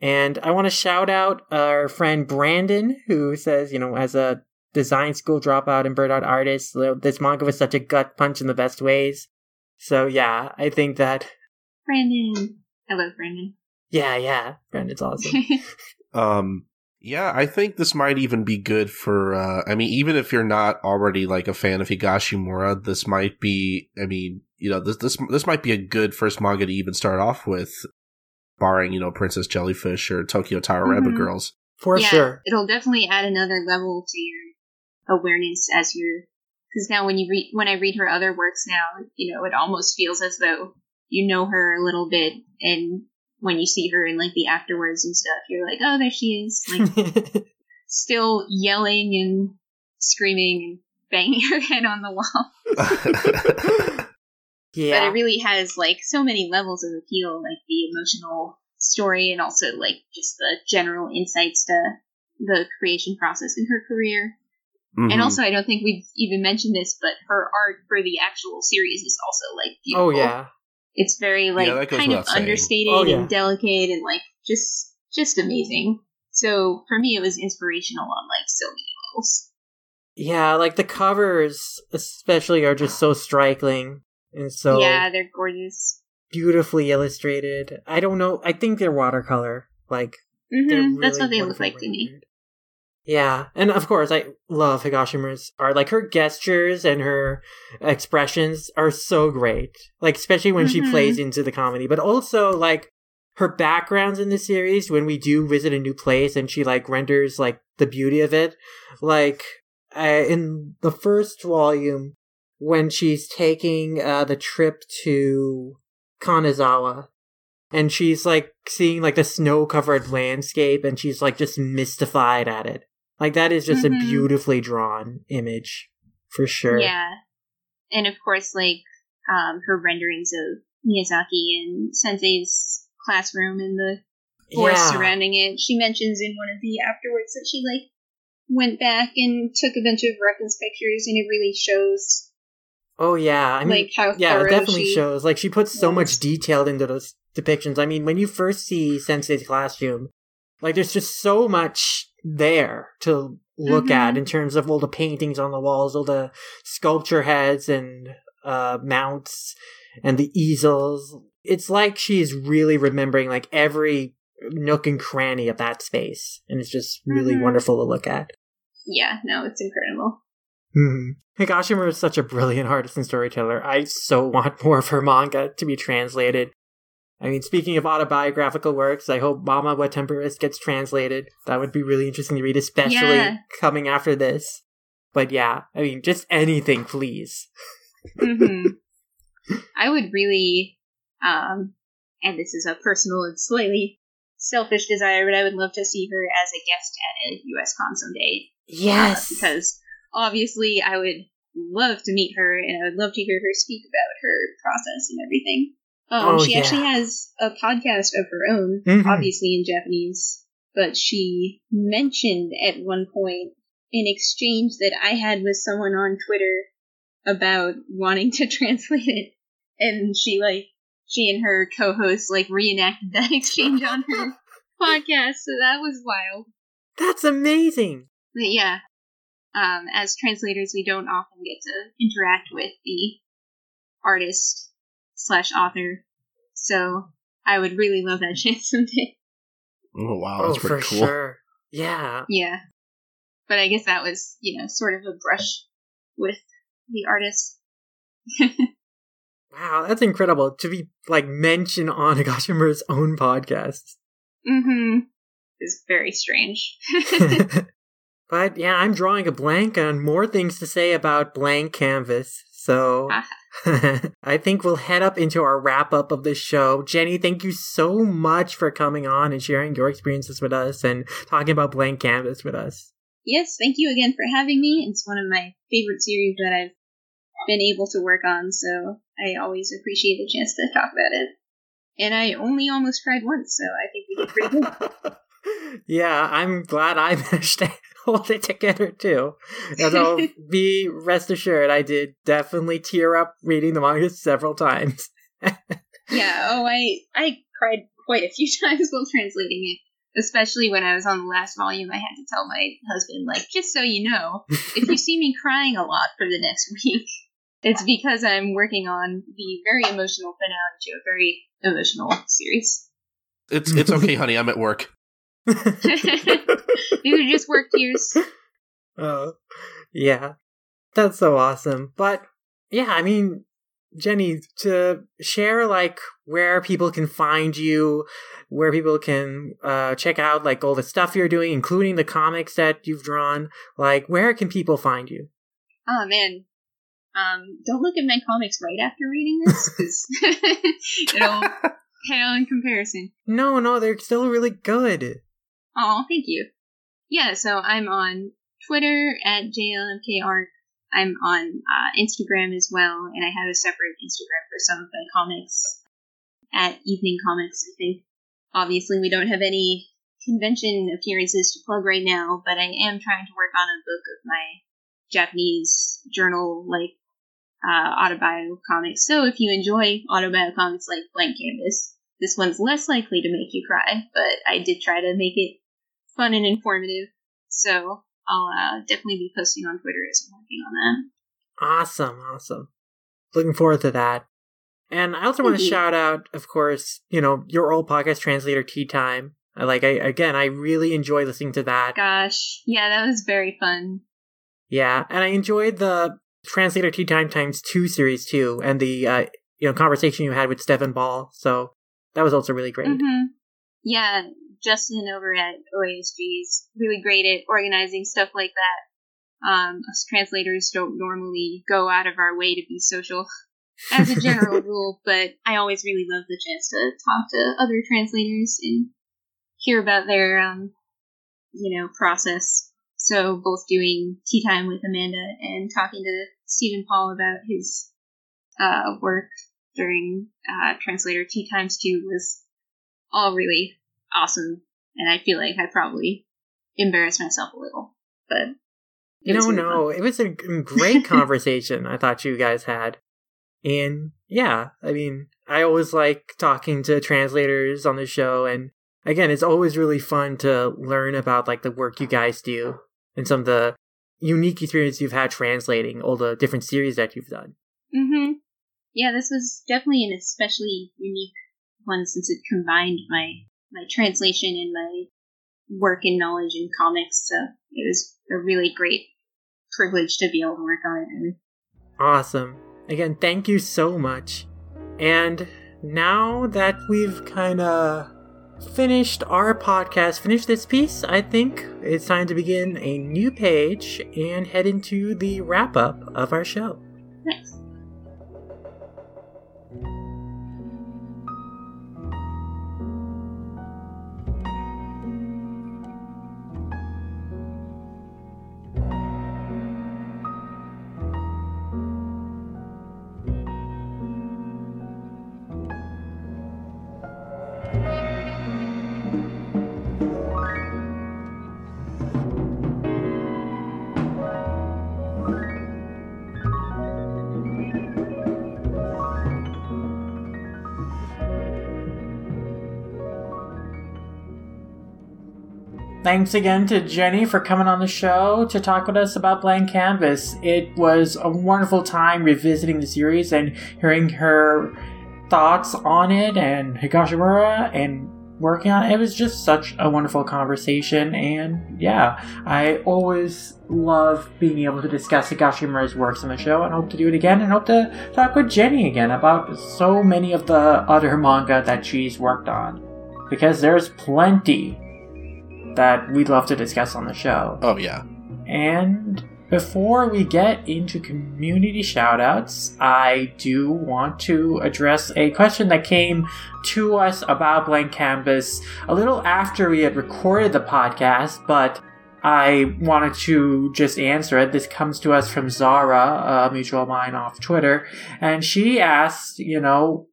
Speaker 2: And I want to shout out our friend Brandon, who says, you know, as a design school dropout and burnout artist, this manga was such a gut punch in the best ways. So yeah, I think that,
Speaker 3: Brandon. I love Brandon.
Speaker 2: yeah, yeah, Brandon's awesome.
Speaker 1: Um, yeah, I think this might even be good for. Uh, I mean, even if you're not already like a fan of Higashimura, this might be. I mean, you know, this this this might be a good first manga to even start off with, barring you know Princess Jellyfish or Tokyo Tarareba
Speaker 3: Mhm.
Speaker 1: Girls.
Speaker 2: For
Speaker 3: yeah,
Speaker 2: sure.
Speaker 3: It'll definitely add another level to your awareness as you're because now when you read when I read her other works now, you know, it almost feels as though you know her a little bit and when you see her in like the afterwards and stuff, you're like, Oh, there she is. Like still yelling and screaming and banging her head on the wall.
Speaker 2: yeah.
Speaker 3: But it really has like so many levels of appeal, like the emotional story and also like just the general insights to the creation process in her career.
Speaker 1: Mhm.
Speaker 3: And also, I don't think we've even mentioned this, but her art for the actual series is also like
Speaker 2: oh yeah.
Speaker 3: It's very like
Speaker 1: that goes
Speaker 3: kind of understated
Speaker 2: Oh, yeah.
Speaker 3: and delicate and like just just amazing. So for me, it was inspirational on like so many levels.
Speaker 2: Yeah, like the covers especially are just so striking and so
Speaker 3: yeah, they're gorgeous.
Speaker 2: beautifully illustrated. I don't know. I think they're watercolor. Like
Speaker 3: hmm
Speaker 2: they're
Speaker 3: That's what they look
Speaker 2: wonderfully
Speaker 3: like to me.
Speaker 2: Yeah, and of course, I love Higashimura's art. Like her gestures and her expressions are so great. Like especially when she
Speaker 3: Mhm.
Speaker 2: plays into the comedy, but also like her backgrounds in the series when we do visit a new place and she like renders like the beauty of it. Like uh, in the first volume, when she's taking uh, the trip to Kanazawa and she's like seeing like the snow covered landscape and she's like just mystified at it. Like that is just
Speaker 3: Mhm.
Speaker 2: a beautifully drawn image for sure.
Speaker 3: Yeah. And of course, like, um, her renderings of Miyazaki and Sensei's classroom and the forest
Speaker 2: Yeah.
Speaker 3: surrounding it. She mentions in one of the afterwards that she, like, went back and took a bunch of reference pictures and it really shows,
Speaker 2: Oh yeah. I mean
Speaker 3: like, how
Speaker 2: yeah, it definitely
Speaker 3: she-
Speaker 2: shows. Like she puts so much detail into those depictions. I mean, when you first see Sensei's classroom, like there's just so much there to look
Speaker 3: Mhm.
Speaker 2: at in terms of all the paintings on the walls, all the sculpture heads and uh mounts and the easels. It's like she's really remembering like every nook and cranny of that space. And it's just really
Speaker 3: Mhm.
Speaker 2: wonderful to look at.
Speaker 3: Yeah, no, it's incredible.
Speaker 2: Hmm. Higashimura is such a brilliant artist and storyteller. I so want more of her manga to be translated. I mean, speaking of autobiographical works, I hope Mama What gets translated. That would be really interesting to read, especially
Speaker 3: Yeah.
Speaker 2: coming after this. But yeah, I mean, just anything, please.
Speaker 3: hmm I would really, um, and this is a personal and slightly selfish desire, but I would love to see her as a guest at a US Con someday. Uh, because obviously I would love to meet her and I would love to hear her speak about her process and everything. Um,
Speaker 2: Oh,
Speaker 3: she
Speaker 2: yeah.
Speaker 3: actually has a podcast of her own,
Speaker 2: Mhm.
Speaker 3: obviously in Japanese, but she mentioned at one point an exchange that I had with someone on Twitter about wanting to translate it, and she like she and her co-host like reenacted that exchange on her podcast, so that was wild.
Speaker 2: That's amazing.
Speaker 3: But yeah, um, as translators, we don't often get to interact with the artist slash author, so I would really love that chance someday.
Speaker 1: Oh wow,
Speaker 2: oh,
Speaker 1: that's
Speaker 2: for
Speaker 1: pretty cool.
Speaker 2: sure. Yeah.
Speaker 3: Yeah, but I guess that was you know sort of a brush with the artist.
Speaker 2: Wow, that's incredible to be like mentioned on Higashimura's own podcast.
Speaker 3: mm-hmm. is very strange.
Speaker 2: but yeah, I'm drawing a blank on more things to say about blank canvas. So I think we'll head up into our wrap up of the show. Jenny, thank you so much for coming on and sharing your experiences with us and talking about blank canvas with us.
Speaker 3: Yes, thank you again for having me. It's one of my favorite series that I've been able to work on, so I always appreciate the chance to talk about it. And I only almost cried once, so I think we did pretty
Speaker 2: good. yeah, I'm glad I managed to hold it together too. Although, be rest assured, I did definitely tear up reading the manga several times.
Speaker 3: yeah, oh, I I cried quite a few times while translating it especially when I was on the last volume, I had to tell my husband, like, just so you know, if you see me crying a lot for the next week, it's because I'm working on the very emotional finale to a very emotional series.
Speaker 1: It's it's okay, honey. I'm at work.
Speaker 3: Are just work tears.
Speaker 2: Oh, yeah, that's so awesome. But yeah, I mean, Jenny, to share like where people can find you, where people can uh, check out like all the stuff you're doing, including the comics that you've drawn. Like, where can people find you?
Speaker 3: Oh man, um, don't look at my comics right after reading this because it'll pale in comparison.
Speaker 2: No, no, they're still really good.
Speaker 3: Oh, thank you. Yeah, so I'm on Twitter at JLMKArt. I'm on uh, Instagram as well, and I have a separate Instagram for some of my comics at Evening Comics, I think. Obviously, we don't have any convention appearances to plug right now, but I am trying to work on a book of my Japanese journal like uh, autobio comics. So if you enjoy autobio comics like Blank Canvas, this one's less likely to make you cry, but I did try to make it fun and informative. So I'll uh, definitely be posting on Twitter as I'm working on that.
Speaker 2: Awesome, awesome. Looking forward to that. And I also want to shout out, of course, you know, your old podcast translator, Tea Time. I like, I again, I really enjoy listening to that.
Speaker 3: Gosh, yeah, that was very fun.
Speaker 2: Yeah, and I enjoyed the translator Tea Time times two series too, and the uh, you know conversation you had with Stephen Paul. So that was also really great.
Speaker 3: Mm-hmm. Yeah, Justin over at OASG is really great at organizing stuff like that. Um, us translators don't normally go out of our way to be social as a general rule, but I always really love the chance to talk to other translators and hear about their, um, you know, process. So both doing tea time with Amanda and talking to Stephen Paul about his uh, work during uh, translator tea times too was all really awesome, and I feel like I probably embarrassed myself a little, but
Speaker 2: really no, fun. it was a great conversation. I thought you guys had, and yeah, I mean, I always like talking to translators on the show, and again, it's always really fun to learn about like the work you guys do and some of the unique experience you've had translating all the different series that you've done.
Speaker 3: Mm-hmm. Yeah, this was definitely an especially unique one since it combined my my translation and my work and knowledge in comics. So it was a really great privilege to be able to work on it.
Speaker 2: Awesome. Again, thank you so much. And now that we've kind of finished our podcast, finished this piece, I think it's time to begin a new page and head into the wrap up of our show.
Speaker 3: Nice.
Speaker 2: Thanks again to Jenny for coming on the show to talk with us about Blank Canvas. It was a wonderful time revisiting the series and hearing her thoughts on it and Higashimura and working on it. It was just such a wonderful conversation, and yeah, I always love being able to discuss Higashimura's works on the show and hope to do it again and hope to talk with Jenny again about so many of the other manga that she's worked on. Because there's plenty that we'd love to discuss on the show.
Speaker 1: Oh yeah.
Speaker 2: And before we get into community shoutouts, I do want to address a question that came to us about Blank Canvas a little after we had recorded the podcast, but I wanted to just answer it. This comes to us from Zara, a mutual mine off Twitter, and she asked, you know,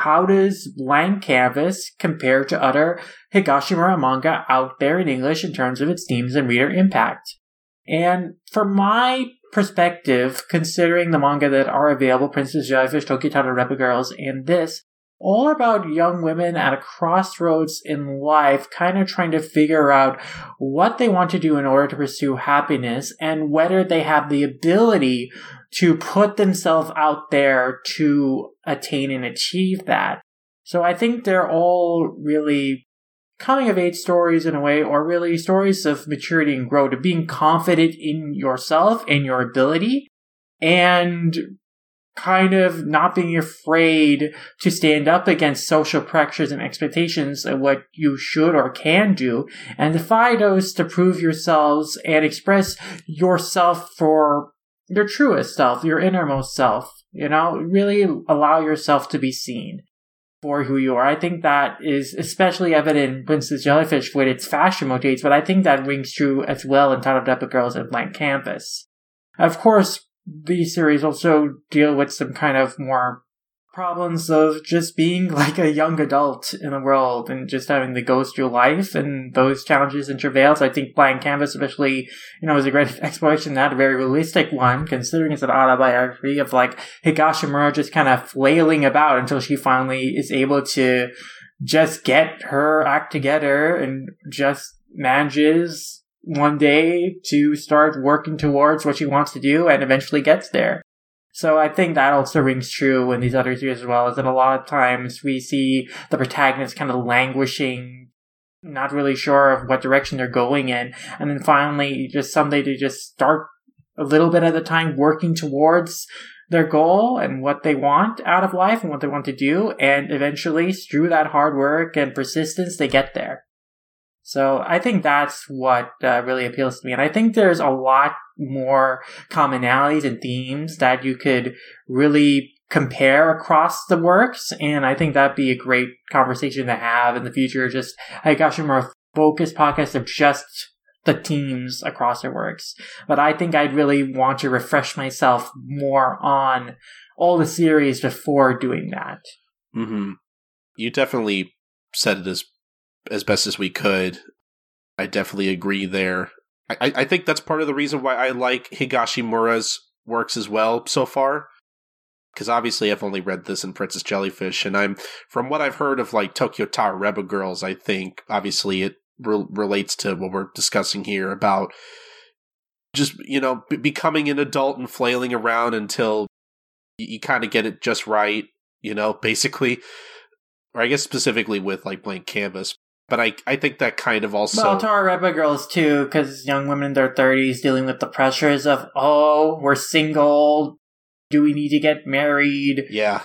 Speaker 2: how does Blank Canvas compare to other Higashimura manga out there in English in terms of its themes and reader impact? And from my perspective, considering the manga that are available, Princess Jellyfish, Tokyo Tarareba Girls, and this, all about young women at a crossroads in life, kind of trying to figure out what they want to do in order to pursue happiness and whether they have the ability to put themselves out there to attain and achieve that. So I think they're all really coming of age stories in a way, or really stories of maturity and growth, of being confident in yourself and your ability, and kind of not being afraid to stand up against social pressures and expectations of what you should or can do, and defy those to prove yourselves and express yourself for your truest self, your innermost self. You know, really allow yourself to be seen for who you are. I think that is especially evident in Princess Jellyfish with its fashion motifs, but I think that rings true as well in Titled Epic Girls and Blank Canvas. Of course, these series also deal with some kind of more problems of just being like a young adult in the world and just having to go through life and those challenges and travails. I think Blank Canvas, especially, you know, is a great exploration, not a very realistic one, considering it's an autobiography of like Higashimura just kind of flailing about until she finally is able to just get her act together and just manages one day to start working towards what she wants to do and eventually gets there. So I think that also rings true in these other series as well, is that a lot of times we see the protagonist kind of languishing, not really sure of what direction they're going in, and then finally just someday to just start a little bit at a time working towards their goal and what they want out of life and what they want to do, and eventually through that hard work and persistence, they get there. So I think that's what uh, really appeals to me. And I think there's a lot more commonalities and themes that you could really compare across the works. And I think that'd be a great conversation to have in the future. Just, I got more focused podcast of just the themes across their works. But I think I'd really want to refresh myself more on all the series before doing that.
Speaker 1: Mm-hmm. You definitely said it as as best as we could. I definitely agree there. I, I think that's part of the reason why I like Higashimura's works as well so far. Because obviously I've only read this in Princess Jellyfish, and I'm from what I've heard of like Tokyo Tarareba Girls. I think obviously it re- relates to what we're discussing here about just you know b- becoming an adult and flailing around until you, you kind of get it just right. You know, basically, or I guess specifically with like Blank Canvas but I I think that kind of also
Speaker 2: well to Tarareba girls too, because young women in their thirties dealing with the pressures of oh we're single, do we need to get married?
Speaker 1: Yeah,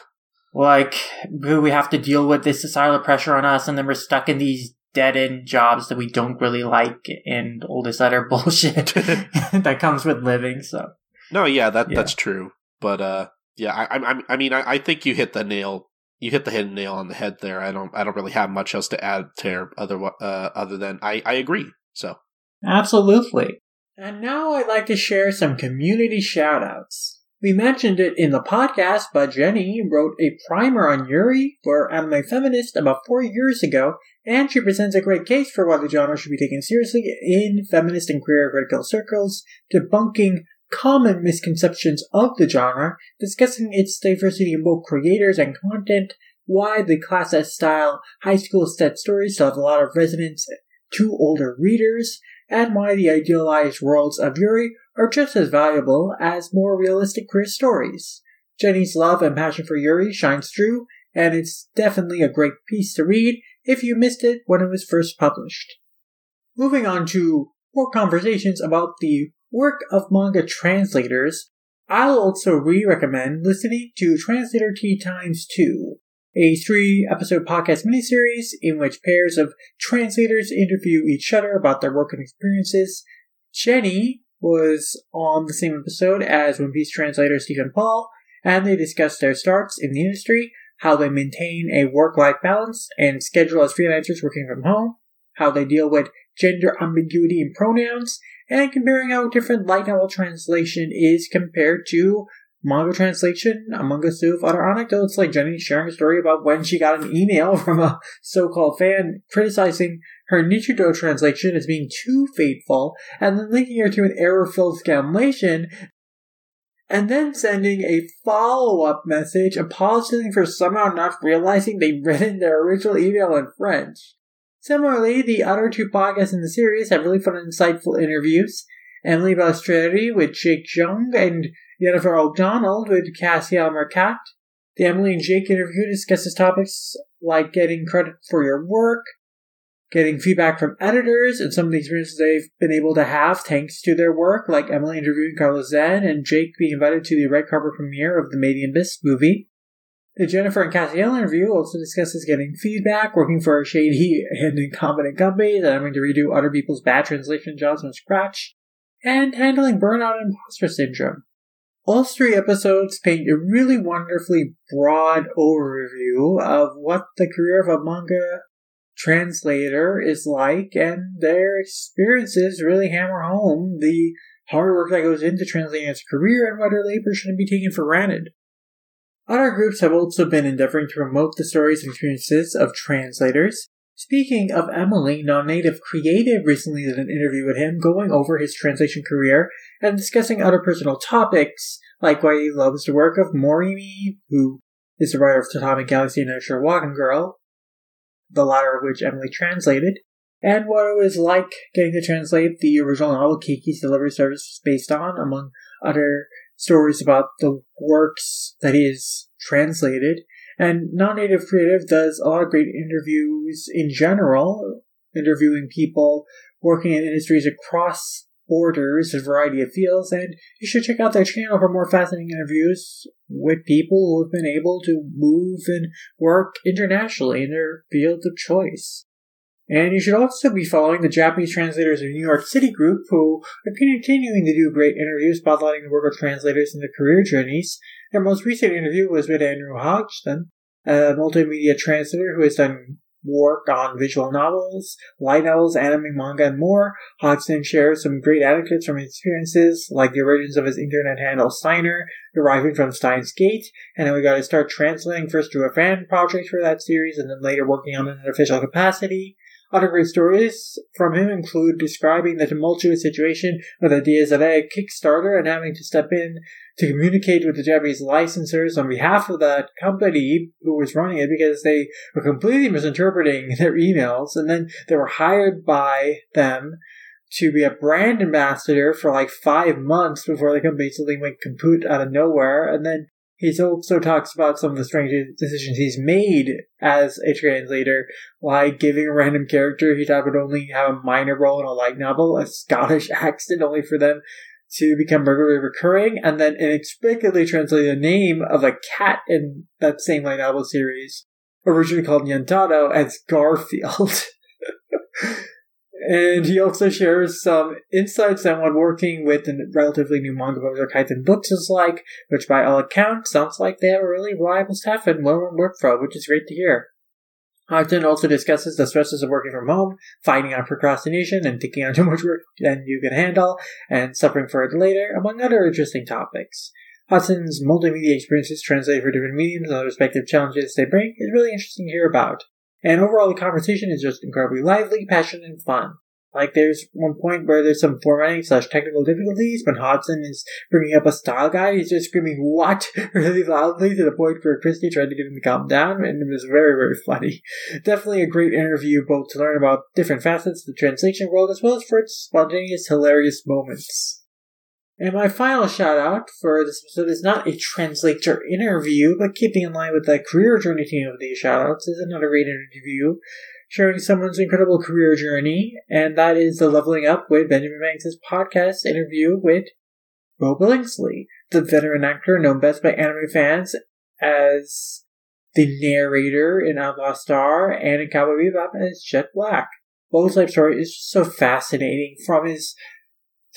Speaker 2: like do we have to deal with this societal pressure on us, and then we're stuck in these dead end jobs that we don't really like, and all this other bullshit that comes with living. So
Speaker 1: no, yeah, that yeah. that's true, but uh, yeah, I I I mean I, I think you hit the nail you hit the hidden nail on the head there. I don't I don't really have much else to add there other uh, other than I I agree. So
Speaker 2: absolutely. And now I'd like to share some community shoutouts. We mentioned it in the podcast, but Jenny wrote a primer on Yuri for Anime Feminist about four years ago, and she presents a great case for why the genre should be taken seriously in feminist and queer critical circles, debunking common misconceptions of the genre, discussing its diversity in both creators and content, why the class S style high school set stories still have a lot of resonance to older readers, and why the idealized worlds of Yuri are just as valuable as more realistic queer stories. Jenny's love and passion for Yuri shines through, and it's definitely a great piece to read if you missed it when it was first published. Moving on to more conversations about the work of manga translators, I'll also re recommend listening to Translator Tea Times 2. a three episode podcast miniseries in which pairs of translators interview each other about their work and experiences. Jenny was on the same episode as One Piece translator Stephen Paul, and they discussed their starts in the industry, how they maintain a work life balance and schedule as freelancers working from home, how they deal with gender ambiguity in pronouns, and comparing how different light novel translation is compared to manga translation, among a slew of other anecdotes, like Jenny sharing a story about when she got an email from a so-called fan criticizing her Nichijou translation as being too fateful, and then linking her to an error-filled scanlation, and then sending a follow-up message apologizing for somehow not realizing they'd written their original email in French. Similarly, the other two podcasts in the series have really fun and insightful interviews. Emily Balestrieri with Jake Jung and Jennifer O'Donnell with Cassiel Marcat. The Emily and Jake interview discusses topics like getting credit for your work, getting feedback from editors, and some of the experiences they've been able to have thanks to their work, like Emily interviewing Carlo Zen and Jake being invited to the red carpet premiere of the Made in Abyss movie. The Jennifer and Cassie Cassiel interview also discusses getting feedback, working for a shady and incompetent company, and having to redo other people's bad translation jobs from scratch, and handling burnout and imposter syndrome. All three episodes paint a really wonderfully broad overview of what the career of a manga translator is like, and their experiences really hammer home the hard work that goes into translating its career and whether labor shouldn't be taken for granted. Other groups have also been endeavoring to promote the stories and experiences of translators. Speaking of Emily, non native creative recently did an interview with him going over his translation career and discussing other personal topics, like why he loves the work of Morimi, who is the writer of Tatami Galaxy and Usher Wagon Girl, the latter of which Emily translated, and what it was like getting to translate the original novel Kiki's Delivery Service was based on, among other stories about the works that he has translated. And non native creative does a lot of great interviews in general, interviewing people working in industries across borders, a variety of fields, and you should check out their channel for more fascinating interviews with people who have been able to move and work internationally in their field of choice. And you should also be following the Japanese Translators of New York City group, who are continuing to do great interviews spotlighting the work of translators and their career journeys. Their most recent interview was with Andrew Hodgson, a multimedia translator who has done work on visual novels, light novels, anime, manga, and more. Hodgson shares some great anecdotes from his experiences, like the origins of his internet handle Steiner, deriving from Steins Gate, and then we got to start translating first to a fan project for that series, and then later working on an official capacity. Other great stories from him include describing the tumultuous situation with ideas of a Kickstarter and having to step in to communicate with the Japanese licensors on behalf of that company who was running it because they were completely misinterpreting their emails. And then they were hired by them to be a brand ambassador for like five months before the company suddenly went kaput out of nowhere. And then he also talks about some of the strange decisions he's made as a translator, like giving a random character he thought would only have a minor role in a light novel a Scottish accent, only for them to become regularly recurring, and then inexplicably translate the name of a cat in that same light novel series, originally called Nyantado, as Garfield. And he also shares some insights on what working with the relatively new manga publisher Kaiten Books is like, which by all accounts sounds like they have a really reliable staff and well-run workflow, which is great to hear. Hodgson also discusses the stresses of working from home, fighting on procrastination and taking on too much work than you can handle, and suffering for it later, among other interesting topics. Hodgson's multimedia experiences translated for different mediums and the respective challenges they bring is really interesting to hear about. And overall, the conversation is just incredibly lively, passionate, and fun. Like, there's one point where there's some formatting slash technical difficulties when Hodgson is bringing up a style guide. He's just screaming, what? really loudly to the point where Christy tried to get him to calm down, and it was very, very funny. Definitely a great interview, both to learn about different facets of the translation world as well as for its spontaneous, hilarious moments. And my final shout out for this episode is not a translator interview, but keeping in line with the career journey theme of these shout outs is another great interview sharing someone's incredible career journey, and that is the Leveling Up with Benjamin Banks' podcast interview with Beau Billingslea, the veteran actor known best by anime fans as the narrator in Outlaw Star and in Cowboy Bebop as Jet Black. Beau's life story is just so fascinating from his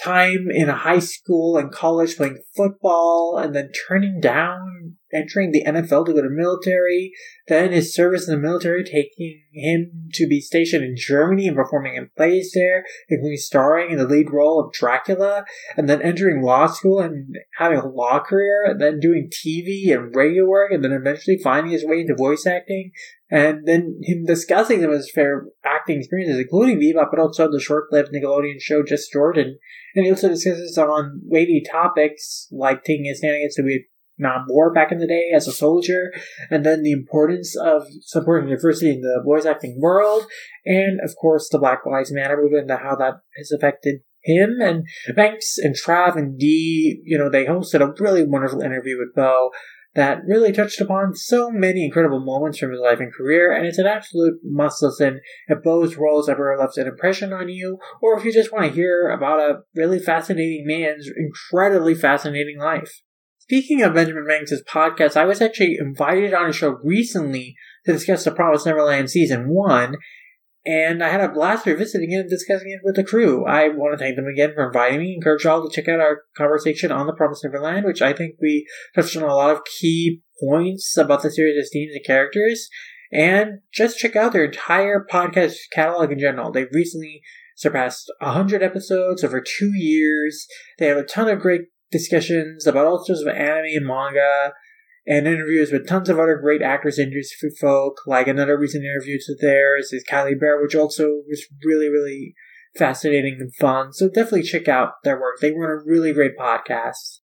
Speaker 2: time in high school and college playing football and then turning down entering the NFL to go to military, then his service in the military taking him to be stationed in Germany and performing in plays there, including starring in the lead role of Dracula, and then entering law school and having a law career, and then doing TV and radio work, and then eventually finding his way into voice acting, and then him discussing some of his fair acting experiences, including Bebop, but also the short-lived Nickelodeon show Just Jordan. And he also discusses on weighty topics like taking a stand against the Vietnam War back in the day as a soldier, and then the importance of supporting diversity in the voice acting world, and of course the Black Lives Matter movement and how that has affected him and Banks and Trav and Dee, you know, they hosted a really wonderful interview with Beau that really touched upon so many incredible moments from his life and career, and it's an absolute must listen if Beau's roles ever left an impression on you, or if you just want to hear about a really fascinating man's incredibly fascinating life. Speaking of Benjamin Banks' podcast, I was actually invited on a show recently to discuss The Promised Neverland Season 1, and I had a blast revisiting it and discussing it with the crew. I want to thank them again for inviting me. Encourage y'all to check out our conversation on The Promised Neverland, which I think we touched on a lot of key points about the series' themes and characters. And just check out their entire podcast catalog in general. They've recently surpassed 100 episodes over two years. They have a ton of great discussions about all sorts of anime and manga, and interviews with tons of other great actors and industry folk. Like another recent interview to theirs is Kylie Bear, which also was really, really fascinating and fun. So definitely check out their work. They run a really great podcast.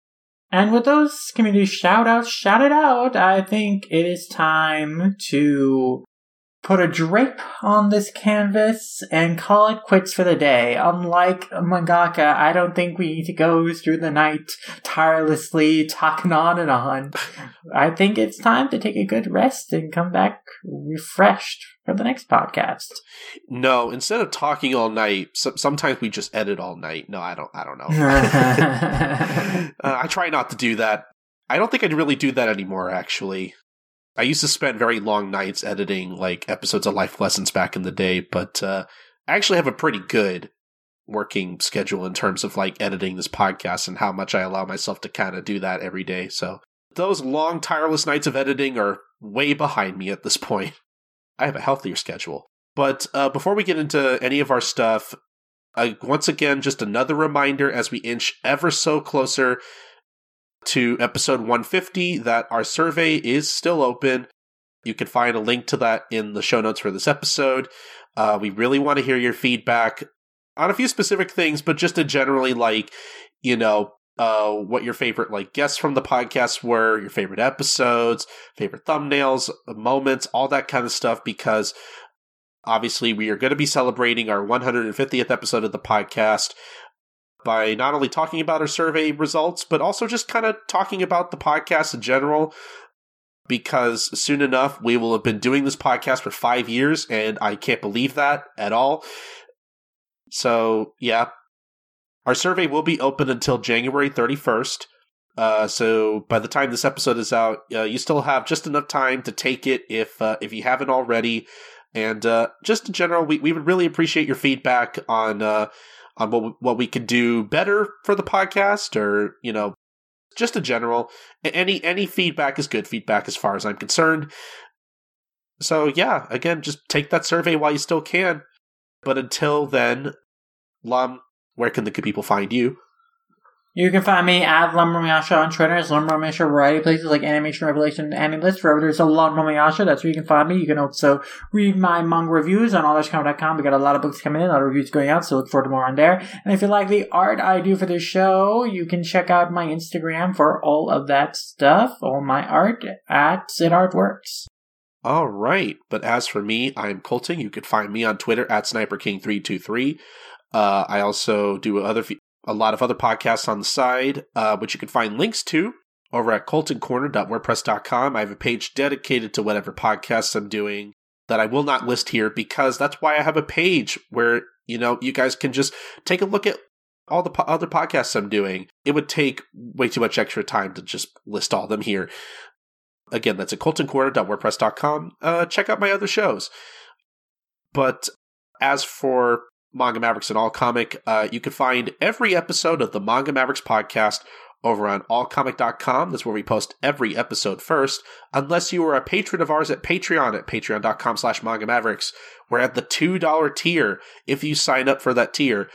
Speaker 2: And with those community shout outs shouted out, I think it is time to put a drape on this canvas and call it quits for the day. Unlike mangaka, I don't think we need to go through the night tirelessly talking on and on. I think it's time to take a good rest and come back refreshed for the next podcast.
Speaker 1: No, instead of talking all night, so- sometimes we just edit all night. No, I don't. I don't know. uh, I try not to do that. I don't think I'd really do that anymore. Actually, I used to spend very long nights editing like episodes of Life Lessons back in the day, but uh, I actually have a pretty good working schedule in terms of like editing this podcast and how much I allow myself to kind of do that every day. So those long, tireless nights of editing are way behind me at this point. I have a healthier schedule. But uh, before we get into any of our stuff, uh, once again, just another reminder as we inch ever so closer to episode 150 that our survey is still open. You can find a link to that in the show notes for this episode. Uh, we really want to hear your feedback on a few specific things, but just to generally like, you know, uh, what your favorite like guests from the podcast were, your favorite episodes, favorite thumbnails, moments, all that kind of stuff. Because obviously, we are going to be celebrating our 150th episode of the podcast by not only talking about our survey results, but also just kind of talking about the podcast in general. Because soon enough, we will have been doing this podcast for five years, and I can't believe that at all. So, yeah, our survey will be open until January 31st. Uh, so by the time this episode is out, uh, you still have just enough time to take it if uh, if you haven't already. And uh, just in general, we, we would really appreciate your feedback on uh, on what we, what we could do better for the podcast, or you know, just a general. Any any feedback is good feedback as far as I'm concerned. So yeah, again, just take that survey while you still can. But until then, Lum, where can the good people find you?
Speaker 2: You can find me at Lumbermayasha on Twitter. It's Lumbermayasha variety places like Animation Revelation and Anime Wherever there's a Lumbermayasha, that's where you can find me. You can also read my manga reviews on allthat'scomic.com. We got a lot of books coming in, a lot of reviews going out, so look forward to more on there. And if you like the art I do for the show, you can check out my Instagram for all of that stuff, all my art at Sid.
Speaker 1: All right. But as for me, I'm Colton. You can find me on Twitter at SniperKing323. Uh, I also do other a lot of other podcasts on the side, uh, which you can find links to over at coltoncorner.wordpress.com. I have a page dedicated to whatever podcasts I'm doing that I will not list here because that's why I have a page where, you know, you guys can just take a look at all the po- other podcasts I'm doing. It would take way too much extra time to just list all them here. Again, that's at coltoncorner.wordpress.com. Uh, check out my other shows. But as for Manga Mavericks and All Comic, uh, you can find every episode of the Manga Mavericks podcast over on allcomic.com. That's where we post every episode first. Unless you are a patron of ours at Patreon at patreon.com slash manga mavericks. We're at the $2 tier. If you sign up for that tier,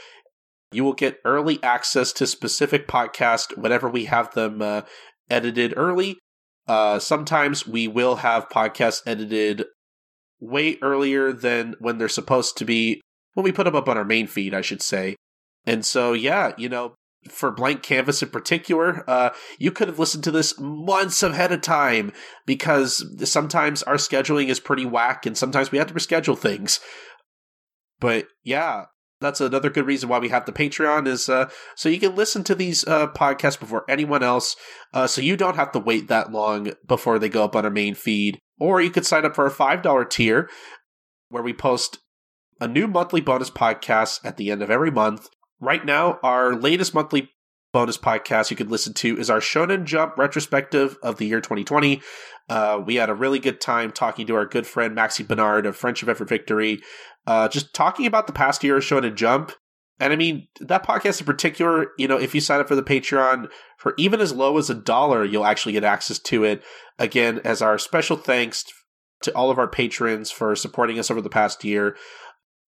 Speaker 1: you will get early access to specific podcasts whenever we have them uh, edited early. Uh, sometimes we will have podcasts edited way earlier than when they're supposed to be, when we put them up on our main feed, I should say. And so, yeah, you know, for Blank Canvas in particular, uh, you could have listened to this months ahead of time because sometimes our scheduling is pretty whack and sometimes we have to reschedule things. But yeah, that's another good reason why we have the Patreon is uh, so you can listen to these uh, podcasts before anyone else, uh, so you don't have to wait that long before they go up on our main feed. Or you could sign up for a five dollar tier where we post a new monthly bonus podcast at the end of every month. Right now, our latest monthly bonus podcast you could listen to is our Shonen Jump retrospective of the year 2020. Uh, we had a really good time talking to our good friend Maxie Bernard of Friendship Effort Victory, uh, just talking about the past year of Shonen Jump. And I mean, that podcast in particular, you know, if you sign up for the Patreon for even as low as a dollar, you'll actually get access to it. Again, as our special thanks to all of our patrons for supporting us over the past year.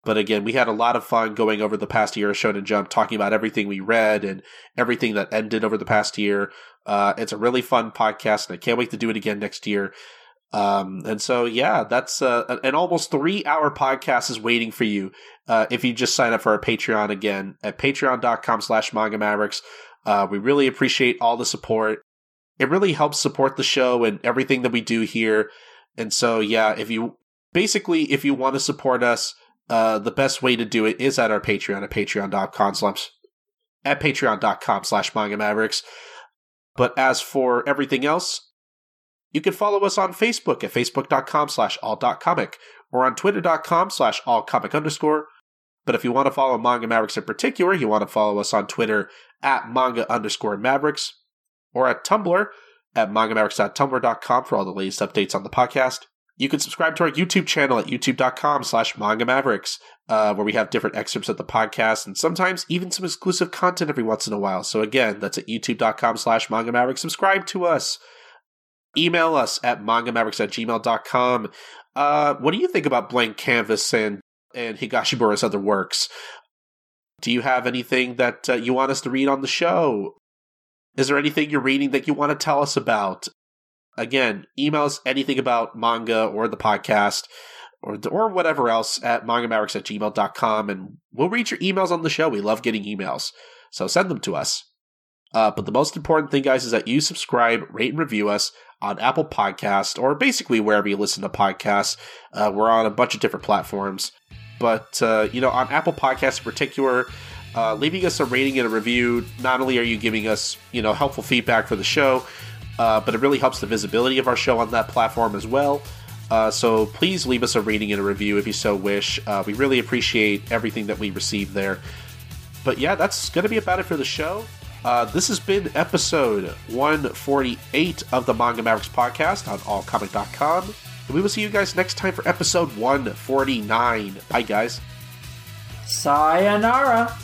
Speaker 1: But again, we had a lot of fun going over the past year of Shonen Jump, talking about everything we read and everything that ended over the past year. Uh, it's a really fun podcast, and I can't wait to do it again next year. Um, and so, yeah, that's uh, an almost three hour podcast is waiting for you uh, if you just sign up for our Patreon again at patreon.com slash manga mavericks. Uh, we really appreciate all the support. It really helps support the show and everything that we do here. And so, yeah, if you basically, if you want to support us, uh, the best way to do it is at our Patreon at patreon.com slash at patreon.com slash manga mavericks. But as for everything else, you can follow us on Facebook at facebook.com slash all.comic or on twitter.com slash allcomic underscore. But if you want to follow Manga Mavericks in particular, you want to follow us on Twitter at manga underscore mavericks or at Tumblr at mangamavericks.tumblr.com for all the latest updates on the podcast. You can subscribe to our YouTube channel at youtube.com slash manga mavericks, uh, where we have different excerpts of the podcast and sometimes even some exclusive content every once in a while. So again, that's at youtube.com slash manga mavericks. Subscribe to us. Email us at mangamavericks at gmail.com. Uh, what do you think about Blank Canvas and, and Higashimura's other works? Do you have anything that uh, you want us to read on the show? Is there anything you're reading that you want to tell us about? Again, email us anything about manga or the podcast or or whatever else at mangamavericks at gmail.com and we'll read your emails on the show. We love getting emails. So send them to us. Uh, but the most important thing, guys, is that you subscribe, rate, and review us on Apple Podcast or basically wherever you listen to podcasts. Uh, we're on a bunch of different platforms. But, uh, you know, on Apple Podcasts in particular, uh, leaving us a rating and a review, not only are you giving us, you know, helpful feedback for the show, uh, but it really helps the visibility of our show on that platform as well. Uh, so please leave us a rating and a review if you so wish. Uh, we really appreciate everything that we receive there. But yeah, that's going to be about it for the show. Uh, this has been episode 148 of the Manga Mavericks podcast on allcomic.com. And we will see you guys next time for episode 149. Bye, guys.
Speaker 2: Sayonara.